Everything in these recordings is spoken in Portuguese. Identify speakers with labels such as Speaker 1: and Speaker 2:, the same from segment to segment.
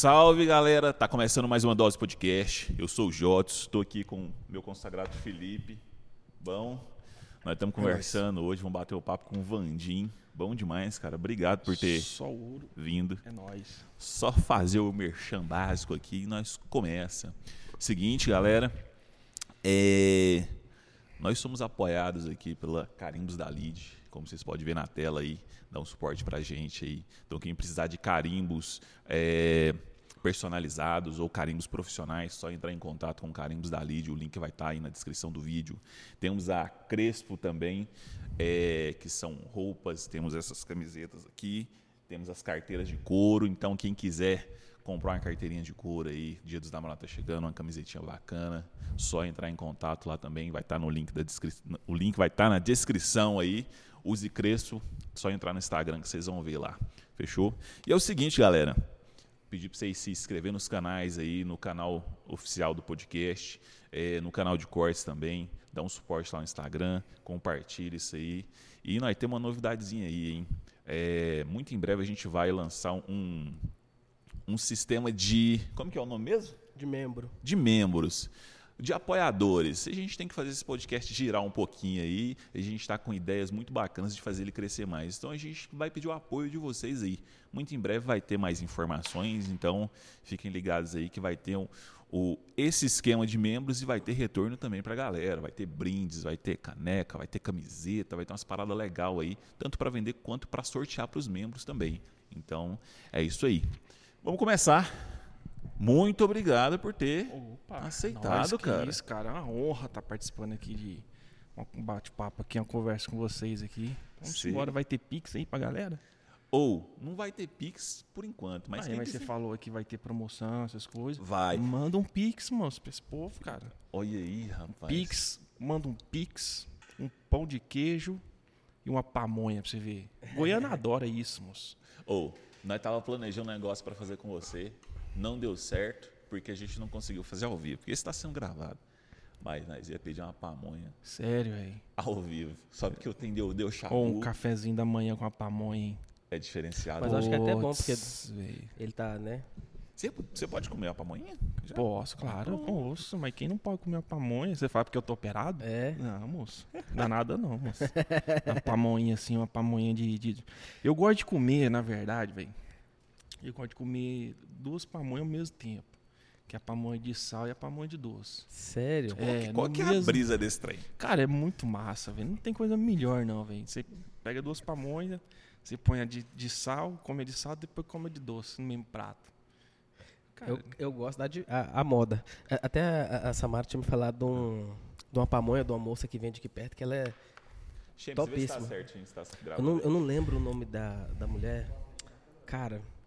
Speaker 1: Salve galera, tá começando mais uma dose podcast. Eu sou o Jotos, estou aqui com meu consagrado Felipe. Bom, nós estamos conversando hoje, vamos bater o papo com o Vandim. Bom demais, cara. Obrigado por ter
Speaker 2: Só ouro.
Speaker 1: vindo.
Speaker 2: É nóis.
Speaker 1: Só fazer o merchan básico aqui e nós começa. Seguinte, galera, é, nós somos apoiados aqui pela Carimbos da Lid, como vocês podem ver na tela aí, dá um suporte pra gente aí. Então quem precisar de carimbos é, personalizados ou carimbos profissionais, só entrar em contato com Carimbos da Lid, o link vai estar aí na descrição do vídeo. Temos a Crespo também, é, que são roupas, temos essas camisetas aqui, temos as carteiras de couro, então quem quiser comprar uma carteirinha de couro aí, Dia dos Namorados tá chegando, uma camisetinha bacana, só entrar em contato lá também, vai estar no link da descrição, o link vai estar na descrição aí. Use Crespo, só entrar no Instagram que vocês vão ver lá. Fechou? E é o seguinte, galera, pedir para vocês se inscrever nos canais aí, no canal oficial do podcast, eh, no canal de cortes também, dá um suporte lá no Instagram, compartilha isso aí. E nós temos uma novidadezinha aí, hein? Eh, muito em breve a gente vai lançar um, um sistema de. Como que é o nome mesmo?
Speaker 3: De membro.
Speaker 1: de membros, de apoiadores. A gente tem que fazer esse podcast girar um pouquinho aí. A gente está com ideias muito bacanas de fazer ele crescer mais. Então a gente vai pedir o apoio de vocês aí. Muito em breve vai ter mais informações, então fiquem ligados aí que vai ter um, o, esse esquema de membros e vai ter retorno também para a galera. Vai ter brindes, vai ter caneca, vai ter camiseta, vai ter umas paradas legais aí, tanto para vender quanto para sortear para os membros também. Então é isso aí. Vamos começar. Muito obrigado por ter
Speaker 2: Opa,
Speaker 1: aceitado,
Speaker 2: nós que
Speaker 1: cara.
Speaker 2: Isso, cara. É uma honra estar participando aqui de um bate-papo aqui, uma conversa com vocês aqui. Vamos
Speaker 1: Sim.
Speaker 2: embora, vai ter Pix aí pra galera?
Speaker 1: Ou não vai ter Pix por enquanto, mas quem
Speaker 2: mas você falou aqui vai ter promoção, essas coisas.
Speaker 1: Vai.
Speaker 2: Manda um Pix, moço, pra esse povo, cara.
Speaker 1: Olha aí, rapaz.
Speaker 2: Pix, manda um Pix, um pão de queijo e uma pamonha pra você ver. Goiânia adora isso, moço.
Speaker 1: Ou, nós tava planejando um negócio para fazer com você, não deu certo, porque a gente não conseguiu fazer ao vivo, porque esse está sendo gravado. Mas nós ia pedir uma pamonha
Speaker 2: Sério, velho.
Speaker 1: ao vivo. Só porque eu deu, deu chabu,
Speaker 2: Ou um cafezinho da manhã com a pamonha, hein?
Speaker 1: é diferenciado.
Speaker 3: Mas acho que é até bom,
Speaker 2: Puts, véi.
Speaker 3: Ele tá, né?
Speaker 1: Você, você pode comer a pamonha? Já?
Speaker 2: Posso, claro, eu posso. Mas quem não pode comer uma pamonha? Você fala porque eu tô operado?
Speaker 3: É.
Speaker 2: Não, moço. Não é nada não, moço. Uma pamonha assim, uma pamonha de, de- Eu gosto de comer, na verdade, velho. Eu gosto de comer duas pamonhas ao mesmo tempo. Que é a pamonha de sal e a pamonha de doce.
Speaker 3: Sério?
Speaker 2: É,
Speaker 1: Qual
Speaker 2: no
Speaker 1: que é a
Speaker 2: mesmo-
Speaker 1: brisa desse trem?
Speaker 2: Cara, é muito massa, velho. Não tem coisa melhor, não, velho. Você pega duas pamonhas, você põe a de, de sal, come a de sal, depois come a de doce no mesmo prato. Cara,
Speaker 3: Eu, eu gosto da de, a, a moda. A- Até a, a Samara tinha me falado de, um, de uma pamonha de uma moça que vende aqui perto, que ela é.
Speaker 1: James,
Speaker 3: Topíssimo.
Speaker 1: Vê se tá certinho, se tá
Speaker 3: Eu não, eu não lembro o nome da, da mulher. Cara, que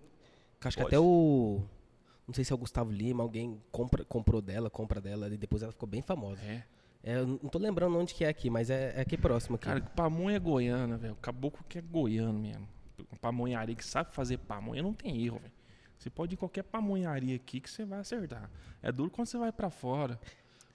Speaker 3: acho que
Speaker 1: Pode.
Speaker 3: até o. Não sei se é o Gustavo Lima, alguém compra, comprou dela, compra dela, e depois ela ficou bem famosa.
Speaker 2: é.
Speaker 3: É, eu não tô lembrando onde que é aqui, mas é, é aqui próximo aqui.
Speaker 2: Cara, pamonha é goiana, velho. O caboclo que é goiano mesmo. Pamonharia que sabe fazer pamonha não tem erro, velho. Você pode ir em qualquer pamonharia aqui que você vai acertar. É duro quando você vai pra fora.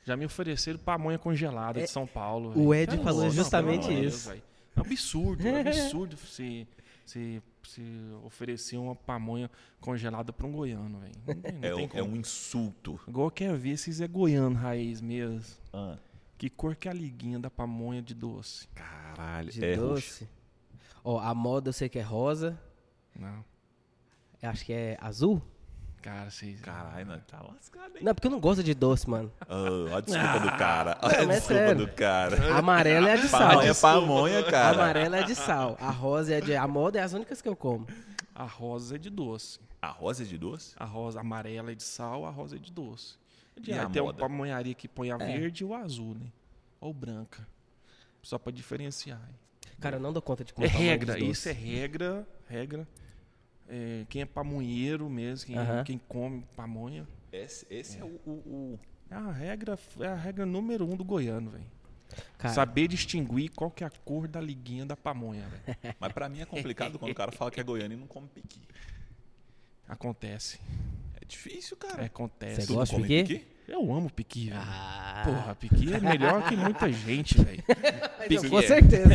Speaker 2: Já me ofereceram pamonha congelada de São Paulo.
Speaker 3: o. Ed
Speaker 2: Tá
Speaker 3: falou justamente
Speaker 2: de
Speaker 3: isso.
Speaker 2: Deus. É um absurdo, é um absurdo você, você, você oferecer uma pamonha congelada pra um goiano, velho. Não tem, não
Speaker 1: É,
Speaker 2: tem
Speaker 1: um- é
Speaker 2: como.
Speaker 1: um insulto.
Speaker 2: Igual eu quero ver se é goiano raiz mesmo.
Speaker 1: Ah,
Speaker 2: Que cor que é a liguinha da pamonha de doce?
Speaker 1: caralho.
Speaker 3: De
Speaker 1: é
Speaker 3: doce. Ó, a moda eu sei que é rosa.
Speaker 2: Não.
Speaker 3: eu Acho que é azul.
Speaker 2: Cara, vocês.
Speaker 1: Caralho, nós tá lascado, hein?
Speaker 3: Não, porque eu não gosto de doce, mano.
Speaker 1: Oh, olha a desculpa do cara. Olha
Speaker 3: Não,
Speaker 1: a
Speaker 3: é
Speaker 1: desculpa
Speaker 3: sério.
Speaker 1: do cara.
Speaker 3: A amarela é a de sal.
Speaker 1: Pamonha é pamonha,
Speaker 3: A
Speaker 1: cara.
Speaker 3: amarela é de sal. A rosa é de. A moda é as únicas que eu como.
Speaker 2: A rosa é de doce.
Speaker 1: A rosa é de doce?
Speaker 2: A rosa amarela é de sal, a rosa é de doce.
Speaker 1: E
Speaker 2: Aí
Speaker 1: a
Speaker 2: tem uma pamonharia que põe a verde e o azul, né? Ou branca. Só pra diferenciar.
Speaker 3: Cara, eu não dou conta de comer
Speaker 2: É
Speaker 3: pamonha
Speaker 2: regra,
Speaker 3: de doce.
Speaker 2: isso é regra, regra. É, quem é pamonheiro mesmo, quem,
Speaker 3: Aham.
Speaker 2: quem come pamonha.
Speaker 1: Esse, esse é, o, o- o-
Speaker 2: É a regra, é a regra número um do goiano, velho.
Speaker 3: Cara,
Speaker 2: Saber distinguir qual que é a cor da liguinha da pamonha, velho.
Speaker 1: Mas pra mim é complicado quando o cara fala que é goiano e não come piqui.
Speaker 2: Acontece.
Speaker 1: É difícil, cara.
Speaker 2: É, acontece.
Speaker 3: Você gosta de piqui?
Speaker 1: piqui?
Speaker 2: Eu amo piqui, velho.
Speaker 3: Ah,
Speaker 2: Porra, piqui é melhor que muita gente, velho.
Speaker 3: com
Speaker 1: é.
Speaker 3: certeza.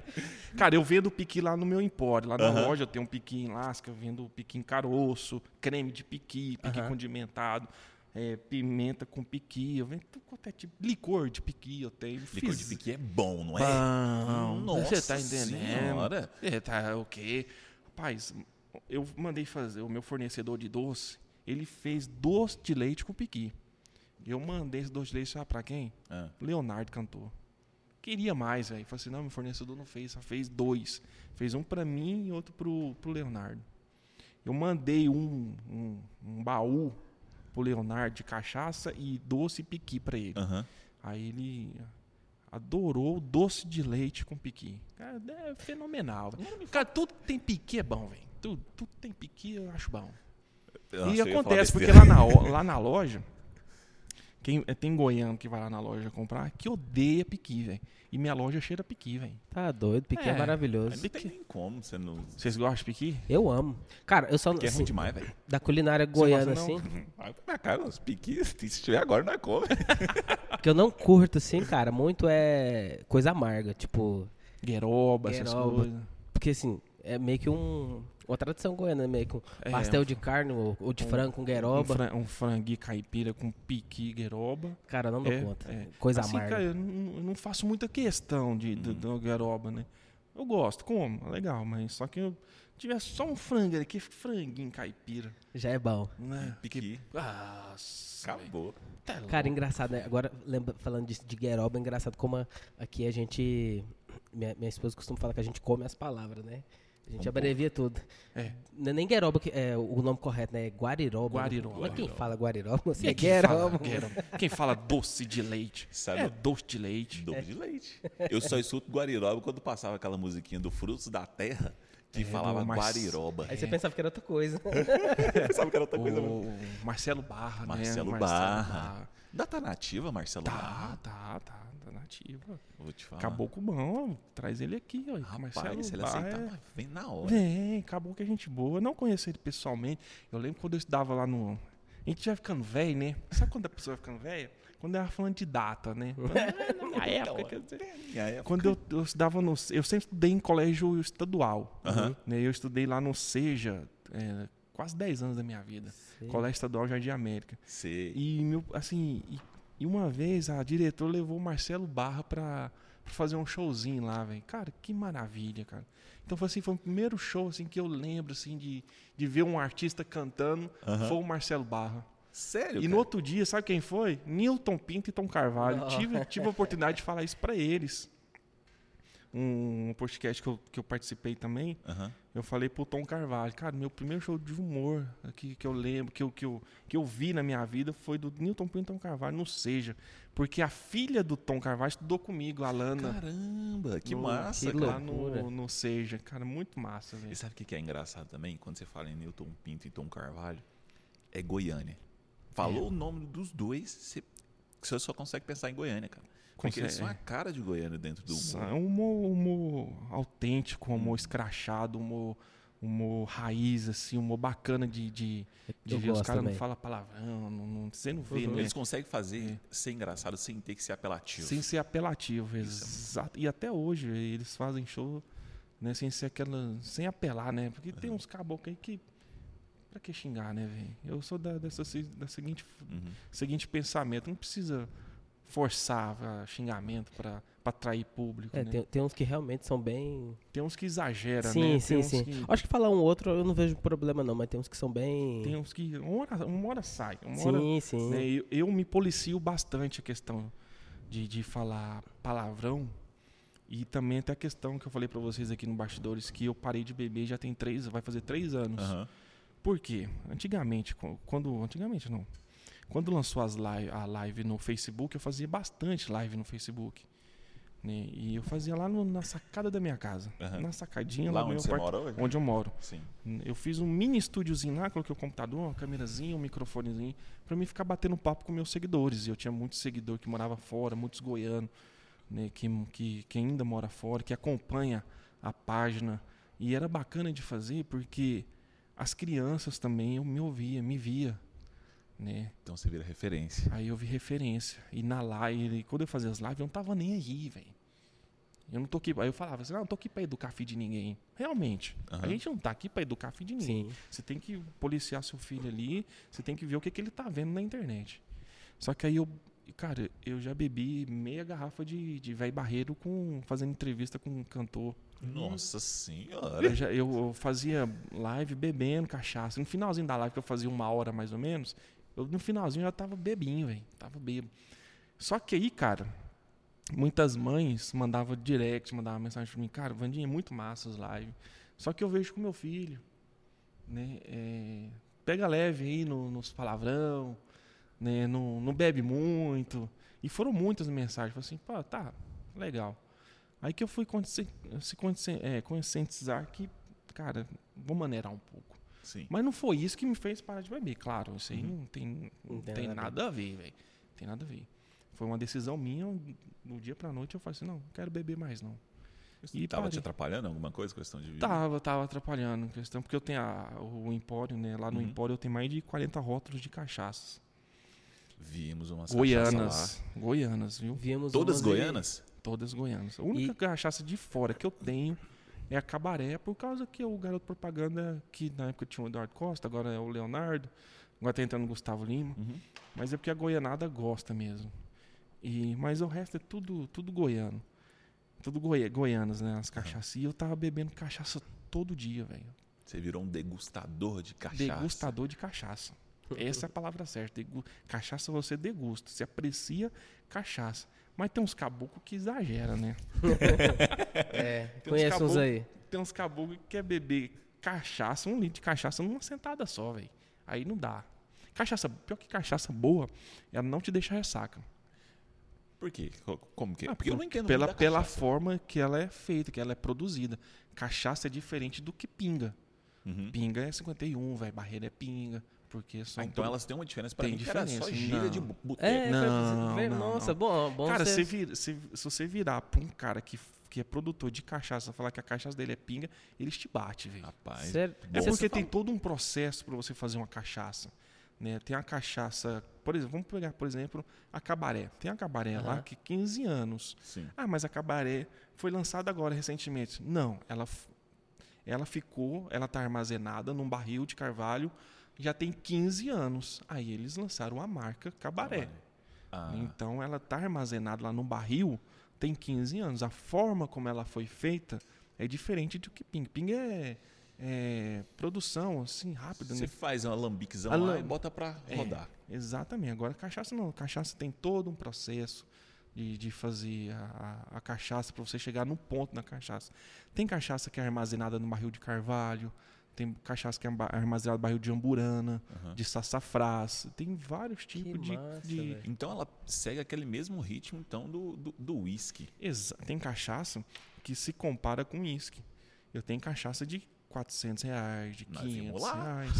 Speaker 2: Cara, eu vendo piqui lá no meu empório. Lá na
Speaker 1: Aham.
Speaker 2: loja eu tenho um piqui em lasca, eu vendo piqui em caroço, creme de piqui, piqui
Speaker 3: Aham.
Speaker 2: condimentado, é, pimenta com piqui. Eu vendo quanto é tipo. Licor de piqui eu tenho.
Speaker 1: Licor de
Speaker 2: Fiz-
Speaker 1: piqui é bom, não é?
Speaker 2: Bom,
Speaker 1: Nossa
Speaker 2: você tá entendendo? É, tá ok. Rapaz, eu mandei fazer, o meu fornecedor de doce, ele fez doce de leite com piqui. Eu mandei esse doce de leite, sabe pra quem?
Speaker 1: Ah,
Speaker 2: Leonardo cantor. Queria mais, velho. Falei assim, não, meu fornecedor não fez, só fez dois. Fez um pra mim e outro pro, pro Leonardo. Eu mandei um, um, um baú pro Leonardo de cachaça e doce e piqui pra ele.
Speaker 1: Aham.
Speaker 2: Aí ele adorou o doce de leite com piqui. Cara, é fenomenal. Cara, tudo que tem piqui é bom, velho. Tudo, tudo que tem piqui eu acho bom.
Speaker 1: Nossa,
Speaker 2: e acontece, porque lá na, lá na loja, quem, eh, tem goiano que vai lá na loja comprar que odeia piqui, velho. E minha loja cheira piqui, velho.
Speaker 3: Tá doido, Piqui é,
Speaker 2: É.
Speaker 3: maravilhoso.
Speaker 1: Não tem nem como você não.
Speaker 2: Vocês gostam de piqui?
Speaker 3: Eu amo. Cara, eu só
Speaker 1: Que é
Speaker 3: assim,
Speaker 1: ruim demais, velho.
Speaker 3: da culinária goiana,
Speaker 2: gosta, não?
Speaker 3: assim,
Speaker 1: Vai pra minha cara, os piquis, se tiver agora, não é come.
Speaker 3: que eu não curto, assim, cara, muito é coisa amarga. Tipo,
Speaker 2: Gueroba, essas coisas.
Speaker 3: porque assim, é meio que um. Uma tradição goiana, meio que um
Speaker 2: É,
Speaker 3: pastel de carne ou, ou de
Speaker 2: um-
Speaker 3: frango com
Speaker 2: Um,
Speaker 3: gueroba.
Speaker 2: fran, um franguinho caipira com piqui gueroba.
Speaker 3: Cara, não dou
Speaker 2: É,
Speaker 3: conta.
Speaker 2: é.
Speaker 3: Coisa
Speaker 2: assim,
Speaker 3: amarga.
Speaker 2: cara, eu não, eu não faço muita questão de, do, do gueroba, né? Eu gosto, como, é legal, mas só que eu tivesse só um frango aqui, franguinho caipira,
Speaker 3: Já é bom.
Speaker 2: né?
Speaker 1: Piqui.
Speaker 2: Nossa, velho,
Speaker 1: Acabou.
Speaker 2: tá louco.
Speaker 3: Cara, engraçado, né? Agora, lembra, falando de, de gueroba, é engraçado como a- aqui a gente. Minha, minha esposa costuma falar que a gente come as palavras, né? A gente
Speaker 1: Como
Speaker 3: abrevia tudo.
Speaker 2: É.
Speaker 3: Não é nem gueroba, que é o nome correto, né? É guariroba.
Speaker 2: Guariroba.
Speaker 3: Mas quem fala guariroba? Você é
Speaker 2: Quem fala
Speaker 3: gueroba.
Speaker 2: Quem fala doce de leite?
Speaker 1: Sabe?
Speaker 2: É doce de leite.
Speaker 1: Doce de leite. Eu só escuto Guariroba quando passava aquela musiquinha do Frutos da Terra que
Speaker 2: É,
Speaker 1: falava
Speaker 2: Marce-
Speaker 1: Guariroba.
Speaker 3: Aí você pensava que era outra coisa.
Speaker 1: Sabe que era outra coisa mesmo.
Speaker 2: O Marcelo Barra,
Speaker 1: Marcelo
Speaker 2: né?
Speaker 1: Barra. Data nativa, Marcelo
Speaker 2: Tá, tá, tá, tá nativa.
Speaker 1: Vou te falar.
Speaker 2: Acabou com o bom, traz ele aqui, ó.
Speaker 1: Rapaz,
Speaker 2: Marcelo
Speaker 1: se ele
Speaker 2: Barra
Speaker 1: aceitar,
Speaker 2: é-
Speaker 1: vem na hora.
Speaker 2: Vem, acabou que a gente boa. Eu não conheço ele pessoalmente. Eu lembro quando eu estudava lá no. A gente já ficando velho, né? Sabe quando a pessoa vai ficando velha? Quando ela falando de data, né? Na minha época, quer dizer. Quando eu, eu estudava no. Eu sempre estudei em colégio estadual.
Speaker 1: Aham.
Speaker 2: né? Eu estudei lá no Seja é, quase 10 anos da minha vida. Colégio Estadual Jardim América.
Speaker 1: Sei.
Speaker 2: E, meu, assim, e, e uma vez a diretora levou o Marcelo Barra pra, pra fazer um showzinho lá, velho. Cara, que maravilha, cara. Então foi assim, foi o primeiro show assim que eu lembro assim de, de ver um artista cantando,
Speaker 1: Aham.
Speaker 2: foi o Marcelo Barra.
Speaker 1: Sério?
Speaker 2: E
Speaker 1: cara?
Speaker 2: no outro dia, sabe quem foi? Newton Pinto e Tom Carvalho.
Speaker 3: Oh.
Speaker 2: Tive, tive a oportunidade de falar isso pra eles. Um podcast que eu, que eu participei também,
Speaker 1: Aham.
Speaker 2: eu falei pro Tom Carvalho, cara, meu primeiro show de humor que, que eu lembro, que eu, que, eu, que eu vi na minha vida foi do Newton Pinto e Tom Carvalho, no Seja. Porque a filha do Tom Carvalho estudou comigo, a Alana.
Speaker 1: Caramba, que
Speaker 2: no-
Speaker 1: massa,
Speaker 3: que
Speaker 1: cara.
Speaker 2: no, no Seja. Cara, muito massa,
Speaker 1: E
Speaker 2: velho.
Speaker 1: sabe o que que é engraçado também? Quando você fala em Newton Pinto e Tom Carvalho, é Goiânia. Falou
Speaker 2: É.
Speaker 1: o nome dos dois, você, você só consegue pensar em Goiânia, cara. Porque eles são a cara de Goiânia dentro do
Speaker 2: É
Speaker 1: humor.
Speaker 2: um humor, humor autêntico, um humor escrachado, um humor, humor raiz, assim, um humor bacana de, de, de
Speaker 3: Eu
Speaker 2: ver. Os
Speaker 3: gosto
Speaker 2: caras não falam palavrão, não, não, você não vê,
Speaker 3: Uhum.
Speaker 2: né?
Speaker 1: Eles conseguem fazer
Speaker 2: É.
Speaker 1: ser engraçado sem ter que ser apelativo.
Speaker 2: Sem ser apelativo, exato. E até hoje eles fazem show, né, sem ser aquela, sem apelar, né? Porque tem uns caboclos aí que pra que xingar, né, velho? Eu sou da dessa da seguinte
Speaker 1: Uhum.
Speaker 2: seguinte pensamento, não precisa forçar ah, xingamento pra para atrair público,
Speaker 3: É,
Speaker 2: né?
Speaker 3: tem, tem uns que realmente são bem.
Speaker 2: Tem uns que exagera,
Speaker 3: sim,
Speaker 2: né? Tem
Speaker 3: sim, sim.
Speaker 2: que-
Speaker 3: Acho que falar um outro eu não vejo problema, não, mas tem uns que são bem.
Speaker 2: Tem uns que uma hora, uma hora sai, uma hora
Speaker 3: Sim, sim.
Speaker 2: né, eu, eu me policio bastante a questão de, de falar palavrão e também até a questão que eu falei pra vocês aqui no bastidores que eu parei de beber já tem três, vai fazer três anos.
Speaker 1: Aham.
Speaker 2: Por quê? Antigamente, quando antigamente não, quando lançou as live, a live no Facebook, eu fazia bastante live no Facebook. né, E eu fazia lá no- na sacada da minha casa,
Speaker 1: Aham.
Speaker 2: na sacadinha
Speaker 1: Lá
Speaker 2: lá, do
Speaker 1: onde
Speaker 2: meu
Speaker 1: você
Speaker 2: quarto,
Speaker 1: mora hoje?
Speaker 2: onde eu moro.
Speaker 1: Sim.
Speaker 2: Eu fiz um mini estúdiozinho lá, coloquei o computador, uma câmerazinha, um microfonezinho, pra mim ficar batendo papo com meus seguidores. E eu tinha muitos seguidores que morava fora, muitos goianos, né, que, que, que ainda mora fora, que acompanha a página. E era bacana de fazer porque as crianças também eu me ouvia, me via. Né?
Speaker 1: Então você vira referência.
Speaker 2: Aí eu vi referência. E na live, quando eu fazia as lives, eu não tava nem aí, velho. Eu não tô aqui. Aí eu falava assim, não, eu não tô aqui pra educar filho de ninguém. Realmente.
Speaker 1: Aham.
Speaker 2: A gente não tá aqui pra educar filho de ninguém.
Speaker 3: Sim.
Speaker 2: Você tem que policiar seu filho ali, você tem que ver o que, que ele tá vendo na internet. Só que aí eu, cara, eu já bebi meia garrafa de, de velho barreiro com, fazendo entrevista com um cantor.
Speaker 1: Nossa senhora.
Speaker 2: Eu, já, eu, eu fazia live bebendo cachaça. No finalzinho da live, que eu fazia uma hora mais ou menos, eu, no finalzinho já tava bebinho, velho. Tava bebo. Só que aí, cara, muitas mães mandavam direct, mandavam mensagem pra mim, cara, Vandinha, é muito massa as lives. Só que eu vejo com meu filho, né? é, pega leve aí no, nos palavrão, né? Não, não bebe muito. E foram muitas mensagens. Falei assim, pô, tá, legal. Aí que eu fui se é, conscientizar que, cara, vou maneirar um pouco.
Speaker 1: Sim.
Speaker 2: Mas não foi isso que me fez parar de beber, claro. Isso aí não tem, não
Speaker 3: Não tem
Speaker 2: tem
Speaker 3: nada a
Speaker 2: nada a ver, velho. Tem nada a ver. Foi uma decisão minha, do dia pra noite eu falei assim, não, não quero beber mais não.
Speaker 1: E
Speaker 2: E
Speaker 1: tava te
Speaker 2: parei.
Speaker 1: atrapalhando alguma coisa, questão de vida?
Speaker 2: Tava, tava atrapalhando, questão, porque eu tenho a- o Empório, né? Lá no
Speaker 1: Uhum.
Speaker 2: Empório eu tenho mais de 40 rótulos de cachaças.
Speaker 1: Vimos umas
Speaker 2: Goianas. Goianas, viu?
Speaker 3: Vimos
Speaker 1: lá. Todas
Speaker 3: umas aí-
Speaker 1: goianas?
Speaker 2: Todas goianas. A única
Speaker 3: E-
Speaker 2: cachaça de fora que eu tenho é a Cabaré, por causa que o garoto propaganda, que na época tinha o Eduardo Costa, agora é o Leonardo, agora tá entrando o Gustavo Lima.
Speaker 1: Uhum.
Speaker 2: Mas é porque a goianada gosta mesmo. E, mas o resto é tudo, tudo goiano. Tudo goi, goianas, né? As cachaças. E eu tava bebendo cachaça todo dia, velho.
Speaker 1: Você virou um degustador de cachaça.
Speaker 2: Degustador de cachaça. Essa é a palavra certa. Cachaça você degusta. Você aprecia cachaça. Mas tem uns caboclos que exageram, né?
Speaker 3: É,
Speaker 2: Tem uns
Speaker 3: conheço uns
Speaker 2: caboclo-
Speaker 3: aí.
Speaker 2: Tem uns caboclos que quer beber cachaça, um litro de cachaça numa sentada só, velho. Aí não dá. Cachaça, pior que cachaça boa, ela não te deixa ressaca.
Speaker 1: Por quê? Co- Como que?
Speaker 2: Ah,
Speaker 1: Porque eu não entendo
Speaker 2: pela, pela forma que ela é feita, que ela é produzida. Cachaça é diferente do que pinga.
Speaker 1: Uhum.
Speaker 2: Pinga é 51, velho. Barreira é pinga. Porque são.
Speaker 1: Ah, então
Speaker 2: pro-
Speaker 1: elas têm uma diferença
Speaker 2: Tem
Speaker 1: mim era só
Speaker 2: diferença,
Speaker 1: gíria
Speaker 2: não.
Speaker 1: de boteco.
Speaker 3: É,
Speaker 2: Não, não,
Speaker 3: nossa,
Speaker 2: não.
Speaker 3: bom, bom
Speaker 2: Cara,
Speaker 3: você-
Speaker 2: se, vir- se, se você virar pra um cara que, que é produtor de cachaça falar que a cachaça dele é pinga, eles te batem, velho.
Speaker 1: Rapaz.
Speaker 3: Sério?
Speaker 2: É
Speaker 3: Você
Speaker 2: porque tem todo um processo para você fazer uma cachaça. Né? Tem a cachaça, por exemplo, vamos pegar, por exemplo, a cabaré. Tem a cabaré lá
Speaker 3: Aham.
Speaker 2: que 15 anos.
Speaker 1: Sim.
Speaker 2: Ah, mas a cabaré foi lançada agora recentemente. Não, ela ela ficou, ela tá armazenada num barril de carvalho já tem 15 anos. Aí eles lançaram a marca Cabaré.
Speaker 1: Ah,
Speaker 2: Então ela tá armazenada lá num barril tem 15 anos. A forma como ela foi feita é diferente do que ping. Ping é, é produção assim rápida,
Speaker 1: você
Speaker 2: né?
Speaker 1: faz uma lambiquezão lá e bota pra
Speaker 2: É.
Speaker 1: rodar.
Speaker 2: Exatamente. Agora, cachaça não. Cachaça tem todo um processo de, de fazer a, a- a cachaça para você chegar no ponto da cachaça. Tem cachaça que é armazenada no barril de carvalho, tem cachaça que é arma- armazenada no barril de amburana,
Speaker 1: Aham.
Speaker 2: de sassafrás. Tem vários
Speaker 3: Que
Speaker 2: tipos de.
Speaker 3: massa,
Speaker 2: de-.
Speaker 1: Então ela segue aquele mesmo ritmo então do, do, do whisky.
Speaker 2: Exa- tem cachaça que se compara com uísque. Eu tenho cachaça de 400 reais, de
Speaker 1: Nós
Speaker 2: 500
Speaker 1: vimos lá.
Speaker 2: reais.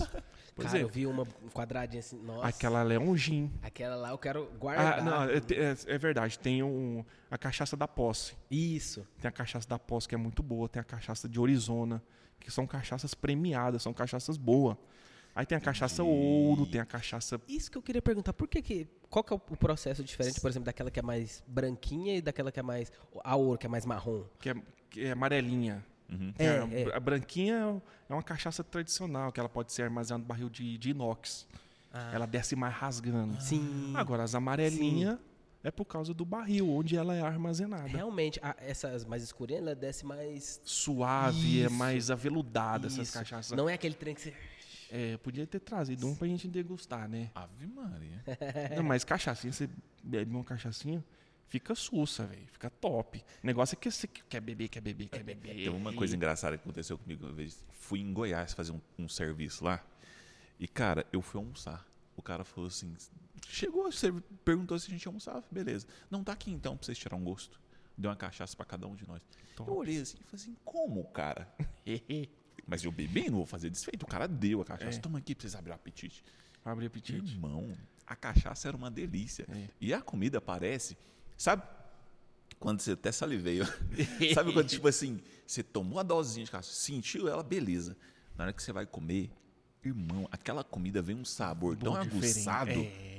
Speaker 2: Por
Speaker 3: Cara, eu
Speaker 2: exemplo,
Speaker 3: vi uma um quadradinha assim, nossa.
Speaker 2: aquela lá é um gin.
Speaker 3: Aquela lá eu quero guardar.
Speaker 2: Ah, não, é, é- é verdade. Tem um, a cachaça da posse.
Speaker 3: Isso.
Speaker 2: Tem a cachaça da Posse, que é muito boa. Tem a cachaça de Arizona, que são cachaças premiadas, são cachaças boas. Aí tem a cachaça
Speaker 1: Entendi.
Speaker 2: ouro, tem a cachaça.
Speaker 3: Isso que eu queria perguntar, por que que qual que é o processo diferente, por exemplo, daquela que é mais branquinha e daquela que é mais a ouro, que é mais marrom?
Speaker 2: que é, que é amarelinha.
Speaker 1: Uhum.
Speaker 2: Tem
Speaker 3: É,
Speaker 2: a,
Speaker 3: é.
Speaker 2: a branquinha é uma cachaça tradicional, que ela pode ser armazenada no barril de, de inox.
Speaker 3: Ah,
Speaker 2: Ela desce mais rasgando.
Speaker 3: sim.
Speaker 2: Agora, as amarelinhas é por causa do barril, onde ela é armazenada.
Speaker 3: Realmente, a- essas mais escurinhas, ela desce mais
Speaker 2: Suave, é
Speaker 3: Isso.
Speaker 2: mais aveludada essas
Speaker 3: Isso.
Speaker 2: cachaças.
Speaker 3: Não é aquele trem que você
Speaker 2: É, podia ter trazido um pra gente degustar, né?
Speaker 1: Ave Maria.
Speaker 2: Não, mas cachaçinha, você bebe uma cachaçinha, fica sussa, velho. Fica top. O negócio é que você quer beber, quer beber, quer beber.
Speaker 1: Tem uma coisa engraçada que aconteceu comigo uma vez. Fui em Goiás fazer um, um serviço lá. E, cara, eu fui almoçar. O cara falou assim: chegou, você perguntou se a gente ia almoçar. Beleza. Não tá aqui então pra vocês tirar um gosto. Deu uma cachaça pra cada um de nós.
Speaker 2: Top.
Speaker 1: Eu olhei assim e falei assim: como, cara? Mas eu bebi, não vou fazer desfeito. O cara deu a cachaça.
Speaker 2: É.
Speaker 1: Toma aqui pra vocês abrirem o apetite.
Speaker 2: Abre apetite.
Speaker 1: Irmão, a cachaça era uma delícia.
Speaker 2: É.
Speaker 1: E a comida parece. Sabe? Quando você até saliveio. sabe quando, tipo assim, você tomou a dosezinha de cachaça, sentiu ela, beleza. Na hora que você vai comer, Irmão, aquela comida vem um sabor tão
Speaker 2: diferente.
Speaker 1: aguçado.
Speaker 2: É,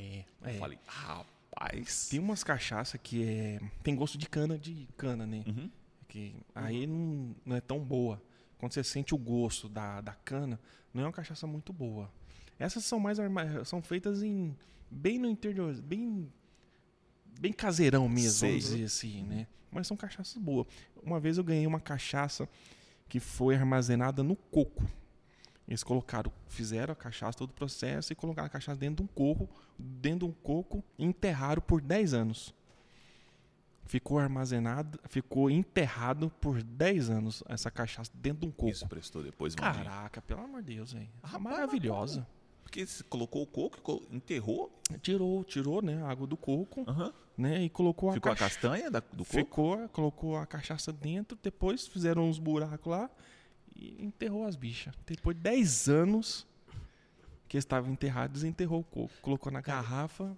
Speaker 1: Eu
Speaker 2: é.
Speaker 1: falei, rapaz.
Speaker 2: Tem umas cachaças que é, tem gosto de cana, de cana, né?
Speaker 1: Uhum.
Speaker 2: Que aí não, não é tão boa. Quando você sente o gosto da, da cana, não é uma cachaça muito boa. Essas são mais são feitas em bem no interior, bem bem caseirão mesmo,
Speaker 1: Sei.
Speaker 2: vamos dizer assim, né? Mas são cachaças boas. Uma vez eu ganhei uma cachaça que foi armazenada no coco. Eles colocaram, fizeram a cachaça, todo o processo, e colocaram a cachaça dentro de um coco, dentro de um coco, e enterraram por 10 anos. Ficou armazenado, ficou enterrado por 10 anos essa cachaça dentro de um coco.
Speaker 1: Isso prestou depois.
Speaker 2: Caraca, pelo amor de Deus, velho.
Speaker 1: Rapaz,
Speaker 2: Maravilhosa.
Speaker 1: Porque você colocou o coco, co- enterrou,
Speaker 2: Tirou, tirou, né, a água do coco, né, e colocou a
Speaker 1: ficou a castanha da- do coco.
Speaker 2: Ficou, colocou a cachaça dentro, depois fizeram uns buracos lá e enterrou as bichas. Depois de 10 anos que estavam enterrados, desenterrou o coco. Colocou na garrafa,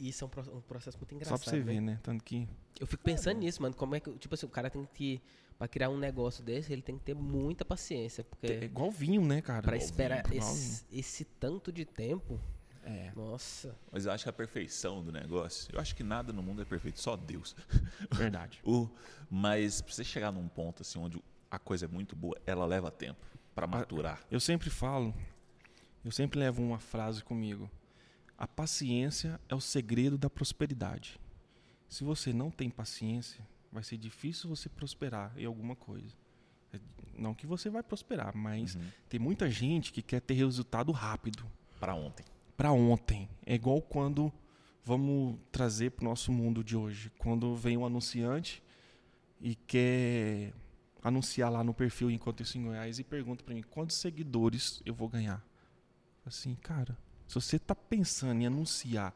Speaker 3: Isso é um, pro- um processo muito
Speaker 2: só
Speaker 3: engraçado.
Speaker 2: pra você
Speaker 3: né?
Speaker 2: ver, né? Tanto que.
Speaker 3: Eu fico pensando nisso, mano. Como é que. Tipo assim, o cara tem que. Pra criar um negócio desse, ele tem que ter muita paciência. Porque
Speaker 2: É igual vinho, né, cara?
Speaker 3: pra
Speaker 2: Igual
Speaker 3: esperar
Speaker 2: vinho,
Speaker 3: esse, esse tanto de tempo.
Speaker 2: É.
Speaker 3: Nossa.
Speaker 1: Mas eu acho que a perfeição do negócio, eu acho que nada no mundo é perfeito, só Deus.
Speaker 2: Verdade.
Speaker 1: O, mas pra você chegar num ponto assim onde a coisa é muito boa, ela leva tempo pra maturar.
Speaker 2: Eu sempre falo, eu sempre levo uma frase comigo. A paciência é o segredo da prosperidade. Se você não tem paciência, vai ser difícil você prosperar em alguma coisa. É, Não que você vai prosperar, mas
Speaker 1: Uhum.
Speaker 2: tem muita gente que quer ter resultado rápido,
Speaker 1: Pra ontem.
Speaker 2: para ontem. É igual quando vamos trazer para o nosso mundo de hoje, quando vem um anunciante e quer anunciar lá no perfil enquanto isso em Goiás e pergunta para mim quantos seguidores eu vou ganhar. Assim, cara, se você tá pensando em anunciar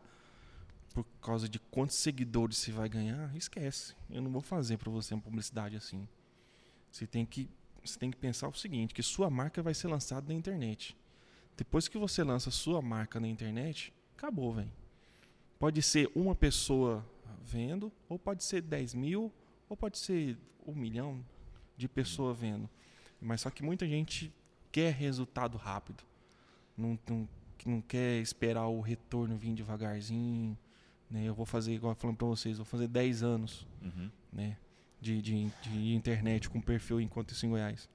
Speaker 2: por causa de quantos seguidores você vai ganhar, esquece. Eu não vou fazer para você uma publicidade assim. Você tem que você tem que pensar o seguinte, que sua marca vai ser lançada na internet. Depois que você lança sua marca na internet, acabou, velho. Pode ser uma pessoa vendo, ou pode ser 10 mil, ou pode ser um milhão de pessoas vendo. Mas só que muita gente quer resultado rápido. Não, não, não quer esperar o retorno vir devagarzinho. Né? Eu vou fazer, igual falando pra vocês, vou fazer 10 anos
Speaker 1: Uhum.
Speaker 2: né, de, de, de internet com perfil enquanto isso em Goiás.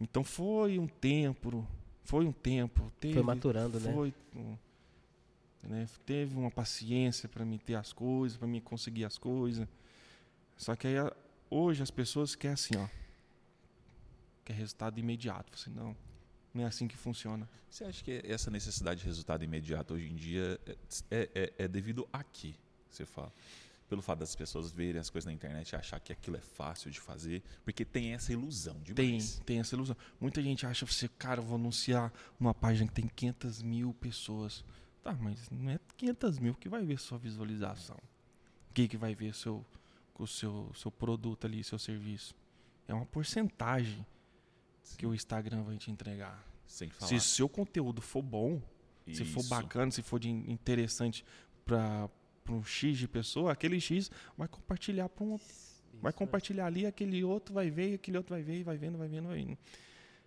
Speaker 2: Então foi um tempo, foi um tempo, teve,
Speaker 3: Foi maturando, né?
Speaker 2: foi, um, né, teve uma paciência para me ter as coisas, para me conseguir as coisas. Só que aí a- hoje as pessoas querem assim, ó, quer resultado imediato. Você não, não é assim que funciona.
Speaker 1: Você acha que essa necessidade de resultado imediato hoje em dia é, é- é devido a quê? Você fala. Pelo fato das pessoas verem as coisas na internet e achar que aquilo é fácil de fazer, porque tem essa ilusão
Speaker 2: Tem,
Speaker 1: demais.
Speaker 2: tem essa ilusão. Muita gente acha você, cara, eu vou anunciar numa página que tem 500 mil pessoas. Tá, mas não é 500 mil que vai ver sua visualização. Que que vai ver seu, o seu, seu produto ali, seu serviço. É uma porcentagem que o Instagram vai te entregar.
Speaker 1: Sem falar.
Speaker 2: Se seu conteúdo for bom, se for
Speaker 1: Isso.
Speaker 2: bacana, se for de interessante para um X de pessoa, aquele X vai compartilhar para um Vai compartilhar ali, aquele outro vai ver, aquele outro vai ver, e vai vendo, vai vendo, vai vendo.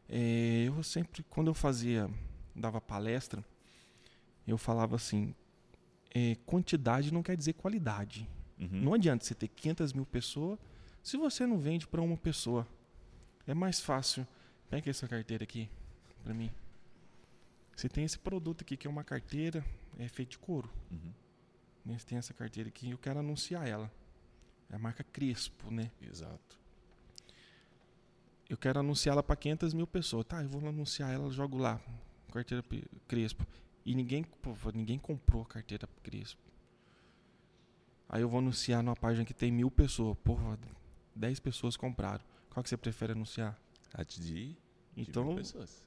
Speaker 2: É, eu sempre, quando eu fazia, dava palestra, eu falava assim, é, quantidade não quer dizer qualidade.
Speaker 1: Uhum.
Speaker 2: Não adianta você ter 500 mil pessoas se você não vende para uma pessoa. É mais fácil. Pega essa carteira aqui para mim. Você tem esse produto aqui que é uma carteira, é feito de couro.
Speaker 1: Uhum.
Speaker 2: Né? Você tem essa carteira aqui e eu quero anunciar ela. É a marca Crespo, né?
Speaker 1: Exato.
Speaker 2: Eu quero anunciar ela para 500 mil pessoas. Tá, eu vou anunciar ela, jogo lá. Carteira Crespo. E ninguém, pô, ninguém comprou a carteira Crespo. Aí eu vou anunciar numa página que tem mil pessoas. Porra, 10 pessoas compraram. Qual que você prefere anunciar?
Speaker 1: A de, de mil
Speaker 2: Então,
Speaker 1: pessoas.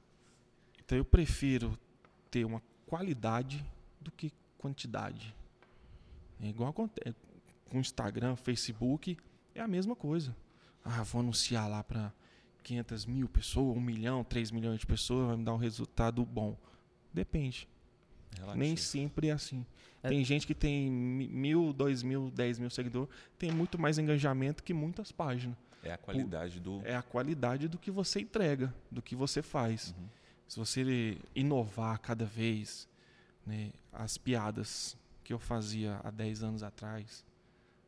Speaker 2: então eu prefiro ter uma qualidade do que quantidade. É igual acontece com Instagram, Facebook, é a mesma coisa. Ah, vou anunciar lá para 500 mil pessoas, 1 milhão, 3 milhões de pessoas, vai me dar um resultado bom. Depende.
Speaker 1: Relativo.
Speaker 2: Nem sempre é assim.
Speaker 3: É.
Speaker 2: Tem gente que tem mi- mil, dois mil, dez mil seguidores, tem muito mais engajamento que muitas páginas.
Speaker 1: É a qualidade do.
Speaker 2: É a qualidade do que você entrega, do que você faz.
Speaker 1: Uhum.
Speaker 2: se você inovar cada vez, né, as piadas que eu fazia há 10 anos atrás,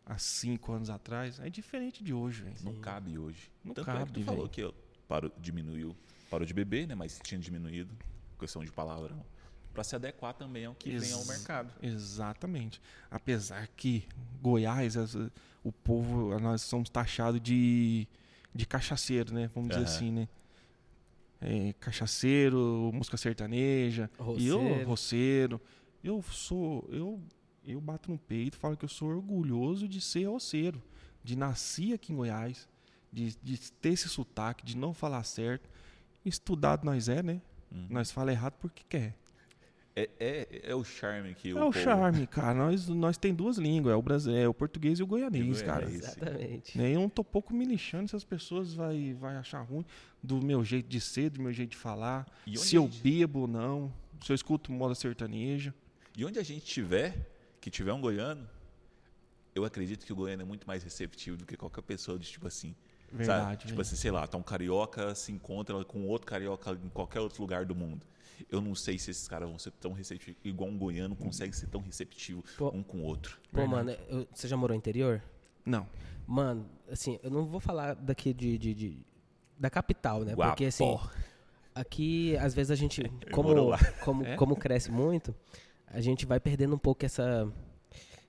Speaker 2: há 5 anos atrás, é diferente de hoje, velho.
Speaker 1: Não cabe hoje.
Speaker 2: Não
Speaker 1: Tanto é que
Speaker 2: cabe,
Speaker 1: tu falou que eu parou, diminuiu, parou de beber, né? Mas tinha diminuído, questão de palavrão. Pra se adequar também ao que vem ao
Speaker 2: Ex-
Speaker 1: mercado.
Speaker 2: Exatamente. Apesar que Goiás, as- o povo, nós somos taxados de, de cachaceiro, né? Vamos dizer
Speaker 1: Aham.
Speaker 2: assim, né? É, cachaceiro, música sertaneja, e eu,
Speaker 3: Roceiro.
Speaker 2: roceiro. Eu sou, eu, eu bato no peito, falo que eu sou orgulhoso de ser roceiro, de nascer aqui em Goiás, de, de ter esse sotaque, de não falar certo. Estudado nós é, né?
Speaker 1: Uhum.
Speaker 2: Nós fala errado porque quer.
Speaker 1: É, é, é o charme que
Speaker 2: É
Speaker 1: o
Speaker 2: o
Speaker 1: povo-
Speaker 2: charme, cara. Nós, nós tem duas línguas, é o, é o português e o goianês,
Speaker 1: E
Speaker 2: cara.
Speaker 3: Exatamente.
Speaker 2: Né, Eu não tô pouco me lixando se as pessoas vai, vai achar ruim do meu jeito de ser, do meu jeito de falar,
Speaker 1: E onde
Speaker 2: se eu
Speaker 1: a gente-
Speaker 2: bebo ou não, se eu escuto moda sertaneja.
Speaker 1: E onde a gente tiver, que tiver um goiano, eu acredito que o goiano é muito mais receptivo do que qualquer pessoa de tipo assim. sabe?
Speaker 2: Verdade.
Speaker 1: Tipo
Speaker 2: velho.
Speaker 1: assim, sei lá, tá um carioca se encontra com outro carioca em qualquer outro lugar do mundo. Eu não sei se esses caras vão ser tão receptivos, igual um goiano consegue ser tão receptivo
Speaker 3: Pô.
Speaker 1: um com o outro.
Speaker 3: Pô,
Speaker 2: Verdade.
Speaker 3: mano, eu- você já morou no interior?
Speaker 2: Não.
Speaker 3: Mano, assim, eu não vou falar daqui de. de- de- da capital, né?
Speaker 1: Guapó.
Speaker 3: Porque assim, aqui, às vezes a gente. Como, como,
Speaker 2: É?
Speaker 3: como cresce muito, a gente vai perdendo um pouco essa.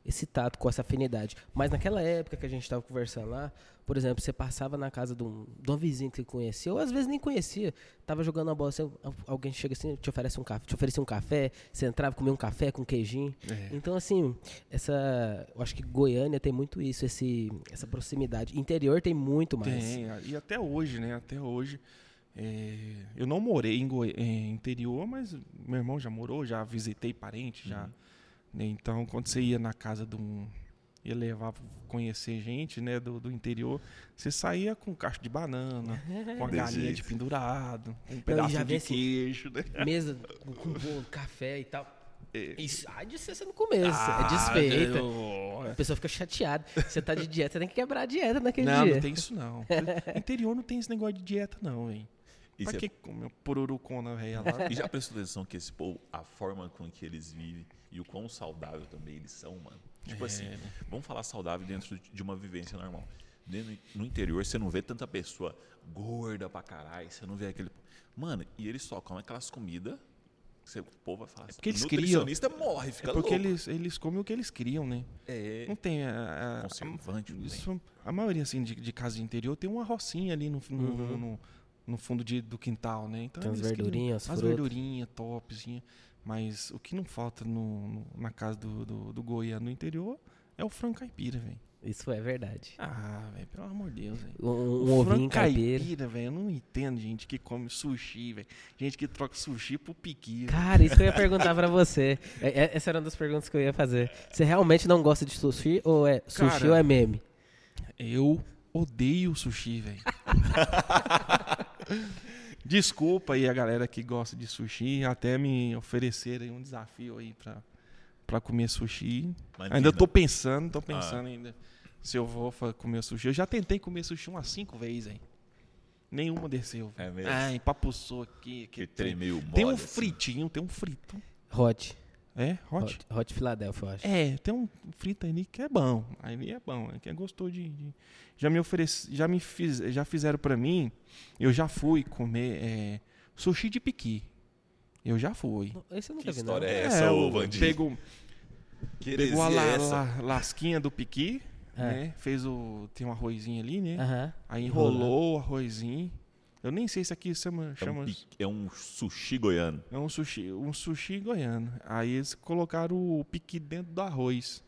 Speaker 3: Esse tato com essa afinidade. Mas naquela época que a gente tava conversando lá, por exemplo, você passava na casa de um, de um vizinho que você conhecia, ou às vezes nem conhecia, tava jogando a bola, você, alguém chega assim, te oferece um café, te oferecia um café, você entrava, comia um café com queijinho.
Speaker 2: É.
Speaker 3: Então, assim, essa. Eu acho que Goiânia tem muito isso, esse, essa proximidade. Interior tem muito mais.
Speaker 2: Tem, e até hoje, né? Até hoje. é, eu não morei em Goi- em interior, mas meu irmão já morou, já visitei parente, já. Né, Então, quando você ia na casa de um. ia levar pra conhecer gente, né, do, do interior, você saía com um cacho de banana, com a galinha
Speaker 1: jeito.
Speaker 2: de pendurado, um
Speaker 3: já
Speaker 2: pedacinho
Speaker 3: vem
Speaker 2: de
Speaker 3: assim,
Speaker 2: queijo, né?
Speaker 3: Mesa com com bolo, café e tal.
Speaker 2: É.
Speaker 3: Isso há de ser no começo.
Speaker 2: Ah,
Speaker 3: é desfeita.
Speaker 2: eu-
Speaker 3: A pessoa fica chateada. Você tá de dieta, tem que quebrar a dieta naquele
Speaker 2: Não,
Speaker 3: dia.
Speaker 2: não tem isso não. Interior não tem esse negócio de dieta, não, velho.
Speaker 1: E,
Speaker 2: Pra
Speaker 1: cê-
Speaker 2: que comer pururucona velha lá?
Speaker 1: e já prestou atenção que esse povo, a forma com que eles vivem e o quão saudável também eles são, mano? Tipo
Speaker 2: É,
Speaker 1: assim,
Speaker 2: né?
Speaker 1: vamos falar saudável dentro de uma vivência normal. Dentro- No interior, você não vê tanta pessoa gorda pra caralho, você não vê aquele. Mano, e eles só comem aquelas comidas. O povo vai falar assim.
Speaker 2: porque eles
Speaker 1: nutricionista morre, fica
Speaker 2: É porque
Speaker 1: louco.
Speaker 2: eles, eles comem o que eles criam, né?
Speaker 1: É
Speaker 2: Não tem a, a-
Speaker 1: conservante, não tem.
Speaker 2: isso, a maioria assim de, de casa de interior tem uma rocinha ali no, no,
Speaker 3: Uhum.
Speaker 2: no, no fundo de- do quintal, né? Então
Speaker 3: Tem
Speaker 2: eles criam
Speaker 3: verdurinhas,
Speaker 2: as
Speaker 3: frutas.
Speaker 2: verdurinhas, topzinha. Mas o que não falta no, no- na casa do, do, do no interior é o frango caipira, velho.
Speaker 3: Isso é verdade.
Speaker 2: Ah, velho, pelo amor de Deus, velho.
Speaker 3: Um, um ovinho caipira.
Speaker 2: velho, eu não entendo gente que come sushi, velho. Gente que troca sushi pro piqui.
Speaker 3: Cara, isso que eu ia perguntar pra você. É- é- Essa era uma das perguntas que eu ia fazer. Você realmente não gosta de sushi ou é sushi
Speaker 2: Cara,
Speaker 3: ou é meme?
Speaker 2: Eu odeio sushi, velho. Desculpa aí a galera que gosta de sushi, até me oferecerem um desafio aí pra, pra comer sushi. Ainda tô pensando, tô pensando ainda se eu vou comer sushi. Eu já tentei comer sushi umas cinco vezes, hein. Nenhuma desceu.
Speaker 1: É mesmo?
Speaker 2: Ah, empapuçou aqui.
Speaker 1: Que tremeu mole.
Speaker 2: Tem um
Speaker 1: assim.
Speaker 2: fritinho, tem um frito.
Speaker 3: Hot.
Speaker 2: É, hot?
Speaker 3: Hot, hot Philadelphia, eu acho.
Speaker 2: É, tem um frito ali que é bom. Ali é bom, é que é gostou de, de- já me ofereci, já me fiz, já fizeram pra mim. Eu já fui comer é, sushi de piqui. Eu já fui.
Speaker 3: Esse eu
Speaker 1: Que
Speaker 3: nunca vi, não.
Speaker 1: história é essa, ô
Speaker 2: o-
Speaker 1: bandido?
Speaker 2: pegou,
Speaker 1: Que
Speaker 2: pegou a la-
Speaker 1: é essa?
Speaker 2: la- lasquinha do piqui,
Speaker 3: É.
Speaker 2: né? Fez o tem um arrozinho ali, né?
Speaker 3: Aham.
Speaker 2: Aí enrolou o arrozinho. Eu nem sei se aqui chama,
Speaker 1: É um, pi- é um sushi goiano.
Speaker 2: é um sushi, um sushi goiano. Aí eles colocaram o piqui dentro do arroz.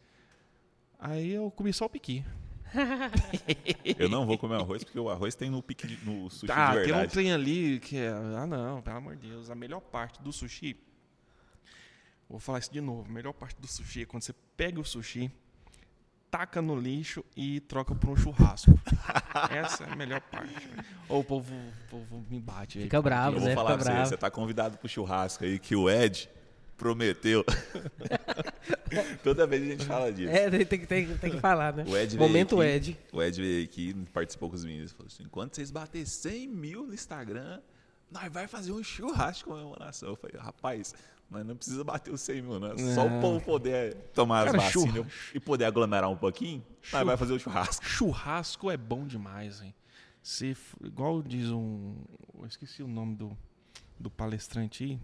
Speaker 2: Aí eu comi só o piqui.
Speaker 1: Eu não vou comer arroz porque o arroz tem no, pique de- no sushi
Speaker 2: Tá,
Speaker 1: de
Speaker 2: tem um
Speaker 1: verdade.
Speaker 2: trem ali que é. Ah, não, pelo amor de Deus. A melhor parte do sushi. Vou falar isso de novo. A melhor parte do sushi é quando você pega o sushi, taca no lixo e troca por um churrasco. Essa é a melhor parte. Ou o povo, o povo me bate. aí,
Speaker 3: Fica
Speaker 2: causa
Speaker 3: bravo,
Speaker 1: Eu
Speaker 2: disso.
Speaker 1: vou
Speaker 3: né?
Speaker 1: falar
Speaker 3: Fica
Speaker 1: pra você,
Speaker 3: bravo.
Speaker 1: você tá convidado pro churrasco aí que o Ed prometeu. Toda vez a gente fala disso.
Speaker 3: É, tem, tem, tem, tem que falar, né?
Speaker 1: O Ed
Speaker 3: Momento
Speaker 1: aqui,
Speaker 3: Ed.
Speaker 1: O Ed veio aqui, participou com os meninos, falou assim, enquanto vocês baterem 100 mil no Instagram, nós vai fazer um churrasco de comemoração. Eu falei, rapaz, mas não precisa bater os 100 mil, né? Só
Speaker 2: Não.
Speaker 1: o povo poder tomar
Speaker 2: Cara,
Speaker 1: as vacinas e poder aglomerar um pouquinho,
Speaker 2: Churra-
Speaker 1: vai fazer o churrasco.
Speaker 2: Churrasco é bom demais, hein? Se, igual diz um. Eu esqueci o nome do, do palestrante aí.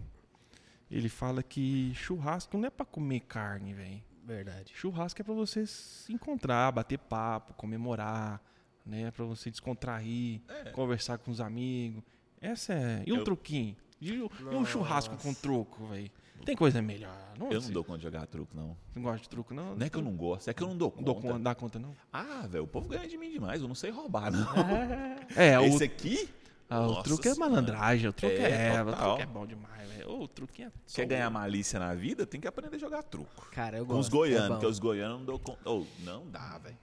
Speaker 2: Ele fala que churrasco não é pra comer carne, velho.
Speaker 3: Verdade.
Speaker 2: Churrasco é pra você se encontrar, bater papo, comemorar, né? Pra você descontrair, conversar com os amigos. Essa é. E um
Speaker 1: Eu-
Speaker 2: truquinho? E, o- um churrasco com truco, velho? Tem coisa melhor. Não,
Speaker 1: Eu não dou conta de jogar truco, não.
Speaker 2: Não gosta de truco, não?
Speaker 1: Não é que eu não gosto, é que eu não dou
Speaker 2: Não dou
Speaker 1: conta.
Speaker 2: conta, dá conta, não?
Speaker 1: Ah, velho, o povo ganha de mim demais, eu não sei roubar, não.
Speaker 2: É, o,
Speaker 1: Esse aqui,
Speaker 2: ah, o truque é malandragem. O truque
Speaker 1: É,
Speaker 2: é, o truque é bom demais, velho. O truque é.
Speaker 1: quer
Speaker 2: o-
Speaker 1: ganhar malícia na vida, tem que aprender a jogar truco.
Speaker 3: Cara, eu
Speaker 1: Com
Speaker 3: gosto.
Speaker 1: os goianos,
Speaker 3: é
Speaker 1: porque os goianos não dão conta. Oh, não dá, velho.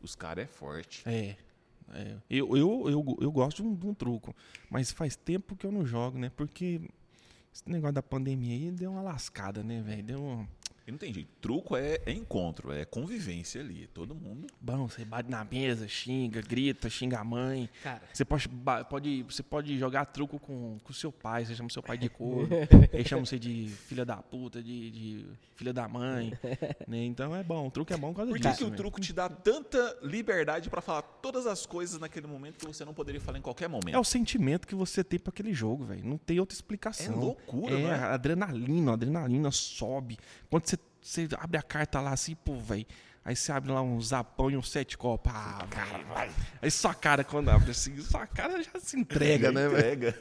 Speaker 1: Os caras é forte.
Speaker 2: É. é. Eu, eu, eu, eu gosto de um, de um truco, mas faz tempo que eu não jogo, né? Porque esse negócio da pandemia aí deu uma lascada, né, velho? Deu um...
Speaker 1: E não tem jeito. Truco é, é encontro, é convivência ali. Todo mundo.
Speaker 2: Bom, você bate na mesa, xinga, grita, xinga a mãe.
Speaker 3: Cara,
Speaker 2: Você pode, pode, você pode jogar truco com o seu pai, você chama seu pai de corno, ele chama você de filha da puta, de, de filha da mãe. né? Então é bom, o truque é bom por causa
Speaker 1: Por que,
Speaker 2: disso.
Speaker 1: que o truco te dá tanta liberdade pra falar todas as coisas naquele momento que você não poderia falar em qualquer momento?
Speaker 2: É o sentimento que você tem pra aquele jogo, velho. Não tem outra explicação.
Speaker 1: É loucura,
Speaker 2: é,
Speaker 1: né?
Speaker 2: a adrenalina, a adrenalina sobe. Quando você, você abre a carta lá assim, pô, velho. Aí você abre lá um zapão e um sete copos. Ah, cara, vai. Aí sua cara, quando abre assim, sua cara já se entrega, né, velho?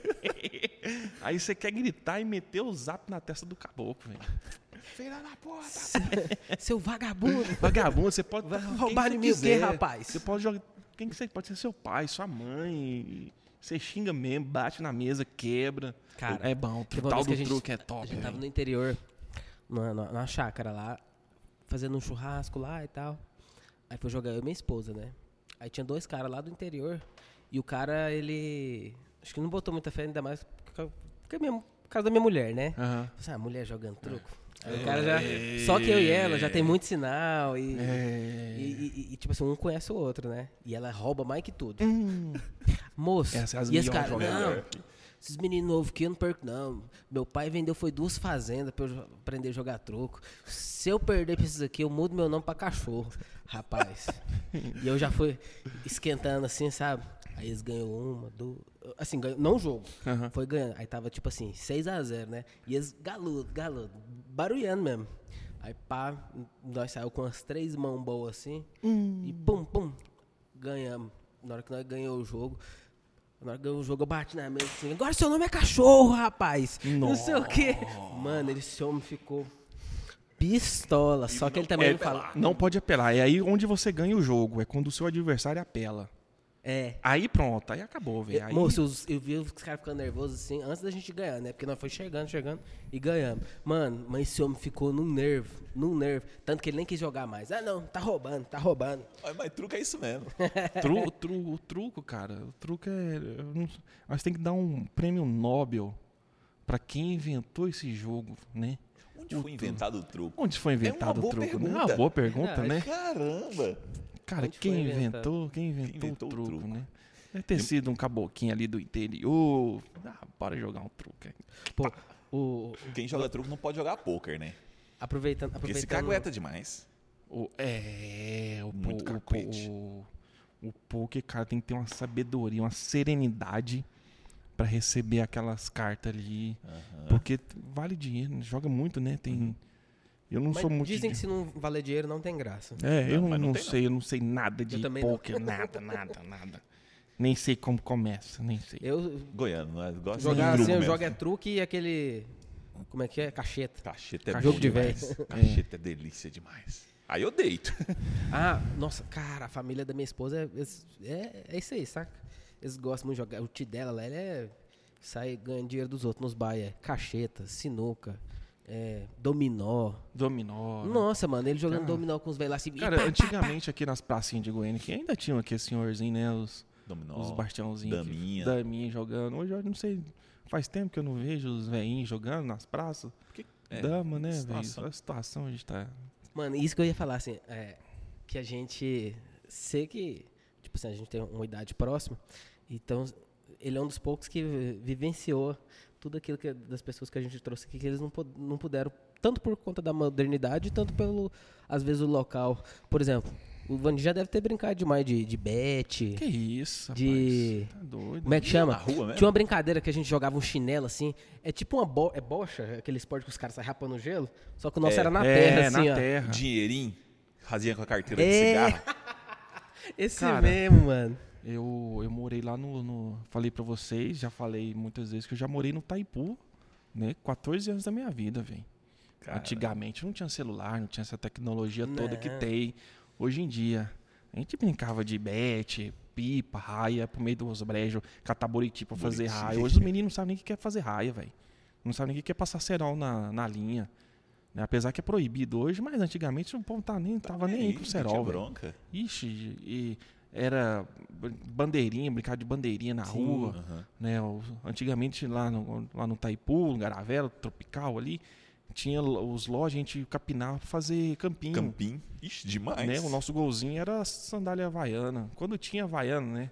Speaker 2: Aí você quer gritar e meter o zap na testa do caboclo, velho.
Speaker 1: Filha da puta.
Speaker 3: seu vagabundo.
Speaker 2: Vagabundo, você pode
Speaker 3: roubar em mim o quê,
Speaker 2: quiser.
Speaker 3: rapaz?
Speaker 2: Você pode jogar. Quem que você pode ser seu pai, sua mãe. Você xinga mesmo, bate na mesa, quebra.
Speaker 3: Cara,
Speaker 2: é bom. O tal do
Speaker 3: a gente-
Speaker 2: truque é
Speaker 3: A
Speaker 2: top.
Speaker 3: gente tava
Speaker 2: velho.
Speaker 3: no interior, na, na, na chácara lá, fazendo um churrasco lá e tal. Aí foi jogar eu e minha esposa, né? Aí tinha dois caras lá do interior. E o cara, ele. Acho que não botou muita fé, ainda mais por causa, porque é minha- por causa da minha mulher, né? Assim, ah, mulher jogando truco. Aí
Speaker 2: É.
Speaker 3: o cara já. Só que eu e ela já tem muito sinal e.
Speaker 2: É.
Speaker 3: E, e- e, tipo assim, um conhece o outro, né? E ela rouba mais que tudo.
Speaker 2: Hum.
Speaker 3: Moço,
Speaker 2: Essa é as
Speaker 3: e esse cara, não, esses meninos novos aqui eu não perco, não. Meu pai vendeu foi duas fazendas pra eu aprender a jogar troco. Se eu perder pra esses aqui, eu mudo meu nome pra cachorro. Rapaz. e eu já fui esquentando assim, sabe? Aí eles ganhou uma, duas. Assim, ganhou, não o jogo.
Speaker 2: Aham.
Speaker 3: Foi ganhando. Aí tava tipo assim, 6x0, né? E eles galudo, galudo, barulhando mesmo. Aí pá, nós saímos com as três mãos boas assim. E pum, pum, ganhamos. Na hora que nós ganhamos o jogo, na hora que ganhamos o jogo, eu bati na mesa assim, agora seu nome é cachorro, rapaz. Não sei o quê. Mano, esse homem ficou pistola. Só que ele também
Speaker 2: É,
Speaker 3: não fala.
Speaker 2: Não pode apelar. É aí onde você ganha o jogo. É quando o seu adversário apela.
Speaker 3: É.
Speaker 2: Aí pronto, aí acabou, velho. Aí...
Speaker 3: Moço, os- eu vi os caras ficando nervosos assim, antes da gente ganhar, né? Porque nós foi chegando, chegando e ganhamos. Mano, mas esse homem ficou num nervo, num nervo. Tanto que ele nem quis jogar mais. Ah, não, tá roubando, tá roubando.
Speaker 1: Mas, mas truco é isso mesmo.
Speaker 2: Tru, tru- o truco, cara, o truco é. eu não- Nós tem que dar um prêmio Nobel pra quem inventou esse jogo, né?
Speaker 1: Onde foi inventado o truco?
Speaker 2: Onde foi inventado o
Speaker 1: boa
Speaker 2: truco? né? É uma boa pergunta,
Speaker 3: Verdade.
Speaker 2: né?
Speaker 1: Caramba!
Speaker 2: Cara,
Speaker 3: Onde
Speaker 2: quem
Speaker 3: foi inventado?
Speaker 2: inventou, quem inventou,
Speaker 1: inventou
Speaker 2: o
Speaker 1: o
Speaker 2: truco,
Speaker 1: truco?
Speaker 2: né? Deve ter sido um caboquinho ali do interior. Ah, bora jogar um truco. aí.
Speaker 3: Pô, o,
Speaker 1: Quem joga truco não pode jogar poker, né?
Speaker 3: aproveitando,
Speaker 1: Porque se
Speaker 3: aproveitando.
Speaker 1: cagueta demais.
Speaker 2: O, é, o,
Speaker 1: Muito
Speaker 2: o,
Speaker 1: cacuete.
Speaker 2: o, o poker, cara, tem que ter uma sabedoria, uma serenidade pra receber aquelas cartas ali. Porque vale dinheiro, joga muito, né? Tem. Eu não
Speaker 3: Mas
Speaker 2: sou muito.
Speaker 3: dizem
Speaker 2: de-
Speaker 3: que se não valer dinheiro não tem graça.
Speaker 2: É, eu
Speaker 1: Não,
Speaker 2: não,
Speaker 1: mas não
Speaker 2: sei, eu não sei nada de
Speaker 3: não.
Speaker 2: poker, nada, nada, nada. Nem sei como começa, nem sei.
Speaker 3: Eu
Speaker 1: Goiano, né? Gosta
Speaker 3: jogar
Speaker 1: de
Speaker 3: assim, eu jogo é truque e aquele como é que é? Cacheta.
Speaker 1: Cacheta é
Speaker 2: Cacheta
Speaker 1: bom
Speaker 3: de.
Speaker 1: Cacheta é delícia demais. Aí eu deito.
Speaker 3: Ah, nossa, cara, a família da minha esposa é, é, é isso aí, saca? Eles gostam muito de jogar. O tio dela lá, ele é. Sai ganhando dinheiro dos outros nos bairros. É cacheta, sinuca, é, dominó.
Speaker 2: Dominó. né?
Speaker 3: Nossa, mano, ele jogando
Speaker 2: Cara.
Speaker 3: dominó com os velhos lá assim.
Speaker 2: Cara,
Speaker 3: pá, pá,
Speaker 2: antigamente aqui nas pracinhas de Goiânia, que ainda tinham aqui senhorzinho, né? Os,
Speaker 1: Dominó.
Speaker 2: os bastiãozinhos.
Speaker 1: daminha.
Speaker 2: Daminha jogando. Hoje eu não sei. Faz tempo que eu não vejo os velhinhos jogando nas praças.
Speaker 1: Porque, é,
Speaker 2: Dama, né, velho? A situação a gente tá.
Speaker 3: Mano, isso que eu ia falar, assim, é, que a gente sei que, tipo assim, a gente tem uma idade próxima, então ele é um dos poucos que vi- vivenciou tudo aquilo que, das pessoas que a gente trouxe aqui, que eles não, não puderam, tanto por conta da modernidade, tanto pelo, às vezes, o local. Por exemplo, o Vandi já deve ter brincado demais de, de bet.
Speaker 2: Que isso,
Speaker 3: De-
Speaker 2: rapaz. Tá doido.
Speaker 3: Como é que chama?
Speaker 1: Na rua mesmo?
Speaker 3: Tinha uma brincadeira que a gente jogava um chinelo assim. É tipo uma bo é bocha, aquele esporte que os caras saem rapando o gelo. Só que o nosso
Speaker 1: É,
Speaker 3: era na
Speaker 2: é,
Speaker 3: terra, assim,
Speaker 2: na
Speaker 3: ó.
Speaker 2: terra.
Speaker 1: Dinheirinho, fazia com a carteira de
Speaker 3: É.
Speaker 1: cigarro.
Speaker 3: Esse
Speaker 2: Cara,
Speaker 3: mesmo, mano.
Speaker 2: Eu, eu morei lá no, no- Falei pra vocês, já falei muitas vezes que eu já morei no Taipu, né? 14 anos da minha vida, velho. Antigamente não tinha celular, não tinha essa tecnologia toda que
Speaker 3: Não.
Speaker 2: tem hoje em dia. A gente brincava de bete, pipa, raia, pro meio dos brejos, cataburiti pra fazer
Speaker 1: Buriti.
Speaker 2: raia. Hoje os meninos não sabem nem o que quer fazer raia, velho. Não sabem nem o que é passar cerol na, na linha. né? Apesar que é proibido hoje, mas antigamente o povo tá nem, tava nem aí com
Speaker 1: tinha
Speaker 2: cerol, velho.
Speaker 1: bronca.
Speaker 2: Ixi, e era bandeirinha, brincar de bandeirinha na rua,
Speaker 1: Aham.
Speaker 2: né? Antigamente lá no, lá no Taipu, no Garavela, Tropical ali, tinha os lojas, a gente capinava pra fazer campinho.
Speaker 1: Campim. Ixi, demais.
Speaker 2: Né? O nosso golzinho era sandália havaiana. Quando tinha havaiana, né?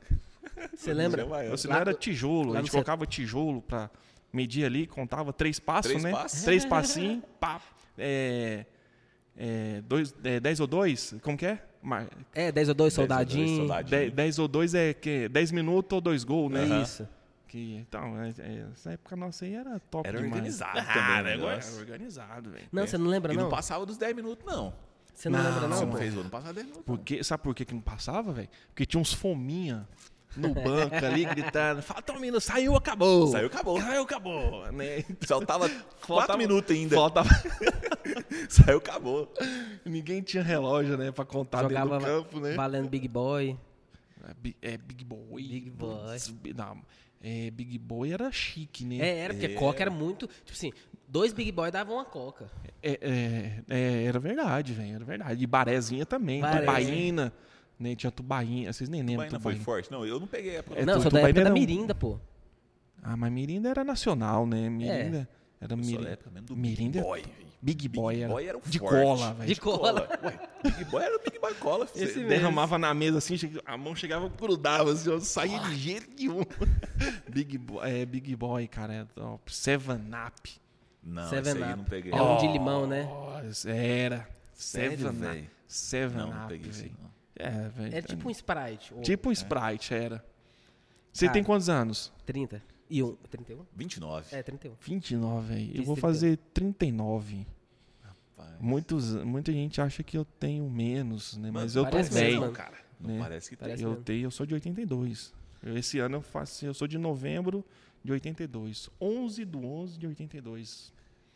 Speaker 3: Você lembra?
Speaker 2: Se não era tijolo, a gente colocava tijolo pra medir ali, contava três passos,
Speaker 1: Três
Speaker 2: né?
Speaker 1: passos.
Speaker 2: Três passinhos, pá. É, é, dois, é, dez ou dois? Como que é?
Speaker 3: É, 10 ou 2
Speaker 1: Dez ou dois,
Speaker 3: soldadinho.
Speaker 1: soldadinho.
Speaker 2: Dez, dez ou dois é que 10 minutos ou dois gols, né?
Speaker 1: Aham.
Speaker 3: Isso.
Speaker 2: Que, então, é- é- essa época nossa aí era top
Speaker 1: Era
Speaker 2: demais.
Speaker 1: organizado
Speaker 2: Ah,
Speaker 1: também o
Speaker 2: era
Speaker 1: negócio.
Speaker 2: organizado, velho.
Speaker 3: Não, você não lembra,
Speaker 1: E não
Speaker 3: não?
Speaker 1: passava dos 10 minutos, não.
Speaker 3: Você não,
Speaker 2: Não,
Speaker 3: lembra,
Speaker 1: Você
Speaker 3: não?
Speaker 1: não
Speaker 3: pô?
Speaker 1: fez o ano passado 10 minutos.
Speaker 2: Porque, sabe por que, que não passava, velho? Porque tinha uns fominha no banco ali gritando: Falta um minuto, saiu, acabou.
Speaker 1: Saiu, acabou.
Speaker 2: Saiu, acabou. Né?
Speaker 1: Faltava 4
Speaker 2: Faltava-
Speaker 1: minutos ainda.
Speaker 2: Faltava.
Speaker 1: Saiu, acabou.
Speaker 2: Ninguém tinha relógio, né? Pra contar
Speaker 3: Jogava
Speaker 2: dentro do campo, né?
Speaker 3: valendo Big Boy.
Speaker 2: É, é Big Boy.
Speaker 3: Big Boy.
Speaker 2: Não, é, Big Boy era chique, né?
Speaker 3: É, era, porque
Speaker 1: É.
Speaker 3: Coca era muito. Tipo assim, dois Big Boy davam uma Coca.
Speaker 2: É, é, é, era verdade, velho. Era verdade. E barezinha também.
Speaker 3: Baré.
Speaker 2: Tubaína. Né? Tinha tubaína. Vocês nem lembram.
Speaker 1: Tubaína foi forte? Não, eu não peguei a época.
Speaker 2: É,
Speaker 3: não,
Speaker 2: tu-
Speaker 3: sou da
Speaker 2: Tubaína
Speaker 3: época da
Speaker 2: era
Speaker 3: Mirinda, pô.
Speaker 2: Ah, mas Mirinda era nacional, né? Mirinda era
Speaker 1: sou da
Speaker 2: Mirinda. Mirinda.
Speaker 1: Big Boy. velho.
Speaker 2: Big Boy
Speaker 1: Big
Speaker 2: era.
Speaker 1: Boy era o
Speaker 2: de
Speaker 1: forte.
Speaker 2: cola, velho.
Speaker 3: De cola.
Speaker 1: Ué, Big Boy era o Big Boy Cola. filho.
Speaker 3: Esse
Speaker 2: Você
Speaker 3: mesmo.
Speaker 2: derramava na mesa assim, a mão chegava grudava assim, eu saía de jeito nenhum. Big Boy, é, Big Boy, cara, é top. Seven Up.
Speaker 1: Não,
Speaker 3: Seven
Speaker 1: esse aí eu
Speaker 3: Up.
Speaker 1: não peguei.
Speaker 3: É um de limão, né?
Speaker 2: Nossa, Era. Seven Up. Seven
Speaker 1: Não, não
Speaker 2: Up,
Speaker 1: peguei isso não.
Speaker 2: É, velho.
Speaker 3: É tipo um Sprite. ou
Speaker 2: Tipo um Sprite, era. Você
Speaker 3: Cara.
Speaker 2: tem quantos anos?
Speaker 3: 30. E um. 31?
Speaker 1: 29.
Speaker 3: É, 31.
Speaker 2: 29, velho. Eu vou
Speaker 3: 31.
Speaker 2: fazer 39.
Speaker 1: Rapaz,
Speaker 2: Muitos, muita gente acha que eu tenho menos, né? Mas eu tô velho.
Speaker 3: mano.
Speaker 1: cara. Não
Speaker 2: né?
Speaker 1: parece que tem.
Speaker 3: Parece
Speaker 2: Eu
Speaker 3: mesmo.
Speaker 2: tenho, eu sou de 82. Eu- esse ano eu faço, eu sou de novembro de 82. 11 do 11 de 82.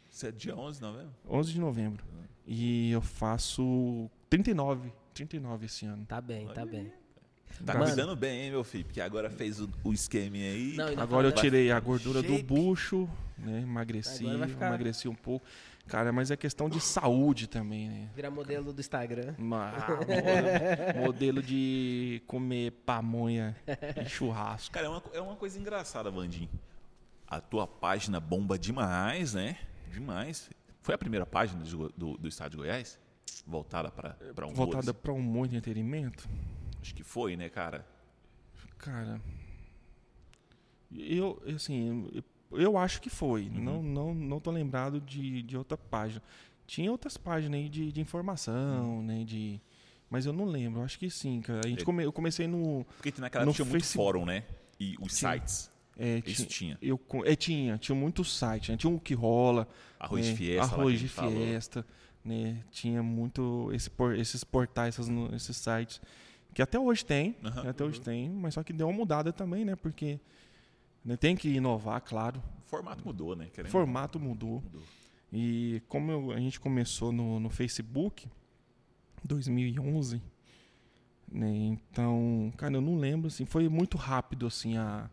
Speaker 1: Você é dia 11, não é mesmo?
Speaker 2: 11 de novembro. E eu faço 39, 39 esse ano.
Speaker 3: Tá bem, tá
Speaker 1: Olha
Speaker 3: bem.
Speaker 1: Tá
Speaker 3: Mano.
Speaker 1: cuidando bem, hein, meu filho? Porque agora fez o, o esqueminha aí.
Speaker 3: Não,
Speaker 2: Agora eu tirei a gordura do
Speaker 1: Shape.
Speaker 2: bucho, né? Emagreci,
Speaker 3: ficar-
Speaker 2: emagreci um pouco. Cara, mas é questão de saúde também, né?
Speaker 3: Virar modelo do Instagram.
Speaker 2: Ma- modelo, de comer pamonha e churrasco.
Speaker 1: Cara, é uma, é uma coisa engraçada, Vandinho. A tua página bomba demais, né? Demais. Foi a primeira página de Go- do, do estado de Goiás? Voltada para um
Speaker 2: Voltada para um monte de entretenimento.
Speaker 1: Acho que foi, né, cara?
Speaker 2: Cara, eu, assim, eu, eu acho que foi.
Speaker 1: Uhum.
Speaker 2: Não, não, não tô lembrado de, de outra página. Tinha outras páginas aí de, de informação,
Speaker 1: Uhum.
Speaker 2: né, de... Mas eu não lembro, eu acho que sim, cara. A gente
Speaker 1: É.
Speaker 2: come, eu comecei no...
Speaker 1: Porque naquela
Speaker 2: No
Speaker 1: tinha muito
Speaker 2: Facebook.
Speaker 1: fórum, né? E os
Speaker 2: Tinha.
Speaker 1: sites.
Speaker 2: É,
Speaker 1: Isso
Speaker 2: tinha, eu, é, tinha, tinha muitos sites, né? Tinha um que rola,
Speaker 1: Arroz
Speaker 2: né?
Speaker 1: de fiesta. lá que a
Speaker 2: arroz de
Speaker 1: falou.
Speaker 2: Né? Tinha muito esse esses portais, essas esses sites que até hoje tem, né? até hoje tem, mas só que deu uma mudada também, né? Porque né, tem que inovar, claro.
Speaker 1: O formato mudou, né? Querendo-
Speaker 2: formato mudou.
Speaker 1: Mudou.
Speaker 2: E como eu- a gente começou no, no Facebook, 2011, né? Então, cara, eu não lembro, assim, foi muito rápido, assim, a,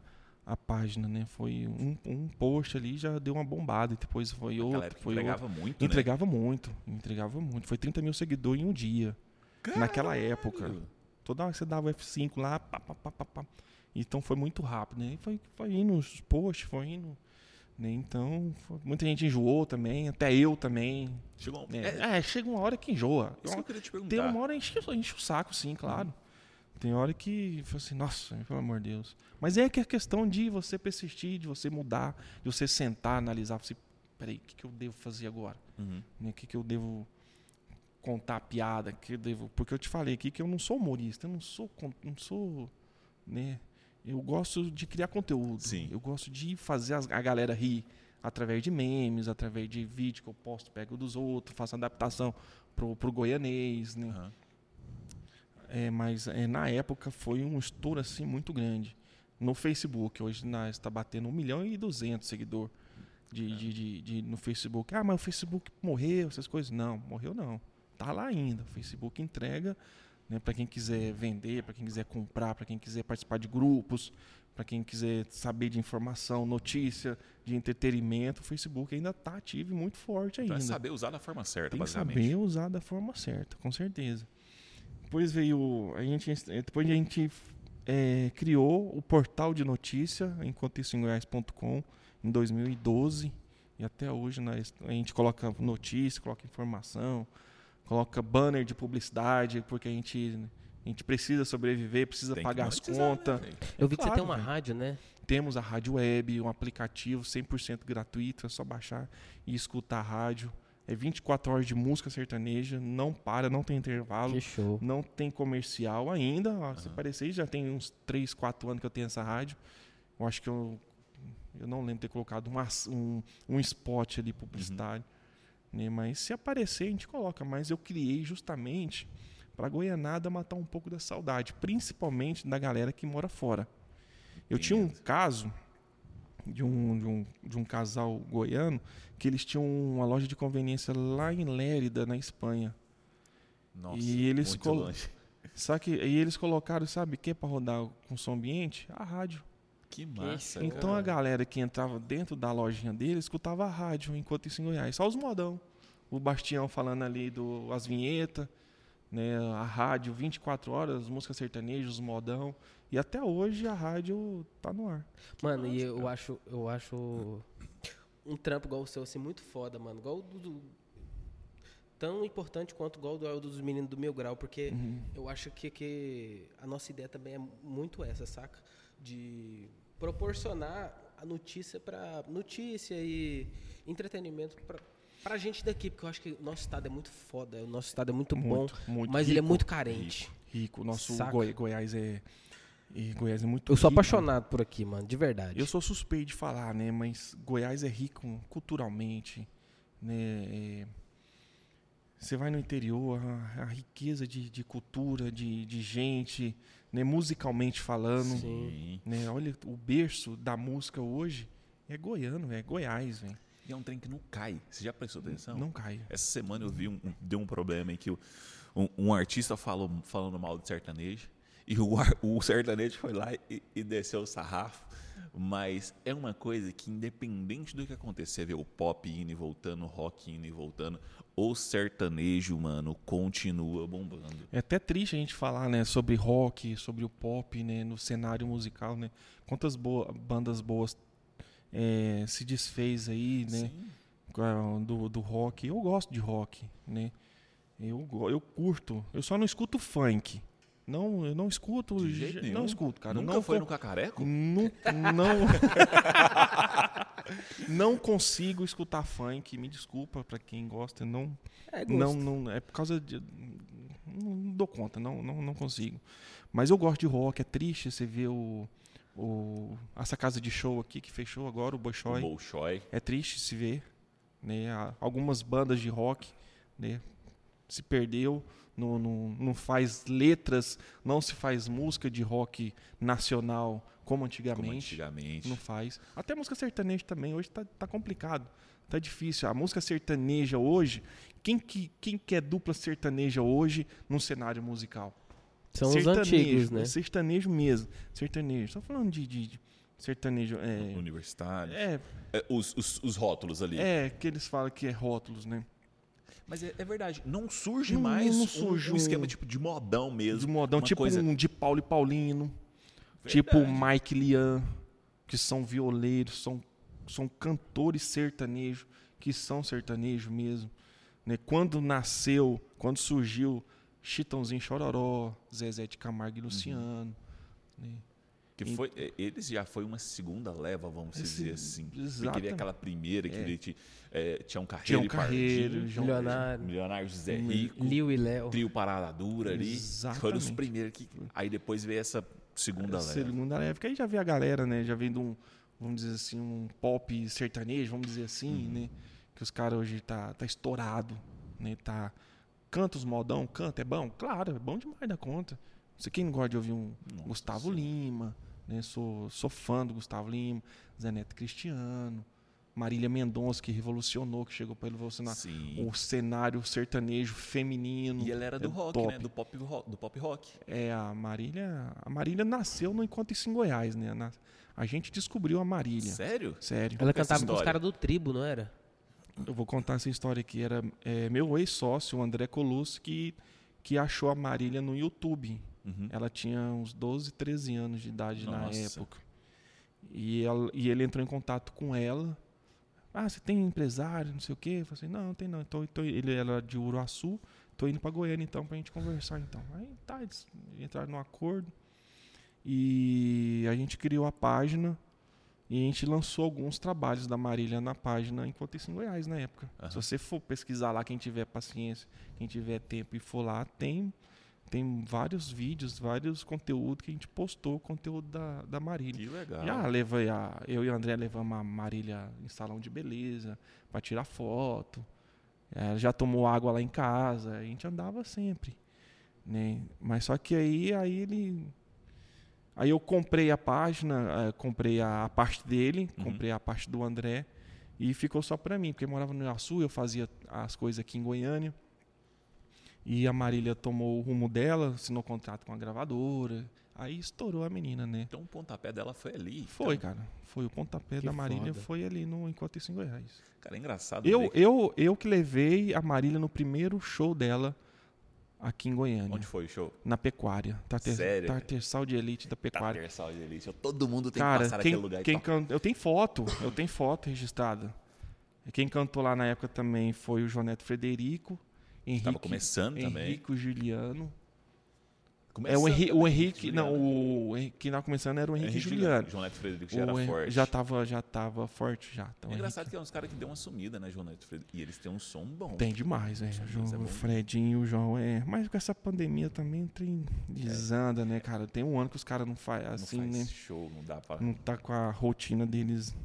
Speaker 2: a página, né? Foi um, um post ali, já deu uma bombada, e depois foi
Speaker 1: Naquela
Speaker 2: outro, foi
Speaker 1: entregava
Speaker 2: outro.
Speaker 1: muito, né?
Speaker 2: Entregava muito, entregava muito. Foi 30 mil seguidores em um dia, naquela época.
Speaker 1: Caralho.
Speaker 2: Toda hora que você dava F5 lá, pá, pá, pá, pá, pá. Então foi muito rápido, né? E foi, foi indo os posts, foi indo. Né? Então, foi- muita gente enjoou também, até eu também.
Speaker 1: Chegou
Speaker 2: né?
Speaker 1: É,
Speaker 2: É, chega uma hora que enjoa.
Speaker 1: isso que eu queria te perguntar.
Speaker 2: Tem uma hora enche, enche o saco, sim, claro. Tem hora que fala assim, nossa, pelo amor de Deus. Mas é que é questão de você persistir, de você mudar, de você sentar, analisar, você, peraí, o que, que eu devo fazer agora?
Speaker 1: Uhum.
Speaker 2: Né, O que, que eu devo contar a piada? Que eu devo, porque eu te falei aqui que eu não sou humorista, eu não sou, não sou, né? Eu gosto de criar conteúdo.
Speaker 1: Sim.
Speaker 2: Eu gosto de fazer a galera rir através de memes, através de vídeo que eu posto, pego dos outros, faço adaptação pro, pro goianês, né?
Speaker 1: Aham.
Speaker 2: É, mas é, na época foi um estouro assim muito grande. No Facebook, hoje está batendo 1 milhão e 200 seguidor de, de, de- de- no Facebook. Ah, mas o Facebook morreu, essas coisas. Não, morreu não. Tá lá ainda. O Facebook entrega né, para quem quiser vender, para quem quiser comprar, para quem quiser participar de grupos, para quem quiser saber de informação, notícia, de entretenimento. O Facebook ainda está ativo e muito forte
Speaker 1: Então
Speaker 2: ainda.
Speaker 1: é saber usar da forma certa,
Speaker 2: Tem
Speaker 1: basicamente.
Speaker 2: saber usar da forma certa, com certeza. Depois veio. A gente, depois a gente é, criou o portal de notícia, enquanto isso em Goiás.com, em 2012. E até hoje nós, a gente coloca notícia, coloca informação, coloca banner de publicidade, porque a gente, a gente precisa sobreviver, precisa
Speaker 1: Tem que
Speaker 2: pagar as
Speaker 1: né,
Speaker 2: contas.
Speaker 1: velho?
Speaker 3: Eu vi que
Speaker 2: Claro,
Speaker 3: você tem uma
Speaker 2: velho.
Speaker 3: rádio, né?
Speaker 2: Temos a rádio web, um aplicativo 100% gratuito, é só baixar e escutar a rádio. É 24 horas de música sertaneja, não para, não tem intervalo, não tem comercial ainda. Ó, Se
Speaker 1: Aham.
Speaker 2: parecer, já tem uns 3, 4 anos que eu tenho essa rádio. Eu acho que eu, eu não lembro de ter colocado um, aç- um, um spot ali publicitário. né? Mas se aparecer, a gente coloca. Mas eu criei justamente para a Goianada matar um pouco da saudade, principalmente da galera que mora fora. Eu tinha um caso de um, de, um, de um casal goiano que eles tinham uma loja de conveniência lá em Lérida, na Espanha.
Speaker 1: Nossa,
Speaker 2: E eles
Speaker 1: muito
Speaker 2: colo-
Speaker 1: longe.
Speaker 2: Só que aí eles colocaram, sabe o que para rodar com som ambiente? A rádio.
Speaker 1: Que massa,
Speaker 2: então
Speaker 1: cara.
Speaker 2: a galera que entrava dentro da lojinha dele escutava a rádio enquanto isso em Goiás. Só os modão. O Bastião falando ali do as vinhetas, né, a rádio 24 horas, música sertaneja, os modão. E até hoje a rádio tá no ar.
Speaker 3: Mano, e
Speaker 1: massa,
Speaker 3: eu
Speaker 1: cara.
Speaker 3: acho, eu acho um trampo igual o seu assim muito foda, mano. Igual o do, do- tão importante quanto igual o do- dos meninos do Mil Grau, porque
Speaker 2: Uhum.
Speaker 3: eu acho que, que a nossa ideia também é muito essa, saca? De proporcionar a notícia para notícia e entretenimento pra, pra gente daqui, porque eu acho que o nosso estado é muito foda, o nosso estado é muito,
Speaker 2: Muito,
Speaker 3: bom,
Speaker 2: muito
Speaker 3: mas ele é
Speaker 2: rico,
Speaker 3: muito carente.
Speaker 2: Rico. O nosso? Goi- Goiás é. E Goiás é muito
Speaker 3: Eu sou
Speaker 2: rico.
Speaker 3: apaixonado por aqui, mano, de verdade.
Speaker 2: Eu sou suspeito de falar, né? Mas Goiás é rico culturalmente, né? É, Você vai no interior, a, a riqueza de, de cultura, de, de gente, né? musicalmente falando.
Speaker 1: Sim.
Speaker 2: Né? Olha, o berço da música hoje é goiano, é Goiás, velho.
Speaker 1: E é um trem que não cai. Você já prestou atenção?
Speaker 2: Não cai.
Speaker 1: Essa semana eu vi um, um- deu um problema em que o- um, um artista falou falando mal de sertanejo e o, o sertanejo foi lá e, e desceu o sarrafo. Mas é uma coisa que, independente do que acontecer, ver o pop indo e voltando, o rock indo e voltando, o sertanejo, mano, continua bombando.
Speaker 2: É até triste a gente falar, né, sobre rock, sobre o pop, né, no cenário musical, né? Quantas boa- bandas boas é, se desfez aí, né?
Speaker 1: Sim.
Speaker 2: do, do rock. Eu gosto de rock, né? Eu, eu curto. Eu só não escuto funk. Não, eu não escuto.
Speaker 1: De jeito
Speaker 2: je-
Speaker 1: nenhum.
Speaker 2: Não escuto, cara.
Speaker 1: Nunca
Speaker 2: não
Speaker 1: foi
Speaker 2: con-
Speaker 1: no Cacareco?
Speaker 2: Nu- Não. não consigo escutar funk. Me desculpa pra quem gosta. Não,
Speaker 3: É
Speaker 2: não, não. É por causa de. Não dou conta. Não, não, não consigo. Mas eu gosto de rock. É triste você ver o. o essa casa de show aqui que fechou agora, o
Speaker 1: O
Speaker 2: Bolshoi.
Speaker 1: Bolshoi.
Speaker 2: É triste se ver, né? Há Algumas bandas de rock, né? Se perdeu, não, não, não faz letras, não se faz música de rock nacional como antigamente.
Speaker 1: Como antigamente.
Speaker 2: Não faz. Até música sertaneja também, hoje tá, tá complicado. Tá difícil. A música sertaneja hoje, quem que, quem que é dupla sertaneja hoje no cenário musical?
Speaker 3: São os
Speaker 2: sertanejo,
Speaker 3: antigos, né?
Speaker 2: Sertanejo mesmo. Sertanejo. Só falando de, de- de sertanejo. É,
Speaker 1: Universitário.
Speaker 2: é,
Speaker 1: É, os, os, os rótulos ali.
Speaker 2: é, que eles falam que é rótulos, né?
Speaker 1: Mas é, é verdade, não surge
Speaker 2: Não-
Speaker 1: mais
Speaker 2: não
Speaker 1: um-
Speaker 2: surge
Speaker 1: um,
Speaker 2: um-
Speaker 1: esquema tipo de modão mesmo.
Speaker 2: De modão, tipo
Speaker 1: coisa-
Speaker 2: um de Paulo e Paulino, tipo Mike Lian, que são violeiros, são, são cantores sertanejos, que são sertanejo mesmo. Né? Quando nasceu, quando surgiu Chitãozinho Chororó, Zezé de Camargo e Luciano. né?
Speaker 1: Que
Speaker 2: E-
Speaker 1: foi, eles já foi uma segunda leva, vamos
Speaker 2: Esse-
Speaker 1: dizer assim. Porque
Speaker 2: exatamente.
Speaker 1: veio aquela primeira que
Speaker 2: É.
Speaker 1: veio de, eh, tinha um carreiro,
Speaker 2: Tião
Speaker 1: e
Speaker 2: Carreiro,
Speaker 1: Pardinho,
Speaker 2: João
Speaker 3: Milionário.
Speaker 1: Milionário José
Speaker 2: Hum,
Speaker 1: Rico,
Speaker 3: Liu e Léo.
Speaker 1: trio Parada Dura ali. Foram os
Speaker 2: Exatamente.
Speaker 1: primeiros que. Aí depois veio essa segunda leva.
Speaker 2: Segunda leva. Que aí já vê a galera, né? Já vem de um, vamos dizer assim, um pop sertanejo, vamos dizer assim,
Speaker 1: Uhum.
Speaker 2: né? Que os caras hoje tá, tá estourado, né? Tá... Canta os modão, canta, é bom? Claro, é bom demais da conta. Não sei quem não gosta de ouvir um
Speaker 1: Nossa
Speaker 2: Gustavo
Speaker 1: Senhora.
Speaker 2: Lima, né? Sou, sou fã do Gustavo Lima, Zé Neto Cristiano, Marília Mendonça, que revolucionou, que chegou para revolucionar
Speaker 1: Sim.
Speaker 2: o cenário sertanejo feminino.
Speaker 1: E ela era do
Speaker 2: é
Speaker 1: rock,
Speaker 2: top.
Speaker 1: né? Do pop rock. Do pop rock.
Speaker 2: É, a Marília. A Marília nasceu no Encontro Isso em Goiás, né? Na- a gente descobriu a Marília.
Speaker 1: Sério?
Speaker 2: Sério.
Speaker 3: Ela cantava com os caras do tribo, não era?
Speaker 2: Eu vou contar essa história aqui. Era é, meu ex-sócio, o André Colus, que, que achou a Marília no YouTube.
Speaker 1: Uhum.
Speaker 2: Ela tinha uns 12, 13 anos de idade na
Speaker 1: Nossa.
Speaker 2: época. E, ela- e ele entrou em contato com ela. Ah, você tem empresário, não sei o quê? Eu falei assim, não, não tem não. Então, então ele era de Uruaçu, tô indo pra Goiânia então pra gente conversar então. Aí tá, eles entraram num acordo. E a gente criou a página e a gente lançou alguns trabalhos da Marília na página enquanto isso em Goiás na época.
Speaker 1: Aham.
Speaker 2: Se você for pesquisar lá, quem tiver paciência, quem tiver tempo e for lá, tem tem vários vídeos, vários conteúdos que a gente postou, conteúdo da, da Marília.
Speaker 1: Que legal.
Speaker 2: Já levei a. Eu e o André levamos a Marília em salão de beleza para tirar foto. Ela já tomou água lá em casa. A gente andava sempre. Né? Mas só que aí, aí ele. Aí eu comprei a página, eh, comprei a, a parte dele,
Speaker 1: Uhum.
Speaker 2: comprei a parte do André e ficou só para mim, porque eu morava no Iaçu, eu fazia as coisas aqui em Goiânia. E a Marília tomou o rumo dela, assinou contrato com a gravadora. Aí estourou a menina, né?
Speaker 1: Então o pontapé dela foi ali.
Speaker 2: Foi,
Speaker 1: Então,
Speaker 2: cara. Foi o pontapé
Speaker 3: Que
Speaker 2: da Marília,
Speaker 3: foda.
Speaker 2: foi ali no Enquanto Isso em Goiás.
Speaker 1: Cara, é engraçado.
Speaker 2: Eu, eu, eu que levei a Marília no primeiro show dela aqui em Goiânia.
Speaker 1: Onde foi o show?
Speaker 2: Na pecuária. Tarter,
Speaker 1: Sério?
Speaker 2: Tartersal de elite da pecuária.
Speaker 1: Tapersal de Elite. Todo mundo tem que
Speaker 2: Cara,
Speaker 1: passar
Speaker 2: quem,
Speaker 1: naquele lugar.
Speaker 2: quem can- eu tenho foto, eu tenho foto registrada. Quem cantou lá na época também foi o Joneto Frederico, Henrique,
Speaker 1: Tava começando também.
Speaker 2: Henrique Juliano. É
Speaker 1: Começando
Speaker 2: o, Henri, o
Speaker 1: também,
Speaker 2: Henrique, não, o Henrique, quem começando era o Henrique,
Speaker 1: Henrique
Speaker 2: Juliano.
Speaker 1: João Neto Frederico já era
Speaker 2: O Hen-
Speaker 1: forte.
Speaker 2: Já tava, já tava forte já. Então,
Speaker 1: é
Speaker 2: o
Speaker 1: engraçado
Speaker 2: Henrique-
Speaker 1: que é uns caras que deu uma sumida, né, João Neto Frederico? E eles têm um som bom.
Speaker 2: Tem demais, né? O,
Speaker 1: deles é
Speaker 2: João,
Speaker 1: bom.
Speaker 2: o Fredinho, o João é. Mas com essa pandemia também tem desanda, né, cara? Tem um ano que os caras não fazem
Speaker 1: Não
Speaker 2: assim,
Speaker 1: faz
Speaker 2: né?
Speaker 1: show, não dá pra...
Speaker 2: Não tá com a rotina deles.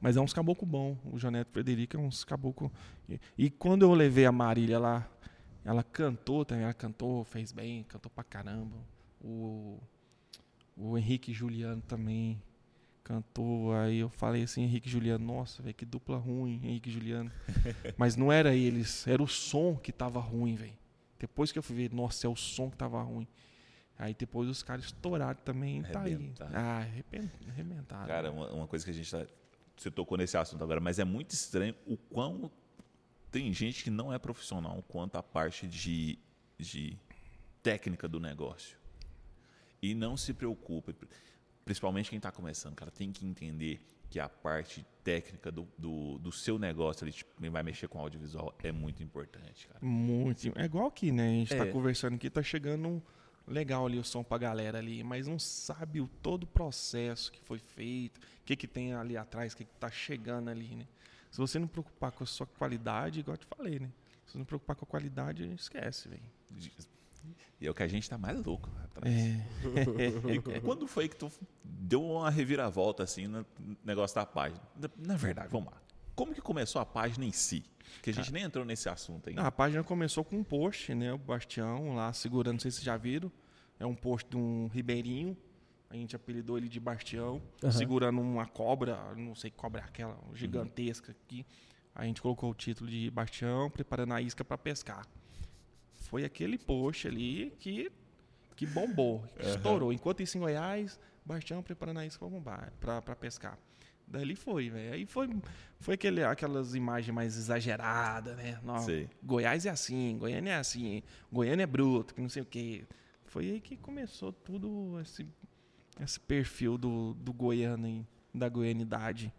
Speaker 2: Mas é uns caboclo bom. O Joneto Frederico é uns caboclo. E, e quando eu levei a Marília lá, ela cantou também, ela cantou, fez bem, cantou pra caramba. O, o Henrique Juliano também cantou. Aí eu falei assim, Henrique Juliano, nossa, velho, que dupla ruim, Henrique Juliano. Mas não era eles, era o som que tava ruim, velho. Depois que eu fui ver, nossa, é o som que tava ruim. Aí depois os caras estouraram também, tá aí. Ah, arrebentaram.
Speaker 1: Cara, uma, uma coisa que a gente tá... Você tocou nesse assunto agora, mas é muito estranho o quão tem gente que não é profissional quanto à parte de, de técnica do negócio. E não se preocupa, principalmente quem está começando, cara, tem que entender que a parte técnica do, do, do seu negócio, ali, tipo, vai mexer com audiovisual, é muito importante, cara.
Speaker 2: Muito. É igual aqui, né? A gente tá
Speaker 1: É.
Speaker 2: conversando aqui, tá chegando um legal ali o som pra galera ali, mas não sabe o todo o processo que foi feito, o que que tem ali atrás, o que que tá chegando ali, né? Se você não preocupar com a sua qualidade, igual eu te falei, né? Se você não preocupar com a qualidade, esquece, velho.
Speaker 1: E é o que a gente tá mais louco atrás.
Speaker 2: É.
Speaker 1: Quando foi que tu deu uma reviravolta assim no negócio da página? Na, verdade, vamos lá. Como que começou a página em si? Que a gente nem entrou nesse assunto ainda.
Speaker 2: A página começou com um post, né? O Bastião lá segurando, não sei se vocês já viram. É um post de um ribeirinho. A gente apelidou ele de Bastião,
Speaker 3: Aham.
Speaker 2: segurando uma cobra, não sei que cobra é aquela, gigantesca aqui. A gente colocou o título de Bastião preparando a isca para pescar. Foi aquele post ali que, que bombou, que estourou. Enquanto isso em Goiás, Bastião preparando a isca para pescar. Dali foi, velho. Aí foi, foi aquele, aquelas imagens mais exageradas, né? Não. Goiás é assim, Goiânia é assim, Goiânia é bruto, que não sei o quê. Foi aí que começou tudo esse, esse perfil do, do goiano, da goianidade.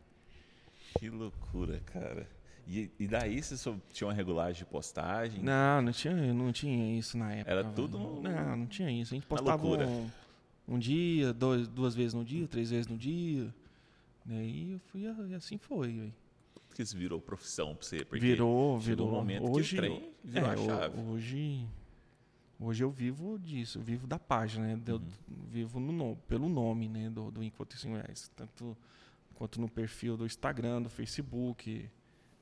Speaker 1: Que loucura, cara. E, e daí você só tinha uma regulagem de postagem?
Speaker 2: Não, não tinha, não tinha isso na época.
Speaker 1: Era
Speaker 2: velho.
Speaker 1: tudo no-
Speaker 2: Não, não tinha isso. A gente postava um, um dia, dois, duas vezes no dia, três vezes no dia. E eu fui, e assim foi, velho.
Speaker 1: Que isso virou profissão pra você? Porque
Speaker 2: Virou, virou.
Speaker 1: um momento
Speaker 2: hoje,
Speaker 1: que o trem virou
Speaker 2: é,
Speaker 1: a chave.
Speaker 2: Hoje, hoje eu vivo disso, eu vivo da página, né? Eu
Speaker 1: Uhum.
Speaker 2: vivo no, no- pelo nome né? do, do Enquanto Isso Reais. Tanto quanto no perfil do Instagram, do Facebook,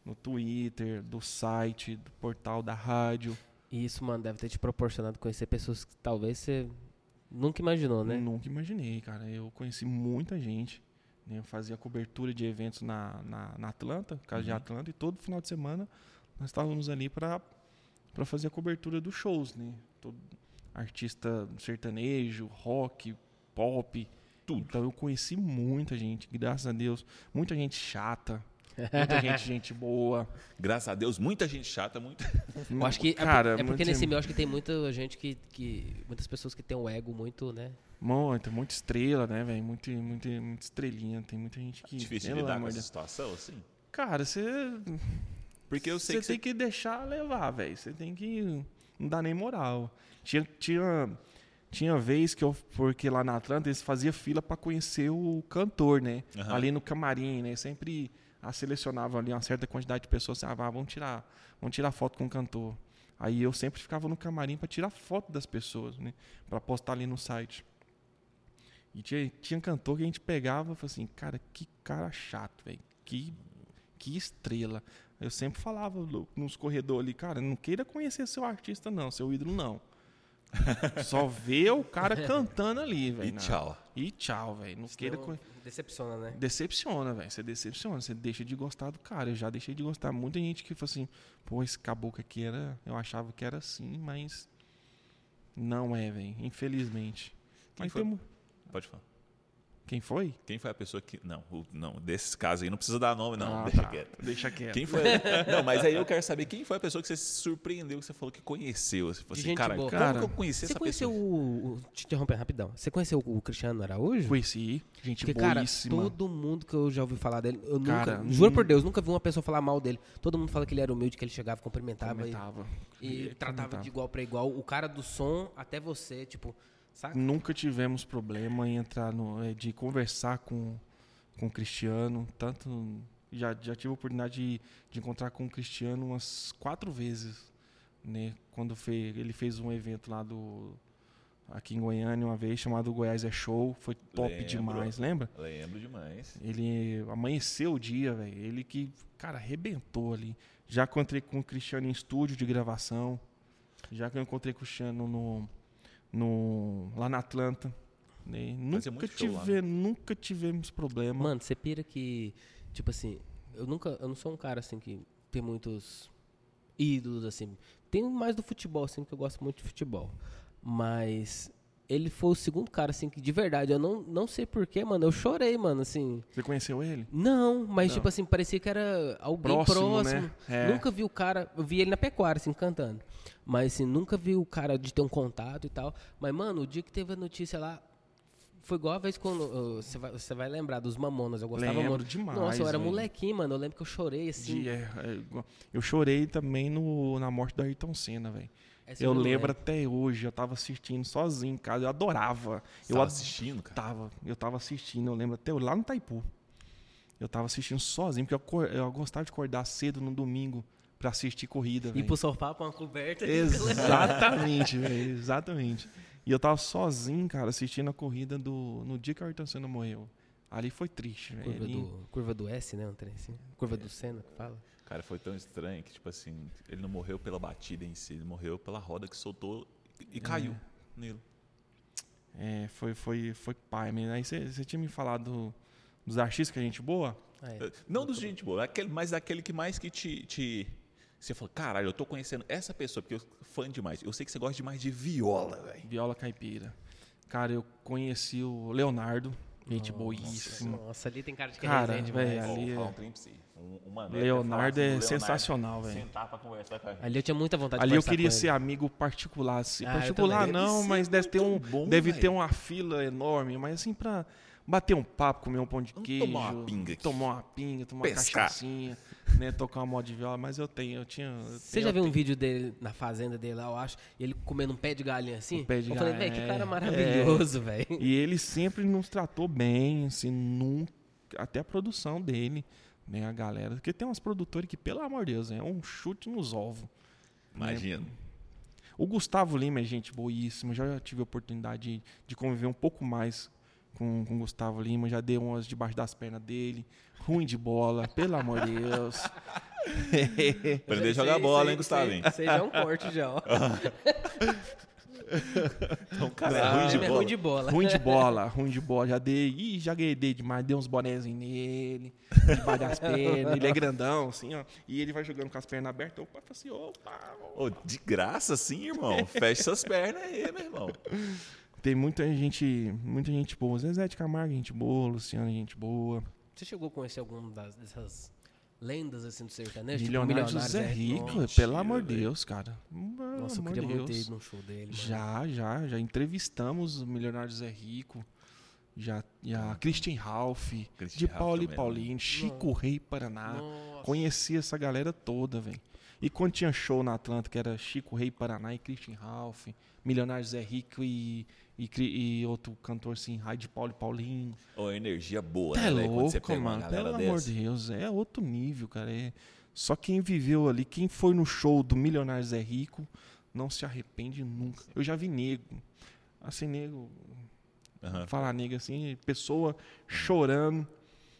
Speaker 2: no Twitter, do site, do portal da rádio.
Speaker 3: E isso, mano, deve ter te proporcionado conhecer pessoas que talvez você nunca imaginou, né?
Speaker 2: Nunca imaginei, cara. Eu conheci muita gente. né? Eu fazia cobertura de eventos na, na, na Atlanta, casa de
Speaker 1: Uhum.
Speaker 2: Atlanta, e todo final de semana nós estávamos ali para fazer a cobertura dos shows, né? Todo artista sertanejo, rock, pop.
Speaker 1: Tudo.
Speaker 2: Então eu conheci muita gente, graças a Deus. Muita gente chata, muita gente, gente boa.
Speaker 1: Graças a Deus, muita gente chata, muito.
Speaker 3: Eu acho que é por-
Speaker 2: cara,
Speaker 3: é, porque
Speaker 2: muita-
Speaker 3: nesse meio eu acho que tem muita gente que, que. Muitas pessoas que tem um ego muito, né?
Speaker 2: Muita, muita estrela, né, velho? Muita, muita, muita estrelinha. Tem muita gente que.
Speaker 1: Difícil de lidar com
Speaker 2: amor
Speaker 1: essa situação, assim.
Speaker 2: Cara, você.
Speaker 1: Porque eu sei
Speaker 2: você
Speaker 1: que
Speaker 2: tem
Speaker 1: você...
Speaker 2: que deixar levar, velho. Você tem que. Não dá nem moral. Tinha, tinha, tinha vez que eu. Porque lá na Atlanta eles faziam fila pra conhecer o cantor, né?
Speaker 1: Aham.
Speaker 2: Ali no camarim, né? Sempre ah, selecionavam ali uma certa quantidade de pessoas. Assim, ah, vamos tirar, vamos tirar foto com o cantor. Aí eu sempre ficava no camarim pra tirar foto das pessoas, né? Pra postar ali no site. E tinha, tinha cantor que a gente pegava e falava assim, cara, que cara chato, velho. Que, que estrela. Eu sempre falava no- nos corredores ali, cara, não queira conhecer seu artista, não, seu ídolo, não. Só vê o cara cantando ali, velho.
Speaker 1: E
Speaker 2: na-
Speaker 1: tchau.
Speaker 2: E tchau, velho. Não queira.
Speaker 3: Decepciona, né?
Speaker 2: Decepciona, velho. Você decepciona. Você deixa de gostar do cara. Eu já deixei de gostar. Muita gente que fala assim, pô, esse caboclo aqui era. Eu achava que era assim, mas. Não é, velho. Infelizmente.
Speaker 1: Quem
Speaker 2: Mas
Speaker 1: foi?
Speaker 2: temos-
Speaker 1: Pode falar.
Speaker 2: Quem foi?
Speaker 1: Quem foi a pessoa que. Não, o- não, desses casos aí não precisa dar nome, não.
Speaker 2: Ah,
Speaker 1: deixa
Speaker 2: tá.
Speaker 1: quieto.
Speaker 2: Deixa quieto.
Speaker 1: Quem foi? não, mas aí eu quero saber quem foi a pessoa que você se surpreendeu, que você falou que conheceu. Você falou assim,
Speaker 3: gente
Speaker 1: cara,
Speaker 3: boa.
Speaker 1: como
Speaker 2: Cara,
Speaker 1: que eu conheci
Speaker 3: Você
Speaker 1: essa
Speaker 3: conheceu
Speaker 1: pessoa?
Speaker 3: o, o. Te interrompendo rapidão. Você conheceu o Cristiano Araújo?
Speaker 2: Conheci. Gente
Speaker 3: Porque, cara, todo mundo que eu já ouvi falar dele, eu
Speaker 2: Cara,
Speaker 3: nunca, juro
Speaker 2: hum.
Speaker 3: por Deus, nunca vi uma pessoa falar mal dele. Todo mundo fala que ele era humilde, que ele chegava, cumprimentava,
Speaker 2: Comentava.
Speaker 3: e, e
Speaker 2: Ele
Speaker 3: tratava
Speaker 2: comentava.
Speaker 3: de igual pra igual. O cara do som até você, tipo, saca?
Speaker 2: Nunca tivemos problema em entrar no. eh, de conversar com, com o Cristiano. Tanto. Já, já tive a oportunidade de, de encontrar com o Cristiano umas quatro vezes. Né? Quando fez, ele fez um evento lá do. Aqui em Goiânia uma vez, chamado Goiás é Show. Foi top
Speaker 1: Lembro.
Speaker 2: demais, lembra?
Speaker 1: Lembro demais.
Speaker 2: Ele amanheceu o dia, velho. Ele que, cara, arrebentou ali. Já encontrei com o Cristiano em estúdio de gravação. Já que eu encontrei com o Cristiano no, no, lá na Atlanta. né? Nunca,
Speaker 1: muito show lá,
Speaker 2: tive, nunca tivemos problema.
Speaker 3: Mano, você pira que, tipo assim, eu nunca, eu não sou um cara assim que tem muitos ídolos assim. Tem mais do futebol assim, que eu gosto muito de futebol. Mas ele foi o segundo cara assim que de verdade, eu não, não sei porquê, mano, eu chorei, mano, assim.
Speaker 2: Você conheceu ele?
Speaker 3: Não, mas
Speaker 2: Não.
Speaker 3: tipo assim, parecia que era alguém
Speaker 2: Próximo,
Speaker 3: próximo.
Speaker 2: né? É.
Speaker 3: Nunca vi o cara, eu vi ele na pecuária, assim, cantando. Mas assim, nunca vi o cara de ter um contato e tal. Mas, mano, o dia que teve a notícia lá, foi igual a vez quando. Você vai, você vai lembrar dos mamonas, eu gostava
Speaker 2: Lembro
Speaker 3: muito.
Speaker 2: demais,
Speaker 3: Nossa, eu era
Speaker 2: velho.
Speaker 3: molequinho, mano. Eu lembro que eu chorei assim.
Speaker 2: De- é, é, eu chorei também no, na morte do Ayrton Senna, velho.
Speaker 3: Essa
Speaker 2: Eu
Speaker 3: não
Speaker 2: lembro até hoje, eu tava assistindo sozinho em casa, eu adorava.
Speaker 1: Você
Speaker 2: eu
Speaker 1: tava
Speaker 2: ad-
Speaker 1: assistindo, cara?
Speaker 2: Tava, eu tava assistindo, eu lembro até lá no Taipu. Eu tava assistindo sozinho, porque eu, eu gostava de acordar cedo no domingo pra assistir corrida,
Speaker 3: Ir
Speaker 2: velho.
Speaker 3: pro sofá com uma coberta.
Speaker 2: Exatamente, velho, exatamente. E eu tava sozinho, cara, assistindo a corrida do no dia que o Ayrton Senna morreu. Ali foi triste, velho.
Speaker 3: Curva do, curva do S, né? Um trem assim. Curva do Senna, que fala.
Speaker 1: Cara, foi tão estranho que, tipo assim, ele não morreu pela batida em si, ele morreu pela roda que soltou e caiu nele.
Speaker 2: É, foi, foi, foi pai, mesmo. Aí você tinha me falado dos artistas que a gente boa?
Speaker 3: Ah, é.
Speaker 1: Não dos gente boa, aquele, mas aquele que mais que te, te. Você falou, caralho, eu tô conhecendo essa pessoa, porque eu sou fã demais. Eu sei que você gosta demais de viola, velho.
Speaker 2: Viola Caipira. Cara, eu conheci o Leonardo, gente boíssima.
Speaker 3: Nossa, ali tem cara de que é
Speaker 2: Cara,
Speaker 3: resenha
Speaker 2: velho, ali é-
Speaker 1: um trem pra você. Uma neta
Speaker 2: Leonardo
Speaker 1: assim,
Speaker 2: é sensacional, velho.
Speaker 1: Sentar pra conversar com a gente.
Speaker 3: Ali eu tinha muita vontade
Speaker 2: Ali
Speaker 3: de
Speaker 2: eu
Speaker 3: conversar
Speaker 2: queria
Speaker 3: com
Speaker 2: ser amigo particular. Assim.
Speaker 3: Ah, eu
Speaker 2: particular não,
Speaker 1: Deve
Speaker 2: mas deve ter um,
Speaker 1: bom,
Speaker 2: deve
Speaker 1: velho.
Speaker 2: ter uma fila enorme. Mas assim, pra, bater um papo, comer um pão de queijo.
Speaker 1: tomar uma pinga aqui.
Speaker 2: Tomar uma pinga, tomar uma
Speaker 1: Pescar.
Speaker 2: cachaçinha, né? Tocar uma moda de viola, mas eu tenho, eu tinha. eu
Speaker 3: Você
Speaker 2: tenho-
Speaker 3: já viu um vídeo dele na fazenda dele lá, eu acho, ele comendo um pé de galinha assim?
Speaker 2: Um pé de
Speaker 3: eu falei,
Speaker 2: galinha,
Speaker 3: velho, que cara
Speaker 2: é.
Speaker 3: maravilhoso, velho.
Speaker 2: E ele sempre nos tratou bem, assim, nunca, até a produção dele, né, a galera. Porque tem umas produtoras que, pelo amor de Deus, é um chute nos ovos.
Speaker 1: Imagina.
Speaker 2: O Gustavo Lima é gente boíssima, já tive a oportunidade de, de conviver um pouco mais com, com o Gustavo Lima, já dei umas debaixo das pernas dele, ruim de bola, pelo amor de Deus.
Speaker 1: Aprender a jogar bola, hein, Gustavinho?
Speaker 3: Você já é um corte já, ó.
Speaker 1: Então, cara, é ruim de
Speaker 3: é
Speaker 1: bola.
Speaker 3: ruim de bola.
Speaker 2: Ruim de bola, ruim de bola. Já dei, ih, já ganhei dei demais, dei uns bonézinhos nele, debaixo das pernas. Ele é grandão, assim, ó. E ele vai jogando com as pernas abertas. Opa, assim, opa.
Speaker 1: Ô, de graça, sim, irmão. Fecha essas pernas aí, meu irmão.
Speaker 2: Tem muita gente, muita gente boa. Zezé de Camargo, gente boa. Luciano, gente boa.
Speaker 3: Você chegou a conhecer alguma das, dessas lendas assim do sertanejo? Tipo,
Speaker 2: Milionário
Speaker 3: Milionários
Speaker 2: José
Speaker 3: é-
Speaker 2: Rico,
Speaker 3: Nossa,
Speaker 2: pelo
Speaker 1: mentira,
Speaker 2: amor de. Deus, cara.
Speaker 3: Nossa, eu queria muito ido num show dele, mano.
Speaker 2: Já, já, já entrevistamos o Milionário José Rico, já, já Christian Ralph,
Speaker 1: Christian
Speaker 2: de
Speaker 1: Ralph
Speaker 2: Paulo e
Speaker 1: também, né?
Speaker 2: Paulinho, Chico Rei Paraná.
Speaker 3: Nossa.
Speaker 2: Conheci essa galera toda, velho. E quando tinha show na Atlanta, que era Chico Rei Paraná e Christian Ralph, Milionário José Rico e, e, e outro cantor assim, Rai de Paulo e Paulinho.
Speaker 1: Ô, energia boa,
Speaker 2: Tá
Speaker 1: né, velho? Quando você
Speaker 2: louco,
Speaker 1: pega
Speaker 2: mano. Pelo
Speaker 1: dessa.
Speaker 2: amor de Deus, é outro nível, cara. É... Só quem viveu ali, quem foi no show do Milionário Zé Rico, não se arrepende nunca. Eu já vi nego, assim, nego,
Speaker 1: Aham.
Speaker 2: falar nego assim, pessoa chorando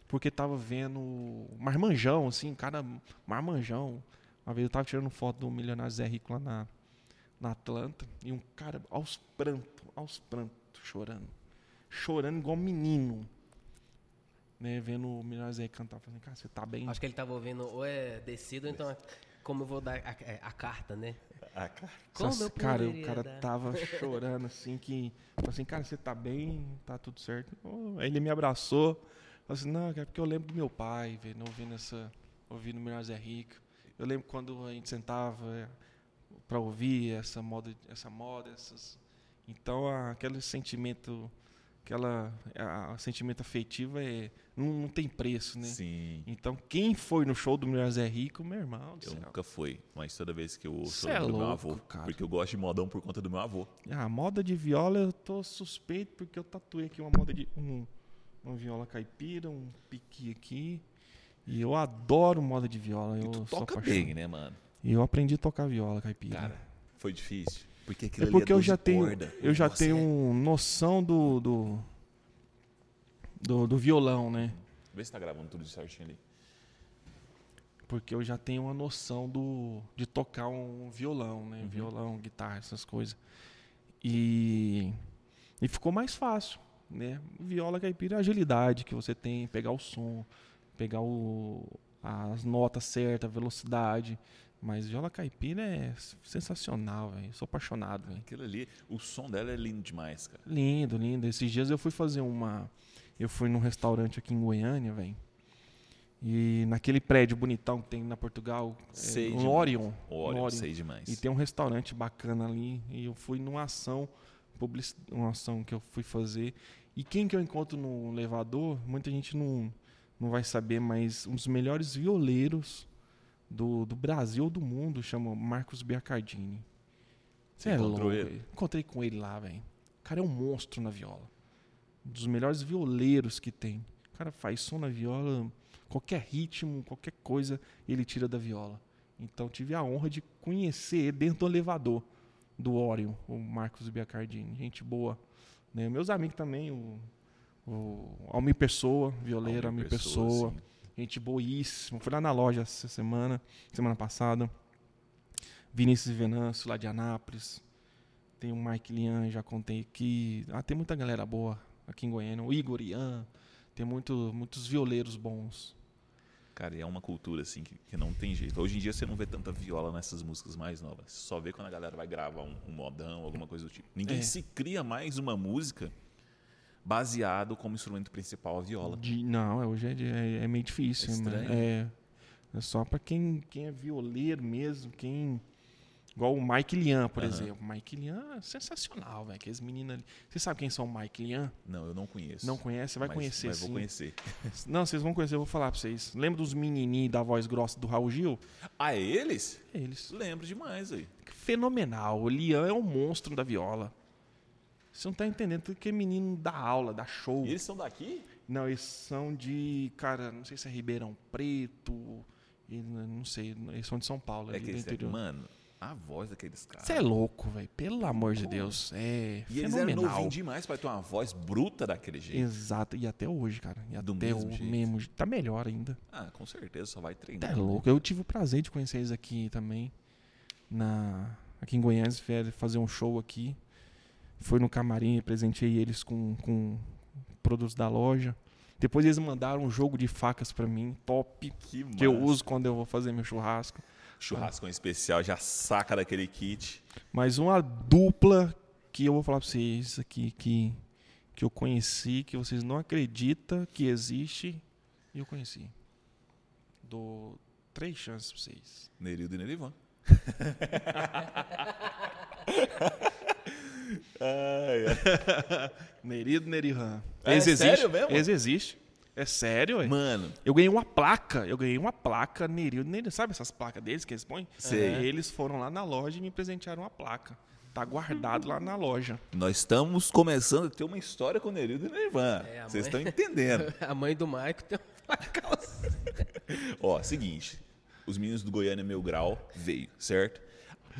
Speaker 2: porque tava vendo marmanjão, assim, cara, marmanjão. Uma vez eu tava tirando foto do Milionário Zé Rico lá na, na Atlanta e um cara aos prantos, aos prantos, chorando. Chorando igual menino. Né, vendo o Milionário Zé Rico cantar, falando, cara, você tá bem?
Speaker 3: Acho que ele tava ouvindo ou é descido, ou então como eu vou dar a, é, a carta, né?
Speaker 1: Ah, cara.
Speaker 3: Como
Speaker 2: Nossa,
Speaker 3: eu
Speaker 2: cara, o cara
Speaker 3: dar?
Speaker 2: tava chorando assim que. Assim, cara, você tá bem, tá tudo certo. Oh, Aí ele me abraçou. Falou assim, não, é porque eu lembro do meu pai, velho, ouvindo essa. ouvindo o Melhor Zé Rico. Eu lembro quando a gente sentava é, pra ouvir essa moda, essa moda, essas. Então a- aquele sentimento. Aquela. A, a sentimento afetivo é. Não, não tem preço, né?
Speaker 1: Sim.
Speaker 2: Então, quem foi no show do Melhor Zé Rico, meu irmão
Speaker 1: Eu
Speaker 2: céu.
Speaker 1: nunca fui, mas toda vez que eu ouço eu
Speaker 2: é
Speaker 1: do meu
Speaker 2: louco,
Speaker 1: avô.
Speaker 2: cara.
Speaker 1: Porque eu gosto de modão por conta do meu avô.
Speaker 2: Ah, moda de viola eu tô suspeito porque eu tatuei aqui uma moda de um, uma viola caipira, um piqui aqui. E eu adoro moda de viola.
Speaker 1: E
Speaker 2: Eu
Speaker 1: tu
Speaker 2: sou
Speaker 1: toca bem, né, mano?
Speaker 2: E eu aprendi a tocar viola caipira.
Speaker 1: Cara, foi difícil. Porque
Speaker 2: é porque eu
Speaker 1: 12
Speaker 2: já tenho,
Speaker 1: corda.
Speaker 2: eu já
Speaker 1: Nossa,
Speaker 2: tenho
Speaker 1: é-
Speaker 2: noção do do, do do violão, né?
Speaker 1: Vê se tá gravando tudo certinho ali.
Speaker 2: Porque eu já tenho uma noção do de tocar um violão, né?
Speaker 1: Uhum.
Speaker 2: Violão, guitarra, essas coisas. E e ficou mais fácil, né? Viola caipira é a agilidade que você tem, pegar o som, pegar o as notas certas, a velocidade. Mas viola caipira é sensacional, velho. Sou apaixonado, velho.
Speaker 1: Aquilo ali, o som dela é lindo demais, cara.
Speaker 2: Lindo, lindo. Esses dias eu fui fazer uma. Eu fui num restaurante aqui em Goiânia, velho. E naquele prédio bonitão que tem na Portugal,
Speaker 1: Sei
Speaker 2: é,
Speaker 1: demais.
Speaker 2: no Orion. No
Speaker 1: eu sei demais.
Speaker 2: E tem um restaurante bacana ali. E eu fui numa ação, publici- uma ação que eu fui fazer. E quem que eu encontro no elevador, muita gente não, não vai saber, mas um dos melhores violeiros do, do Brasil ou do mundo chama Marcos Biacardini.
Speaker 1: Você
Speaker 2: é louco,
Speaker 1: ele?
Speaker 2: Encontrei com ele lá, velho. O cara é um monstro na viola. Um dos melhores violeiros que tem. O cara faz som na viola, qualquer ritmo, qualquer coisa, ele tira da viola. Então tive a honra de conhecer dentro do elevador do Orion, o Marcos Biacardini. Gente boa. Né? Meus amigos também, o, o Almir Pessoa, violeiro Almir, Pessoa.
Speaker 1: sim.
Speaker 2: Gente boíssima. Fui lá na loja essa semana, semana passada. Vinícius Venâncio, lá de Anápolis. Tem o Mike Lian, já contei aqui. Ah, tem muita galera boa aqui em Goiânia. O Igor Ian. Tem muito, muitos violeiros bons.
Speaker 1: Cara, é uma cultura assim que, que não tem jeito. Hoje em dia você não vê tanta viola nessas músicas mais novas. Você só vê quando a galera vai gravar um, um modão, alguma coisa do tipo. Ninguém
Speaker 2: É.
Speaker 1: se cria mais uma música baseado como instrumento principal a viola.
Speaker 2: De- não, é, hoje é, é- é meio difícil.
Speaker 1: É
Speaker 2: né?
Speaker 1: estranho.
Speaker 2: É, é só pra quem, quem é violeiro mesmo, quem Igual o Mike Lian, por
Speaker 1: Aham.
Speaker 2: exemplo. Mike Lian é sensacional, velho. Aqueles meninos ali. Você sabe quem são o Mike Lian?
Speaker 1: Não, eu não conheço.
Speaker 2: Não conhece? Você vai
Speaker 1: Mas-
Speaker 2: conhecer
Speaker 1: mas
Speaker 2: sim.
Speaker 1: vou conhecer.
Speaker 2: Não, vocês vão conhecer, eu vou falar pra vocês. Lembra dos menininhos da voz grossa do Raul Gil?
Speaker 1: Ah, é eles?
Speaker 2: Eles.
Speaker 1: Lembro demais aí.
Speaker 2: Fenomenal. O Lian é um monstro da viola. Você não tá entendendo. Tudo que é menino da aula, da show.
Speaker 1: E eles são daqui?
Speaker 2: Não, eles são de. Cara, não sei se é Ribeirão Preto. Não sei. Eles são de São Paulo,
Speaker 1: É
Speaker 2: ali
Speaker 1: que
Speaker 2: do
Speaker 1: eles
Speaker 2: interior.
Speaker 1: Mano, a voz daqueles caras.
Speaker 2: Você é louco, velho. Pelo amor de Deus. É
Speaker 1: E eles eram
Speaker 2: fenomenal.
Speaker 1: novinhos demais pra ter uma voz bruta daquele jeito.
Speaker 2: Exato. E até hoje, cara. E
Speaker 1: Do
Speaker 2: até
Speaker 1: mesmo
Speaker 2: o
Speaker 1: jeito.
Speaker 2: mesmo. Tá melhor ainda.
Speaker 1: Ah, com certeza, só vai
Speaker 2: Tá
Speaker 1: treinar.
Speaker 2: louco. Eu tive o prazer de conhecer eles aqui também. Na, aqui em Goiânia, fazer um show aqui. Foi no camarim, presenteei eles com, com produtos da loja. Depois eles mandaram um jogo de facas pra mim, top,
Speaker 1: Que
Speaker 2: que eu uso quando eu vou fazer meu churrasco.
Speaker 1: Churrascão especial, já saca daquele kit.
Speaker 2: Mas uma dupla que eu vou falar pra vocês aqui, que, que eu conheci, que vocês não acreditam que existe, e eu conheci. Dou três chances pra vocês.
Speaker 1: Nerildo e Nerivan. Ai, ai.
Speaker 2: Nerido Nerihan.
Speaker 1: É
Speaker 2: Eles
Speaker 1: sério mesmo?
Speaker 2: Eles existem. É sério, ué.
Speaker 1: Mano,
Speaker 2: Eu ganhei uma placa. Eu ganhei uma placa Nerildo Nerihan. Sabe essas placas deles que eles põem?
Speaker 1: Sei.
Speaker 2: É, Eles foram lá na loja e me presentearam uma placa. Tá guardado lá na loja.
Speaker 1: nós estamos começando a ter uma história com o Nerildo e Nerivan.
Speaker 3: É, a
Speaker 1: Vocês
Speaker 3: mãe-
Speaker 1: estão entendendo.
Speaker 3: A mãe do Maico tem uma calça.
Speaker 1: Ó, seguinte. Os meninos do Goiânia Meu Grau veio, certo?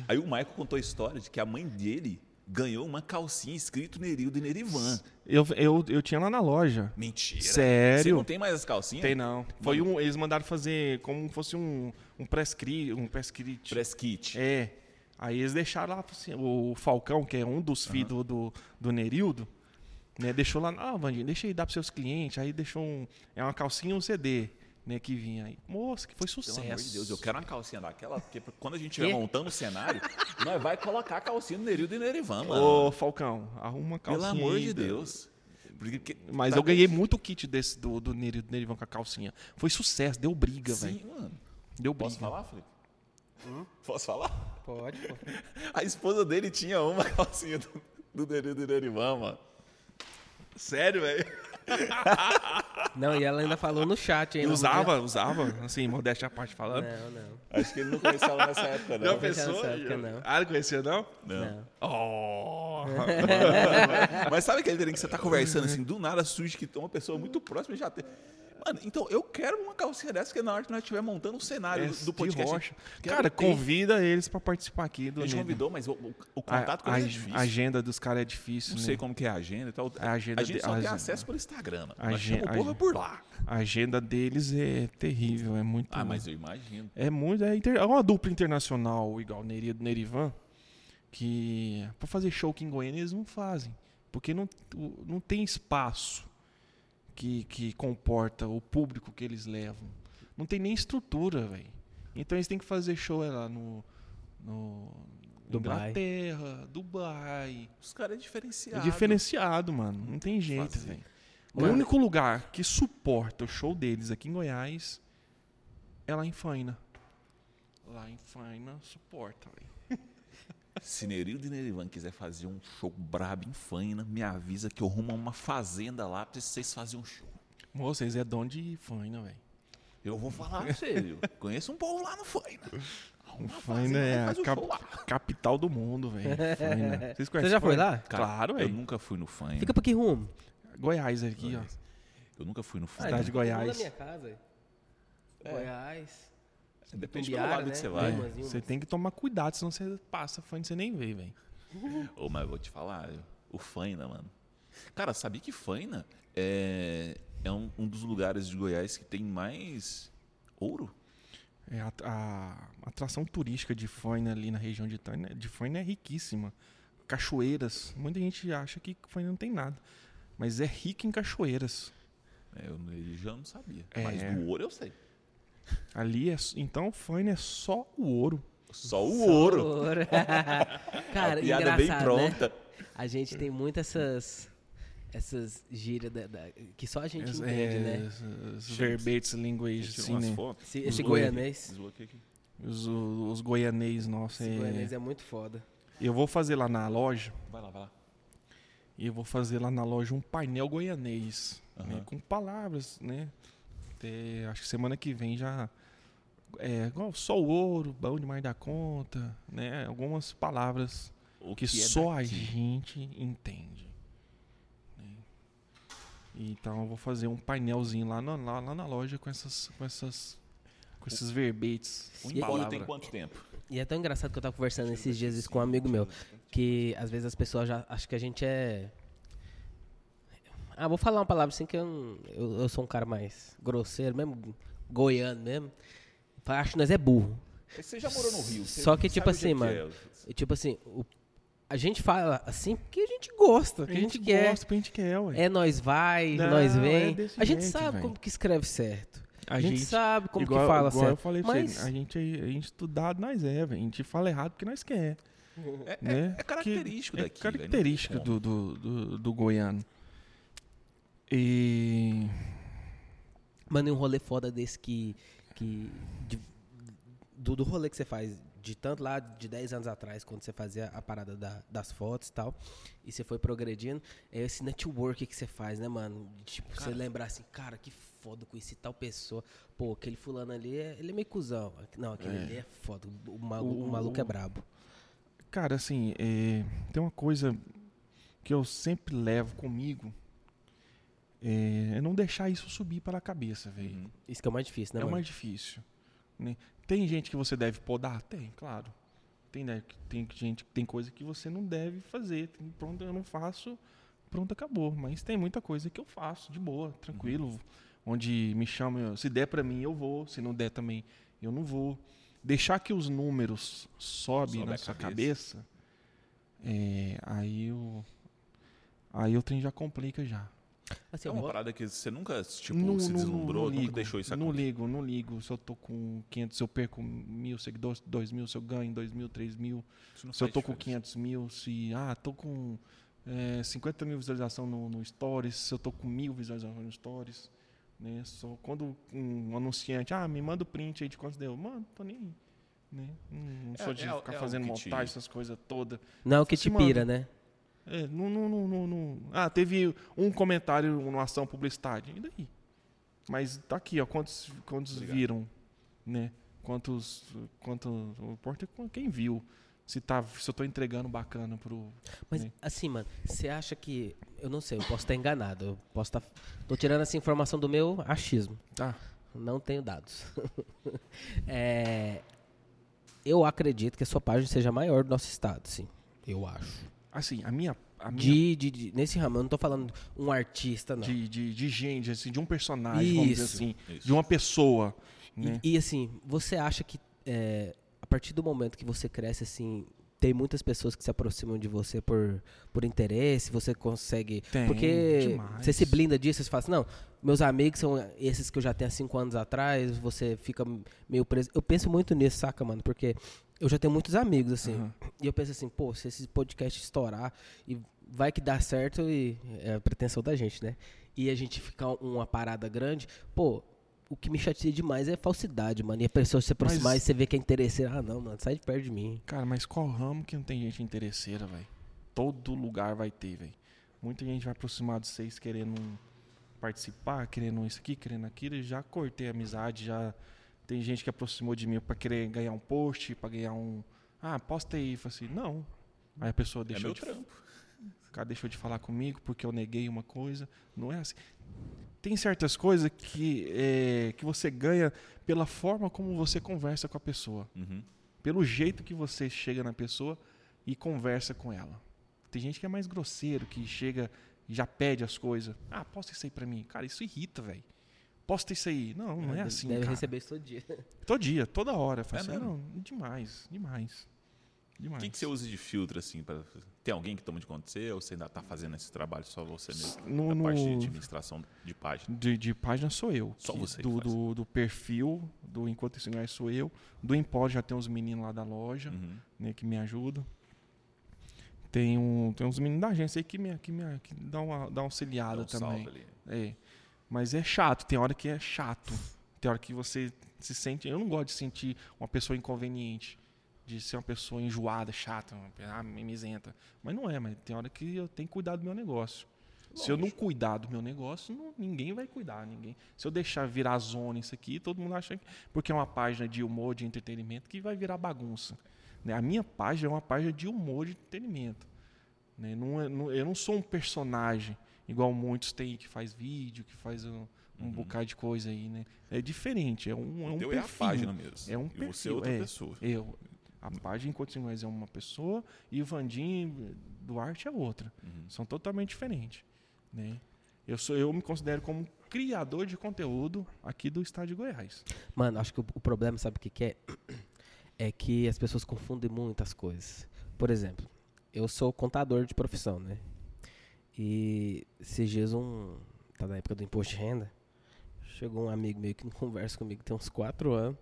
Speaker 1: Aí o Michael contou a história de que a mãe dele ganhou uma calcinha escrito Nerildo e Nerivan.
Speaker 2: Eu, eu, eu tinha lá na loja.
Speaker 1: Mentira.
Speaker 2: Sério?
Speaker 1: Você não tem mais as calcinhas?
Speaker 2: Tem não. Foi um, eles mandaram fazer como fosse um, um press cri- um press kit.
Speaker 1: Press kit.
Speaker 2: É. Aí eles deixaram lá assim, o Falcão, que é um dos filhos do, do, do Nerildo, né? Deixou lá, ah, Vandinho, deixa aí dar pros seus clientes. Aí deixou um. É uma calcinha e um CD, né? Que vinha aí. Moça, que foi
Speaker 1: Pelo
Speaker 2: sucesso.
Speaker 1: amor de Deus, eu quero uma calcinha daquela, porque quando a gente estiver montando o cenário, nós vai colocar a calcinha do Nerildo e Nerivan, mano.
Speaker 2: Ô, Falcão, arruma uma
Speaker 1: Pelo
Speaker 2: calcinha.
Speaker 1: amor
Speaker 2: aí,
Speaker 1: de Deus. Porque, que-
Speaker 2: Mas
Speaker 1: tá-
Speaker 2: eu ganhei muito kit desse do, do Nerildo Nerivan com a calcinha. Foi sucesso, deu briga, velho.
Speaker 1: Sim, mano.
Speaker 2: Deu briga.
Speaker 1: Posso falar, Felipe? Posso falar?
Speaker 3: Pode, pô.
Speaker 1: A esposa dele tinha uma calcinha do, do Nerildo e Nerivan, mano.
Speaker 2: Sério, velho?
Speaker 3: Não, e ela ainda falou no chat, hein?
Speaker 2: Usava, usava, assim, modéstia à parte falando.
Speaker 3: Não, não.
Speaker 1: Acho que ele não conhecia ela nessa época, não.
Speaker 3: Não,
Speaker 2: pensou?
Speaker 3: nessa época, não.
Speaker 2: Ah, não conhecia, não?
Speaker 1: Não.
Speaker 3: Não.
Speaker 2: Oh!
Speaker 1: Mas sabe aquele que você tá conversando assim, do nada surge que uma pessoa muito próxima e já tem. Mano, então eu quero uma calcinha dessa que na hora que nós estiver montando o cenário
Speaker 2: É,
Speaker 1: do, do podcast.
Speaker 2: rocha. Cara,
Speaker 1: ter.
Speaker 2: convida eles pra participar aqui do
Speaker 1: A gente convidou, mas o, o- o
Speaker 2: A,
Speaker 1: contato com
Speaker 2: a,
Speaker 1: eles é difícil.
Speaker 2: a agenda dos caras é difícil,
Speaker 1: Não
Speaker 2: né?
Speaker 1: sei como que é a agenda e tal.
Speaker 2: A agenda
Speaker 1: gente
Speaker 2: de-
Speaker 1: só
Speaker 2: a
Speaker 1: tem acesso pelo Instagram.
Speaker 2: a
Speaker 1: Nós
Speaker 2: agenda-
Speaker 1: o povo
Speaker 2: a
Speaker 1: é por lá.
Speaker 2: A agenda deles é terrível, é muito...
Speaker 1: Ah, mas eu imagino.
Speaker 2: É muito... É, inter- é uma dupla internacional, igual Neri do Nerivan, que pra fazer show aqui em Goiânia eles não fazem. Porque não, não tem espaço que, que comporta o público que eles levam. Não tem nem estrutura, velho. Então eles têm que fazer show é lá no... no
Speaker 3: Dubai.
Speaker 2: Inglaterra, Dubai.
Speaker 1: Os caras é
Speaker 2: É
Speaker 1: diferenciado.
Speaker 2: diferenciado, mano. Não tem jeito, velho. O único lugar que suporta o show deles aqui em Goiás é lá em Faina. Lá em Faina suporta, velho.
Speaker 1: Se Nerildo e Nerivan quiser fazer um show brabo em Faina, me avisa que eu rumo a uma fazenda lá pra vocês fazerem um show.
Speaker 2: Vocês é dono de Faina, velho.
Speaker 1: Eu vou falar pra você, viu? Conheço um povo lá no Faina. Uma
Speaker 2: Faina é a
Speaker 1: um
Speaker 2: cap- capital do mundo, velho. Faina. Vocês
Speaker 3: Você
Speaker 2: conhecem
Speaker 3: já foi lá?
Speaker 2: Claro,
Speaker 1: eu
Speaker 2: velho.
Speaker 1: nunca fui no Faina.
Speaker 3: Fica pra que rumo?
Speaker 2: Goiás aqui, ó.
Speaker 1: Eu nunca fui no
Speaker 3: Ah,
Speaker 1: Faina.
Speaker 2: Cidade de Goiás.
Speaker 3: Na minha casa. Goiás.
Speaker 1: Depende do lado
Speaker 3: né?
Speaker 1: que você vai.
Speaker 3: Umas.
Speaker 2: Você tem que tomar cuidado, senão você passa Faina e você nem vê, velho.
Speaker 1: Ô, mas eu vou te falar, o Faina, mano. Cara, sabia que Faina é, é um, um dos lugares de Goiás que tem mais ouro?
Speaker 2: É, a, a atração turística de Faina ali na região de Faina, de Faina é riquíssima. Cachoeiras. Muita gente acha que Faina não tem nada. Mas é rica em cachoeiras.
Speaker 1: É, eu ele já não sabia.
Speaker 2: É.
Speaker 1: Mas do ouro eu sei.
Speaker 2: Ali é. Então Faina é só o ouro.
Speaker 1: Só o
Speaker 3: Só
Speaker 1: ouro.
Speaker 3: ouro. Cara,
Speaker 1: a piada
Speaker 3: engraçado,
Speaker 1: bem
Speaker 3: né?
Speaker 1: pronta.
Speaker 3: A gente tem muitas essas essas gírias da- da- que só a gente
Speaker 2: Es-
Speaker 3: entende,
Speaker 2: é,
Speaker 3: né?
Speaker 2: es- es verbetes, linguagens, assim, né?
Speaker 1: fotos.
Speaker 3: Esse, esse goianês.
Speaker 2: Os, os goianês, nossa.
Speaker 3: Esse
Speaker 2: É...
Speaker 3: goianês é muito foda.
Speaker 2: Eu vou fazer lá na loja.
Speaker 1: Vai lá, vai lá.
Speaker 2: E eu vou fazer lá na loja um painel goianês. né,
Speaker 1: Aham.
Speaker 2: com palavras, né? Até, acho que semana que vem já. É, igual só o ouro, bom demais da conta, né? Algumas palavras
Speaker 1: O
Speaker 2: que,
Speaker 1: é
Speaker 2: só a
Speaker 1: daqui?
Speaker 2: gente entende. né? Então eu vou fazer um painelzinho lá na, lá, lá na loja com essas, com essas, com esses verbetes. Palavra.
Speaker 1: tem quanto tempo?
Speaker 3: E é tão engraçado que eu tava conversando esses dias isso com um amigo meu. Que às vezes as pessoas já acham que a gente é. Ah, vou falar uma palavra assim que eu, não- eu, eu sou um cara mais grosseiro, mesmo goiano mesmo. Acho que nós é burro.
Speaker 1: Você já morou no Rio. você
Speaker 3: Só que, tipo assim,
Speaker 1: que
Speaker 3: mano,
Speaker 1: é.
Speaker 3: Tipo assim, o- a gente fala assim porque a gente gosta,
Speaker 2: A
Speaker 3: que a gente,
Speaker 2: gente
Speaker 3: quer.
Speaker 2: gosta, a gente quer, ué.
Speaker 3: É nós vai,
Speaker 2: Não,
Speaker 3: nós
Speaker 2: é
Speaker 3: vem.
Speaker 2: desse
Speaker 3: a gente
Speaker 2: jeito,
Speaker 3: sabe
Speaker 2: velho.
Speaker 3: como que escreve certo. A,
Speaker 2: A
Speaker 3: gente,
Speaker 2: gente-
Speaker 3: sabe como
Speaker 2: igual,
Speaker 3: que fala
Speaker 2: igual eu
Speaker 3: certo.
Speaker 2: falei pra
Speaker 3: Mas
Speaker 2: você, a gente, a gente estudado nós é, velho. A gente fala errado porque nós quer.
Speaker 1: É,
Speaker 2: né?
Speaker 1: é característico
Speaker 2: Que-
Speaker 1: daqui.
Speaker 2: É característico
Speaker 1: como.
Speaker 2: do, do, do, do goiano. E.
Speaker 3: Mano, e um rolê foda desse que. que de- do, do rolê que você faz, de tanto lá de 10 anos atrás, quando você fazia a parada da- das fotos e tal, e você foi progredindo, é esse network que você faz, né, mano? Tipo, você lembrar assim, cara, que foda, eu conheci tal pessoa. Pô, aquele fulano ali, é, ele é meio cuzão. Não, aquele
Speaker 2: É.
Speaker 3: ali é foda. O, malu- o
Speaker 2: O-
Speaker 3: maluco é brabo.
Speaker 2: Cara, assim, é, tem uma coisa que eu sempre levo comigo. É, é não deixar isso subir para a cabeça, velho.
Speaker 1: Uhum.
Speaker 3: Isso que é o mais difícil, né,
Speaker 2: é o mais difícil. né? Tem gente que você deve podar? Tem, claro. Tem, né, tem gente tem coisa que você não deve fazer. Tem, pronto, eu não faço, pronto, acabou. Mas tem muita coisa que eu faço de boa, tranquilo.
Speaker 1: Uhum.
Speaker 2: Onde me chamam, se der pra mim, eu vou. Se não der também, eu não vou. Deixar que os números sobem
Speaker 1: Sobe
Speaker 2: na sua
Speaker 1: cabeça.
Speaker 2: cabeça, é, aí o aí o trem já complica já.
Speaker 3: Assim,
Speaker 1: É uma
Speaker 3: vou-
Speaker 1: parada que você nunca tipo,
Speaker 2: Não-
Speaker 1: se
Speaker 2: não-
Speaker 1: deslumbrou,
Speaker 2: não
Speaker 1: nunca
Speaker 2: ligo,
Speaker 1: deixou isso
Speaker 2: Não
Speaker 1: acontecer.
Speaker 2: ligo, não ligo. Se eu tô com 500, se eu perco mil seguidores, dois mil, se eu ganho dois mil, três mil.
Speaker 1: Não
Speaker 2: Se eu tô com
Speaker 1: diferença.
Speaker 2: 500 mil, se... Ah, tô com é, 50 mil visualizações no, no Stories, se eu tô com mil visualizações no Stories. Né? Só quando um anunciante, ah, me manda o print aí de quantos deu. Mano, tô nem aí. Né? Não, não
Speaker 1: É-
Speaker 2: sou de
Speaker 1: é
Speaker 2: ficar
Speaker 1: é
Speaker 2: fazendo
Speaker 1: que
Speaker 2: montagem,
Speaker 1: te-
Speaker 2: essas coisas todas.
Speaker 3: Não, que
Speaker 2: se
Speaker 3: te
Speaker 2: manda.
Speaker 3: pira, né?
Speaker 2: É, não, não, não, não, Ah, teve um comentário numa ação publicitária. E daí? Mas tá aqui, ó. Quantos, quantos
Speaker 1: Obrigado.
Speaker 2: viram? Né? Quantos. quantos o importa quem viu. Se, tá, se eu tô entregando bacana pro.
Speaker 3: Mas
Speaker 2: né?
Speaker 3: assim, mano, você acha que. Eu não sei, eu posso estar enganado. Eu posso estar. Tô tirando essa informação do meu achismo.
Speaker 2: Tá.
Speaker 3: Não tenho dados. É, eu acredito que a sua página seja maior do nosso estado, sim. Eu acho.
Speaker 2: Assim, a minha. A minha
Speaker 3: De, de, de- nesse ramo, eu não tô falando um artista, não.
Speaker 2: de, de, de gente, assim, de um personagem, vamos dizer
Speaker 3: Isso.
Speaker 2: assim.
Speaker 1: Isso.
Speaker 2: De uma pessoa.
Speaker 3: E-
Speaker 2: Né?
Speaker 3: E, assim, você acha que é, a partir do momento que você cresce, assim, tem muitas pessoas que se aproximam de você por, por interesse, você consegue.
Speaker 2: Tem,
Speaker 3: porque
Speaker 2: demais.
Speaker 3: você se blinda disso, você fala assim, não, meus amigos são esses que eu já tenho há cinco anos atrás, você fica meio preso. Eu penso muito nisso, saca, mano? Porque eu já tenho muitos amigos, assim.
Speaker 2: Aham.
Speaker 3: E eu penso assim, pô, se esse podcast estourar e vai que dá certo e é a pretensão da gente, né? E a gente ficar uma parada grande, pô, o que me chateia demais é falsidade, mano. E a pessoa se aproximar
Speaker 2: Mas-
Speaker 3: e você vê que é interesseira. Ah, não, mano, sai de perto de mim.
Speaker 2: Cara, mas qual ramo que não tem gente interesseira, velho? Todo lugar vai ter, velho. Muita gente vai aproximar de vocês querendo participar, querendo isso aqui, querendo aquilo. e Já cortei a amizade, já tem gente que aproximou de mim pra querer ganhar um post, pra ganhar um. Ah, posta aí. Eu falei assim, não. Aí a pessoa
Speaker 1: É
Speaker 2: deixou
Speaker 1: meu
Speaker 2: de
Speaker 1: trampo.
Speaker 2: o cara deixou de falar comigo porque eu neguei uma coisa. Não é assim. Tem certas coisas que, é, que você ganha pela forma como você conversa com a pessoa.
Speaker 1: Uhum.
Speaker 2: Pelo jeito que você chega na pessoa e conversa com ela. Tem gente que é mais grosseiro, que chega e já pede as coisas. Ah, posta isso aí pra mim. Cara, isso irrita, velho. Posta isso aí. Não, não é
Speaker 3: Deve-
Speaker 2: assim,
Speaker 3: Deve
Speaker 2: cara.
Speaker 3: receber isso todo dia.
Speaker 2: Todo dia, toda hora.
Speaker 1: É
Speaker 2: assim,
Speaker 1: mesmo?
Speaker 2: não, demais, demais.
Speaker 1: O
Speaker 2: Demais.
Speaker 1: que, que você usa de filtro, assim? Pra... Tem alguém que toma de conta de você ou você ainda tá fazendo esse trabalho só você mesmo?
Speaker 2: No-
Speaker 1: a parte de administração de página.
Speaker 2: De, de página sou eu.
Speaker 1: Só
Speaker 2: que
Speaker 1: você que
Speaker 2: Do,
Speaker 1: faz.
Speaker 2: do, do perfil, do Enquanto Isso Não É sou eu. Do Empório já tem uns meninos lá da loja,
Speaker 1: Uhum.
Speaker 2: né, que me ajudam. Tem, um, tem uns meninos da agência aí que me, que me que dão uma, dá uma auxiliada
Speaker 1: Dá um
Speaker 2: também.
Speaker 1: salve ali.
Speaker 2: É. Mas é chato, tem hora que é chato. Tem hora que você se sente. Eu não gosto de sentir uma pessoa inconveniente, de ser uma pessoa enjoada, chata, uma- ah, mimizenta. Mas não é, mas tem hora que eu tenho que cuidar do meu negócio. Se eu não cuidar do meu negócio, não- ninguém vai cuidar. ninguém. Se eu deixar virar zona isso aqui, todo mundo acha que. Porque é uma página de humor, de entretenimento, que vai virar bagunça. né? A minha página é uma página de humor, de entretenimento. né? Não é- não- eu não sou um personagem, igual muitos têm, que faz vídeo, que faz um, um bocado de coisa aí. Né? É diferente, é um, é um
Speaker 1: Teu é a
Speaker 2: perfil.
Speaker 1: página mesmo.
Speaker 2: É um
Speaker 1: e você é
Speaker 2: perfil,
Speaker 1: outra
Speaker 2: é.
Speaker 1: pessoa.
Speaker 2: Eu, a página Enquanto Singões é uma pessoa e o Vandim Duarte é outra.
Speaker 1: Uhum.
Speaker 2: São totalmente diferentes. Né? Eu, sou, eu me considero como criador de conteúdo aqui do estado de Goiás.
Speaker 3: Mano, acho que o, o problema, sabe o que, que é? É que as pessoas confundem muitas coisas. Por exemplo, eu sou contador de profissão, né? E esses dias um. Tá na época do imposto de renda. Chegou um amigo meu que não conversa comigo tem uns quatro anos.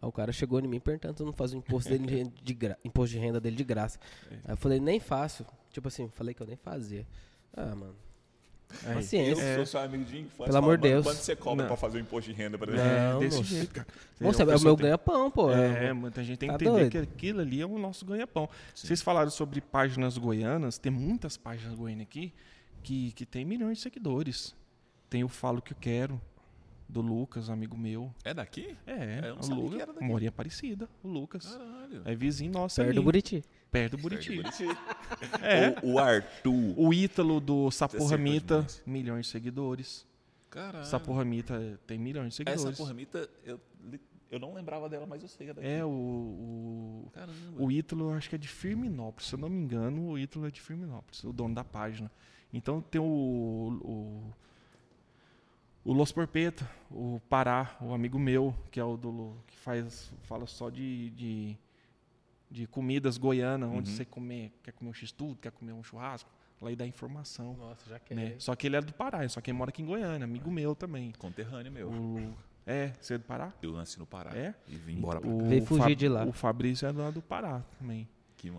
Speaker 3: Aí o cara chegou em mim perguntando se eu não fazia o imposto, dele de, de gra- imposto de renda dele de graça. Aí eu falei, nem faço. Tipo assim, falei que eu nem fazia. Ah, mano.
Speaker 2: Aí,
Speaker 3: Paciência.
Speaker 1: Eu sou seu amigo de infância.
Speaker 3: Pelo amor de
Speaker 1: "Mano,
Speaker 3: Deus."
Speaker 1: Quanto você cobra
Speaker 2: Não.
Speaker 1: pra fazer o imposto de renda, por
Speaker 2: É,
Speaker 1: exemplo?
Speaker 3: Não,
Speaker 2: desse
Speaker 3: moço.
Speaker 2: jeito, cara.
Speaker 3: Moça, é
Speaker 2: a
Speaker 3: o meu
Speaker 2: tem-
Speaker 3: ganha-pão, pô.
Speaker 2: É, muita gente tem
Speaker 3: Tá
Speaker 2: que entender
Speaker 3: doido.
Speaker 2: que aquilo ali é o nosso ganha-pão. Vocês falaram sobre páginas goianas, tem muitas páginas goianas aqui que, que tem milhões de seguidores. Tem o Falo Que Eu Quero, do Lucas, amigo meu.
Speaker 1: É daqui?
Speaker 2: É,
Speaker 1: eu não
Speaker 2: o Lucas,
Speaker 1: que era daqui.
Speaker 2: mora em Aparecida, o Lucas.
Speaker 1: Caralho.
Speaker 2: É vizinho nosso
Speaker 3: Perto
Speaker 2: ali,
Speaker 3: do Buriti.
Speaker 2: perto do Buriti.
Speaker 1: Buriti.
Speaker 2: É.
Speaker 1: O, o Arthur.
Speaker 2: O Ítalo do Saporra
Speaker 1: cercou
Speaker 2: Mita,
Speaker 1: demais.
Speaker 2: milhões de seguidores.
Speaker 1: Caralho.
Speaker 2: Saporra Mita tem milhões de seguidores.
Speaker 1: Essa porramita, eu, eu não lembrava dela, mas eu sei que é daqui.
Speaker 2: É, o, o,
Speaker 1: Caramba.
Speaker 2: o Ítalo, acho que é de Firminópolis. Se eu não me engano, o Ítalo é de Firminópolis, o dono da página. Então tem o, o, o Los Porpeta, o Pará, o amigo meu, que é o do que faz, fala só de, de, de comidas goianas, onde
Speaker 1: Uhum.
Speaker 2: você comer, quer comer um x-tudo, quer comer um churrasco, lá e dá informação.
Speaker 3: Nossa, já
Speaker 2: Né? Só que ele é do Pará, só que ele mora aqui em Goiânia, amigo meu também.
Speaker 1: Conterrâneo meu.
Speaker 2: O, é, você é do Pará?
Speaker 1: Eu nasci no Pará.
Speaker 2: É?
Speaker 1: E vim embora pra
Speaker 2: O
Speaker 3: Veio fugir
Speaker 2: Fab-
Speaker 3: de lá.
Speaker 2: O Fabrício é lá do Pará também.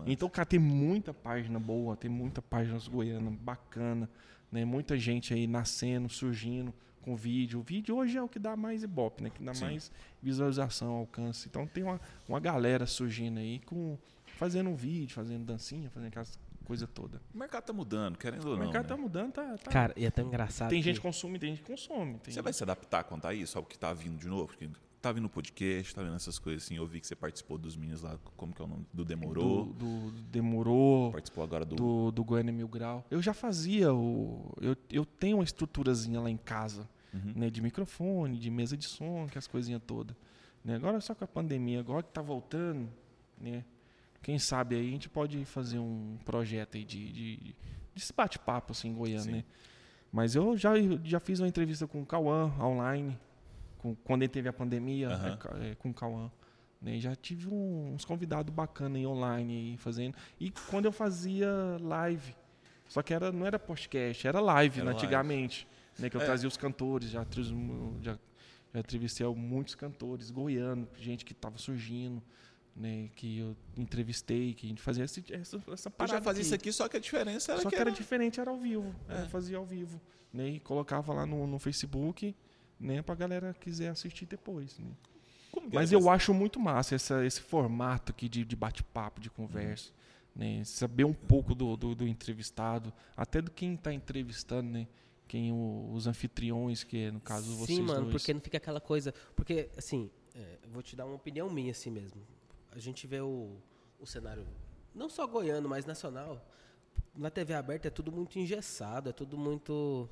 Speaker 2: Então, cara, tem muita página boa, tem muita página goiana bacana, né? Muita gente aí nascendo, surgindo com vídeo. O vídeo hoje é o que dá mais ibope, né? Que dá
Speaker 1: Sim.
Speaker 2: mais visualização, alcance. Então tem uma, uma galera surgindo aí com fazendo um vídeo, fazendo dancinha, fazendo aquelas coisa toda.
Speaker 1: O mercado tá mudando, querendo ou
Speaker 2: O
Speaker 1: não.
Speaker 2: mercado
Speaker 1: né?
Speaker 2: tá mudando, tá. tá-
Speaker 3: Cara, e é tão engraçado.
Speaker 2: tem
Speaker 3: que-
Speaker 2: gente que consome, tem gente que consome. Tem...
Speaker 1: Você vai se adaptar quanto a isso, ao que tá vindo de novo? Porque tá vindo podcast, tá vendo essas coisas assim. Eu vi que você participou dos meninos lá, como que é o nome? Do Demorou.
Speaker 2: do, do- Demorou.
Speaker 1: Participou agora do.
Speaker 2: do, do Goiânia Mil Grau. Eu já fazia o. Eu, eu tenho uma estruturazinha lá em casa,
Speaker 1: Uhum.
Speaker 2: né? De microfone, de mesa de som, que as coisinhas todas. Né? Agora só com a pandemia, agora que tá voltando, né? Quem sabe aí a gente pode fazer um projeto aí de, de, de esse bate-papo assim em Goiânia,
Speaker 1: Sim.
Speaker 2: né? Mas eu já, já fiz uma entrevista com o Cauã online, com, quando ele teve a pandemia,
Speaker 1: Aham.
Speaker 2: é, é, com o Cauã. Né? Já tive um- uns convidados bacanas aí online aí fazendo. E quando eu fazia live, só que era, não era podcast, era live
Speaker 1: Era
Speaker 2: né,
Speaker 1: live.
Speaker 2: antigamente. Né, que eu
Speaker 1: É.
Speaker 2: trazia os cantores, já, já, já entrevistei muitos cantores goianos, gente que estava surgindo, né, que eu entrevistei, que a gente fazia esse, essa, essa
Speaker 1: Eu
Speaker 2: parada.
Speaker 1: já fazia
Speaker 2: aqui.
Speaker 1: isso aqui, só que a diferença era
Speaker 2: Só
Speaker 1: que,
Speaker 2: que era
Speaker 1: era...
Speaker 2: diferente, era ao vivo.
Speaker 1: É.
Speaker 2: Eu fazia ao vivo. Né? E colocava lá no, no Facebook, né? Pra galera quiser assistir depois. Né? Mas eu acho muito massa essa, esse formato aqui de, de bate-papo, de conversa.
Speaker 1: Uhum.
Speaker 2: Né? Saber um pouco do, do, do entrevistado, até do quem está entrevistando, né? Quem o- os anfitriões, que é, no caso vocês
Speaker 3: Sim, mano,
Speaker 2: dois.
Speaker 3: porque não fica aquela coisa. Porque, assim, é, vou te dar uma opinião minha assim mesmo. A gente vê o, o cenário, não só goiano, mas nacional. Na TV aberta é tudo muito engessado, é tudo muito.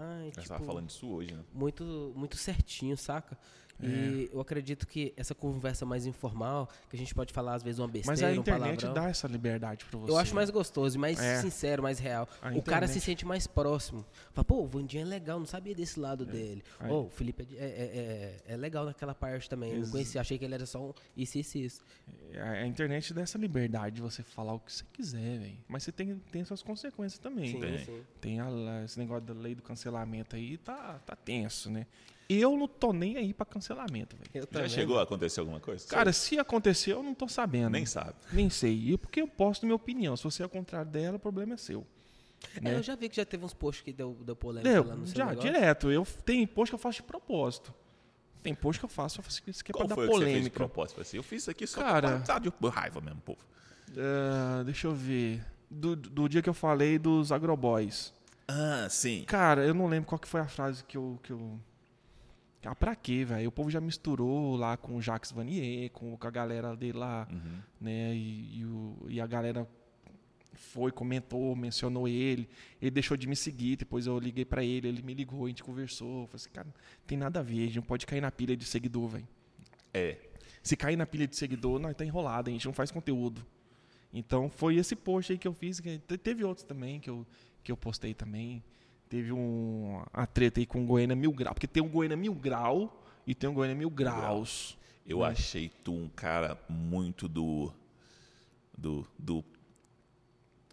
Speaker 3: Ai, tipo,
Speaker 1: tava falando disso hoje, né?
Speaker 3: muito, muito certinho, saca?
Speaker 2: É.
Speaker 3: E eu acredito que essa conversa mais informal, que a gente pode falar às vezes uma besteira,
Speaker 2: Mas a
Speaker 3: um
Speaker 2: internet
Speaker 3: palavrão,
Speaker 2: dá essa liberdade para você.
Speaker 3: eu acho mais gostoso, mais
Speaker 2: É.
Speaker 3: sincero, mais real.
Speaker 2: A
Speaker 3: o cara se
Speaker 2: internet-
Speaker 3: sente mais próximo. Fala, pô, o Vandinho é legal, não sabia desse lado dele.
Speaker 2: Aí-
Speaker 3: Ô, o Felipe é, é, é- é- é legal naquela parte também. Eu
Speaker 2: Ex-
Speaker 3: não conhecia, achei que ele era só um isso, isso, isso.
Speaker 2: A a internet dá essa liberdade de você falar o que você quiser, velho. Mas você tem, tem suas consequências também.
Speaker 3: Sim,
Speaker 1: tem.
Speaker 3: sim.
Speaker 2: Tem a- esse negócio da lei do cancelamento aí, tá, tá tenso, né? Eu não tô nem aí pra cancelamento, velho.
Speaker 1: Já
Speaker 3: também.
Speaker 1: chegou a acontecer alguma coisa?
Speaker 2: Cara, se acontecer, eu não tô sabendo.
Speaker 1: nem sabe.
Speaker 2: Nem sei. E porque eu posto minha opinião. Se você é ao contrário dela, o problema é seu.
Speaker 3: É,
Speaker 2: né?
Speaker 3: eu já vi que já teve uns posts que deu, deu polêmica
Speaker 2: Deu,
Speaker 3: lá no seu
Speaker 2: já,
Speaker 3: negócio.
Speaker 2: direto. Eu tenho post que eu faço de propósito. Tem post que eu faço, eu faço isso aqui é
Speaker 1: Qual
Speaker 2: pra
Speaker 1: foi
Speaker 2: dar
Speaker 1: o que você fez de
Speaker 2: polêmica.
Speaker 1: propósito? Assim, eu fiz isso aqui só
Speaker 2: Cara-
Speaker 1: pra matar de raiva mesmo, povo.
Speaker 2: Ah, deixa eu ver. Do, do dia que eu falei dos agroboys.
Speaker 1: Ah, sim.
Speaker 2: Cara, eu não lembro qual que foi a frase que eu. Que eu... Ah, pra quê, velho? O povo já misturou lá com o Jacques Vanier, com, com a galera dele lá,
Speaker 1: Uhum.
Speaker 2: né? E, e o- e a galera foi, comentou, mencionou ele. Ele deixou de me seguir, depois eu liguei pra ele, ele me ligou, a gente conversou. Eu falei assim, cara, tem nada a ver, a gente não pode cair na pilha de seguidor, velho.
Speaker 1: É.
Speaker 2: Se cair na pilha de seguidor, nós tá enrolado, a gente não faz conteúdo. Então foi esse post aí que eu fiz. teve outros também que eu, que eu postei também. Teve um, a treta aí com o Goiânia Mil Grau. Porque tem um Goiânia Mil Grau e tem um Goiânia Mil Graus.
Speaker 1: Eu achei tu um cara muito do. Do. do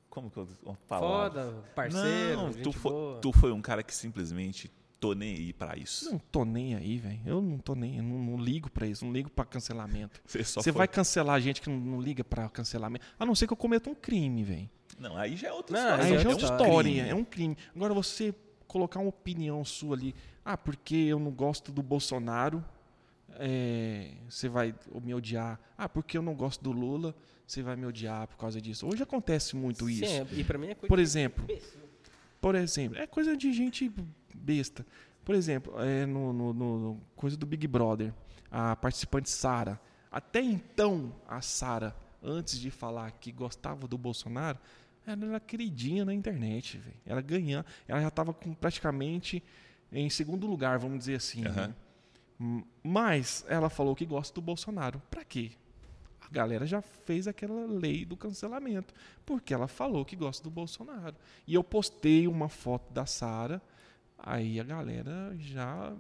Speaker 1: como que eu uma palavra?
Speaker 3: Foda, parceiro,
Speaker 1: Não,
Speaker 3: gente
Speaker 1: tu foi,
Speaker 3: boa.
Speaker 1: tu foi um cara que simplesmente tô nem aí pra isso.
Speaker 2: Não tô nem aí, velho. Eu não tô nem, eu não, não ligo pra isso, não ligo pra cancelamento.
Speaker 1: Você
Speaker 2: Você
Speaker 1: foi-
Speaker 2: vai cancelar gente que não, não liga pra cancelamento. A não ser que eu cometa um crime, velho.
Speaker 1: Não, aí já é outra
Speaker 3: Não,
Speaker 1: história.
Speaker 2: Aí
Speaker 3: é
Speaker 2: já é
Speaker 3: outra
Speaker 2: outra
Speaker 3: história.
Speaker 2: história, é um crime. Agora você colocar uma opinião sua ali, ah, porque eu não gosto do Bolsonaro, é, você vai me odiar. Ah, porque eu não gosto do Lula, você vai me odiar por causa disso. Hoje acontece muito isso.
Speaker 3: Sim, é- e pra mim é coisa
Speaker 2: Por
Speaker 3: de
Speaker 2: exemplo, por exemplo, é coisa de gente besta. Por exemplo, é no, no- no- no coisa do Big Brother, a participante Sara. Até então, a Sara, antes de falar que gostava do Bolsonaro, ela era queridinha na internet, velho. Ela ganhando, ela já estava praticamente em segundo lugar, vamos dizer assim.
Speaker 1: Aham.
Speaker 2: né? Mas ela falou que gosta do Bolsonaro. Pra quê? A galera já fez aquela lei do cancelamento, porque ela falou que gosta do Bolsonaro. E eu postei uma foto da Sara, aí a galera já